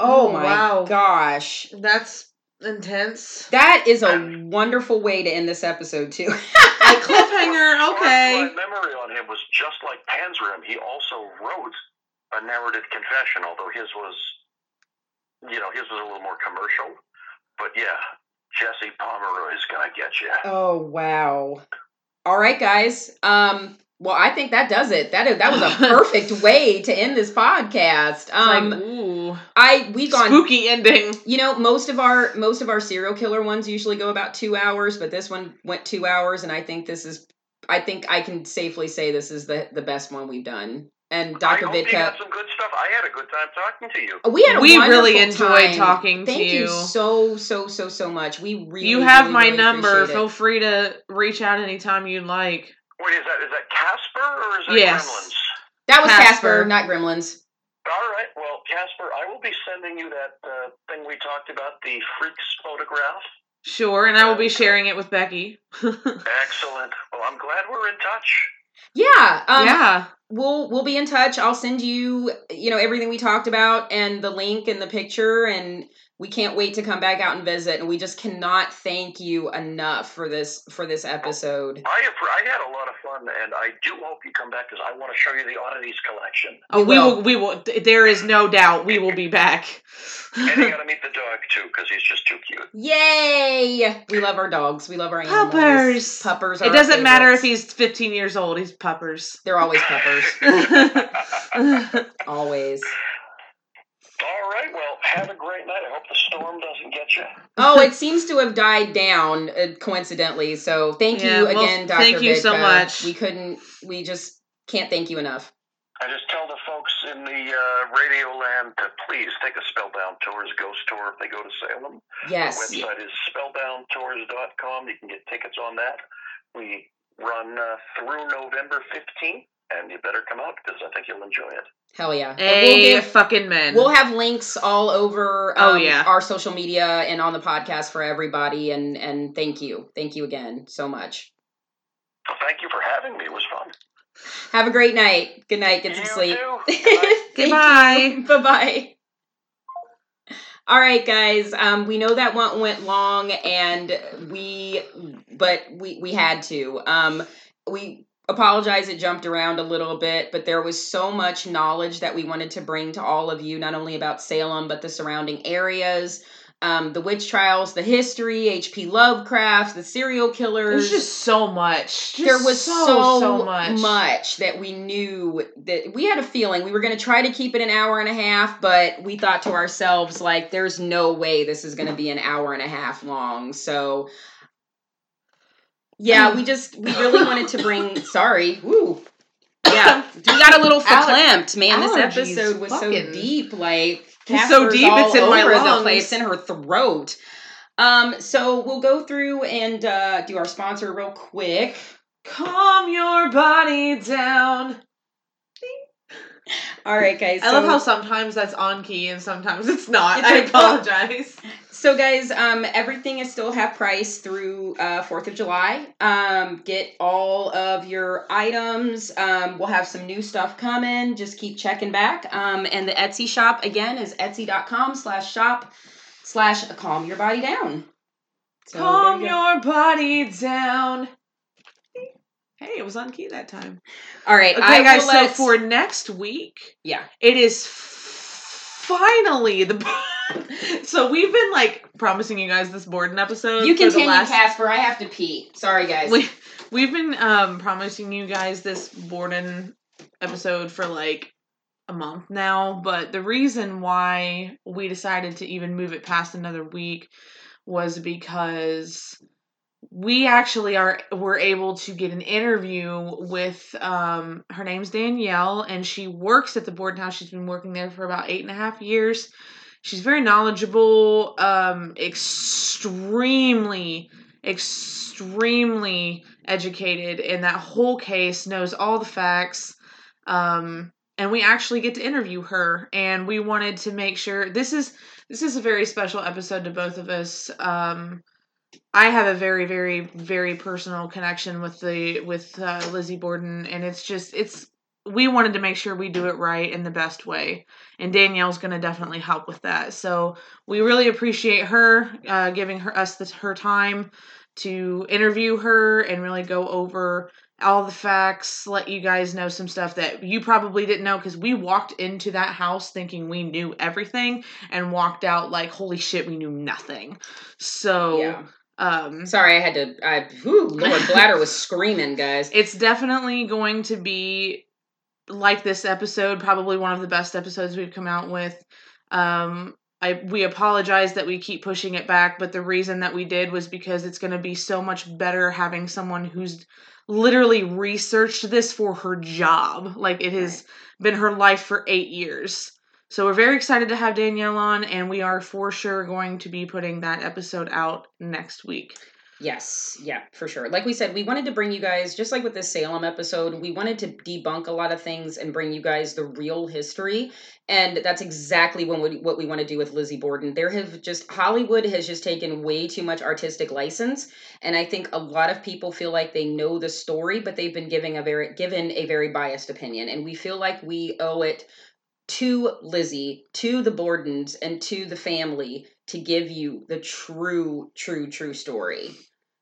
Oh Oh, my wow. gosh. That's intense. That is a wonderful way to end this episode too. Like cliffhanger. Okay. My memory on him was just like Panzram. He also wrote a narrative confession, although his was, you know, his was a little more commercial. But yeah, Jesse Pomeroy is gonna get you. oh wow. All right, guys. Um well, I think that does it. That is, that was a perfect way to end this podcast. Um like, ooh, I we've gone spooky ending. You know, most of our most of our serial killer ones usually go about two hours, but this one went two hours, and I think this is. I think I can safely say this is the the best one we've done. And Dr. I Vidka, got some good stuff. I had a good time talking to you. we had a We really enjoyed time. talking to Thank you you. so so so so much. We really you have really, my really number. Feel free to reach out anytime you'd like. Wait, is that is that Casper or is that Yes. Gremlins? That was Casper, Casper. not Gremlins. All right. Well, Casper, I will be sending you that uh, thing we talked about, the freaks photograph. Sure, and I will be sharing it with Becky. Excellent. Well, I'm glad we're in touch. Yeah. Um, yeah. we'll we'll be in touch. I'll send you you know everything we talked about and the link and the picture and we can't wait to come back out and visit and we just cannot thank you enough for this for this episode. I have, I had a lot of fun, and I do hope you come back because I want to show you the oddities collection. Oh, We we will. will. We will. There is no doubt we will be back. And you got to meet the dog too because he's just too cute. Yay! We love our dogs. We love our animals. Puppers. Puppers. Are it doesn't matter if he's 15 years old. He's puppers. They're always puppers. Always. All right. Well, have a great night. I hope the storm doesn't get you. Oh, it seems to have died down uh, coincidentally. So thank Yeah, you well, again, Dr. thank you so Vidka. much. We couldn't. We just can't thank you enough. I just tell the folks in the uh, radio land to please take a Spellbound Tours ghost tour if they go to Salem. Yes. The website is spellboundtours.com. You can get tickets on that. We run uh, through November 15th, and you better come out because I think you'll enjoy it. Hell yeah. And A we'll give fucking men. We'll have links all over Oh, um, yeah. our social media and on the podcast for everybody and and thank you. Thank you again so much. Well, thank you for having me. It was fun. Have a great night. Good night. Get some You sleep. too. Good night. Goodbye. Bye bye. All right, guys. Um, we know that one went long, and we, but we we had to. Um, we apologize. It jumped around a little bit, but there was so much knowledge that we wanted to bring to all of you, not only about Salem but the surrounding areas, um, the witch trials, the history, H.P. Lovecraft, the serial killers There's just so much. Just there was so so, so much. much that we knew that we had a feeling we were going to try to keep it an hour and a half but we thought to ourselves like there's no way this is going to be an hour and a half long so yeah we just we really wanted to bring sorry Woo. yeah we got a little verklempt man this allergies episode was so fucking- deep like It's so Casper's deep, all it's in my over the lungs. place, in her throat. Um, so we'll go through and uh, do our sponsor real quick. Calm your body down. All right, guys. I love so- how sometimes that's on key and sometimes it's not. It's I like, oh. apologize. So, guys, um, everything is still half price through uh, Fourth of July. Um, get all of your items. Um, we'll have some new stuff coming. Just keep checking back. Um, and the Etsy shop again is etsy.com slash shop slash calm your body down. So, Calm you your body down. Hey, it was on key that time. All right, Okay, I guys. So for next week, yeah, it is finally the. so we've been like promising you guys this Borden episode. you for the continue, last- Casper. I have to pee. Sorry, guys. We we've been um promising you guys this Borden episode for like a month now, but the reason why we decided to even move it past another week was because we actually are were able to get an interview with um her name's Danielle and she works at the Borden House. She's been working there for about eight and a half years. She's very knowledgeable, um, extremely, extremely educated in that whole case, knows all the facts. Um, and we actually get to interview her and we wanted to make sure this is this is a very special episode to both of us. Um I have a very, very, very personal connection with the with uh, Lizzie Borden, and it's just it's we wanted to make sure we do it right in the best way, and Danielle's going to definitely help with that. So we really appreciate her uh, giving her us the, her time to interview her and really go over all the facts, let you guys know some stuff that you probably didn't know because we walked into that house thinking we knew everything and walked out like holy shit we knew nothing. So yeah. um Sorry, I had to. I whew, Lord Bladder was screaming, guys. it's definitely going to be like this episode probably one of the best episodes we've come out with. Um I we apologize that we keep pushing it back but the reason that we did was because it's going to be so much better having someone who's literally researched this for her job. Like it has been her life for 8 years. So we're very excited to have Danielle on and we are for sure going to be putting that episode out next week Yes, yeah, for sure. Like we said, we wanted to bring you guys, just like with this Salem episode, we wanted to debunk a lot of things and bring you guys the real history. And that's exactly what we, what we want to do with Lizzie Borden. There have just, Hollywood has just taken way too much artistic license. And I think a lot of people feel like they know the story, but they've been giving a very, given a very biased opinion. And we feel like we owe it to Lizzie, to the Bordens, and to the family to give you the true, true, true story.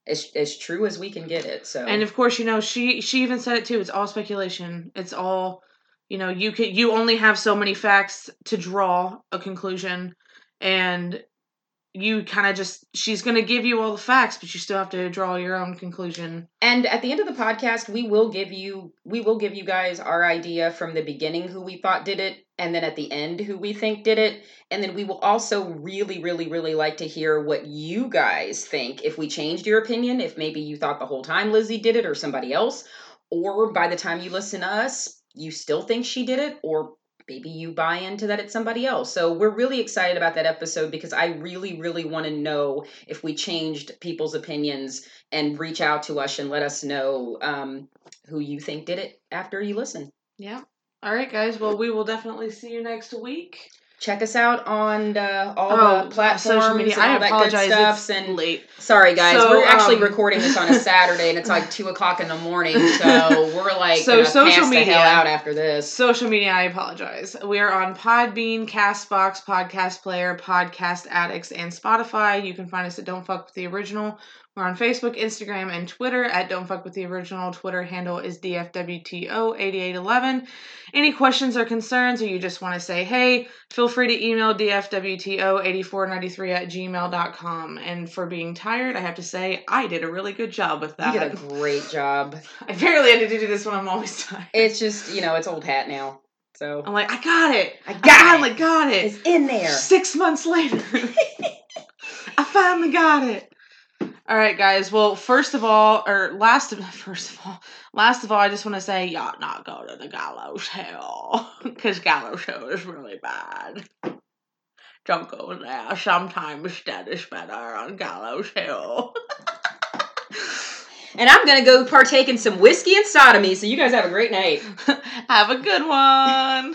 As, as true as we can get it. So And of course, you know, she she even said it too. It's all speculation. It's all, you know, you can you only have so many facts to draw a conclusion and you kind of just she's going to give you all the facts, but you still have to draw your own conclusion. And at the end of the podcast, we will give you we will give you guys our idea from the beginning who we thought did it, and then at the end who we think did it, and then we will also really, really, really like to hear what you guys think. If we changed your opinion, if maybe you thought the whole time Lizzie did it or somebody else, or by the time you listen to us, you still think she did it, or maybe you buy into that it's somebody else. So we're really excited about that episode because I really, really want to know if we changed people's opinions and reach out to us and let us know um, who you think did it after you listen. Yeah. All right, guys. Well, we will definitely see you next week. Check us out on uh, all Oh, the platforms social media. and all I that apologize. good stuff. It's And late. sorry, guys, So, we're actually um, recording this on a Saturday, and it's like two o'clock in the morning. So we're like, So social media. hell out after this. Social media, I apologize. We are on Podbean, Castbox, Podcast Player, Podcast Addicts, and Spotify. You can find us at Don't Fuck with the Original. We're on Facebook, Instagram, and Twitter at Don't Fuck with the Original. Twitter handle is DFWTO8811. Any questions or concerns, or you just want to say hey, feel free to email DFWTO8493 at gmail.com. And for being tired, I have to say I did a really good job with that. You did a great job. I barely had to do this when I'm always tired. It's just, you know, it's old hat now. So I'm like, I got it. I I got finally it. got it. It's in there. Six months later. I finally got it. All right, guys. Well, first of all, or last of first of all, last of all, I just want to say y'all not go to the Gallo show because Gallo show is really bad. Don't go there. Sometimes dead is better on Gallo show. and I'm gonna go partake in some whiskey and sodomy. So you guys have a great night. have a good one.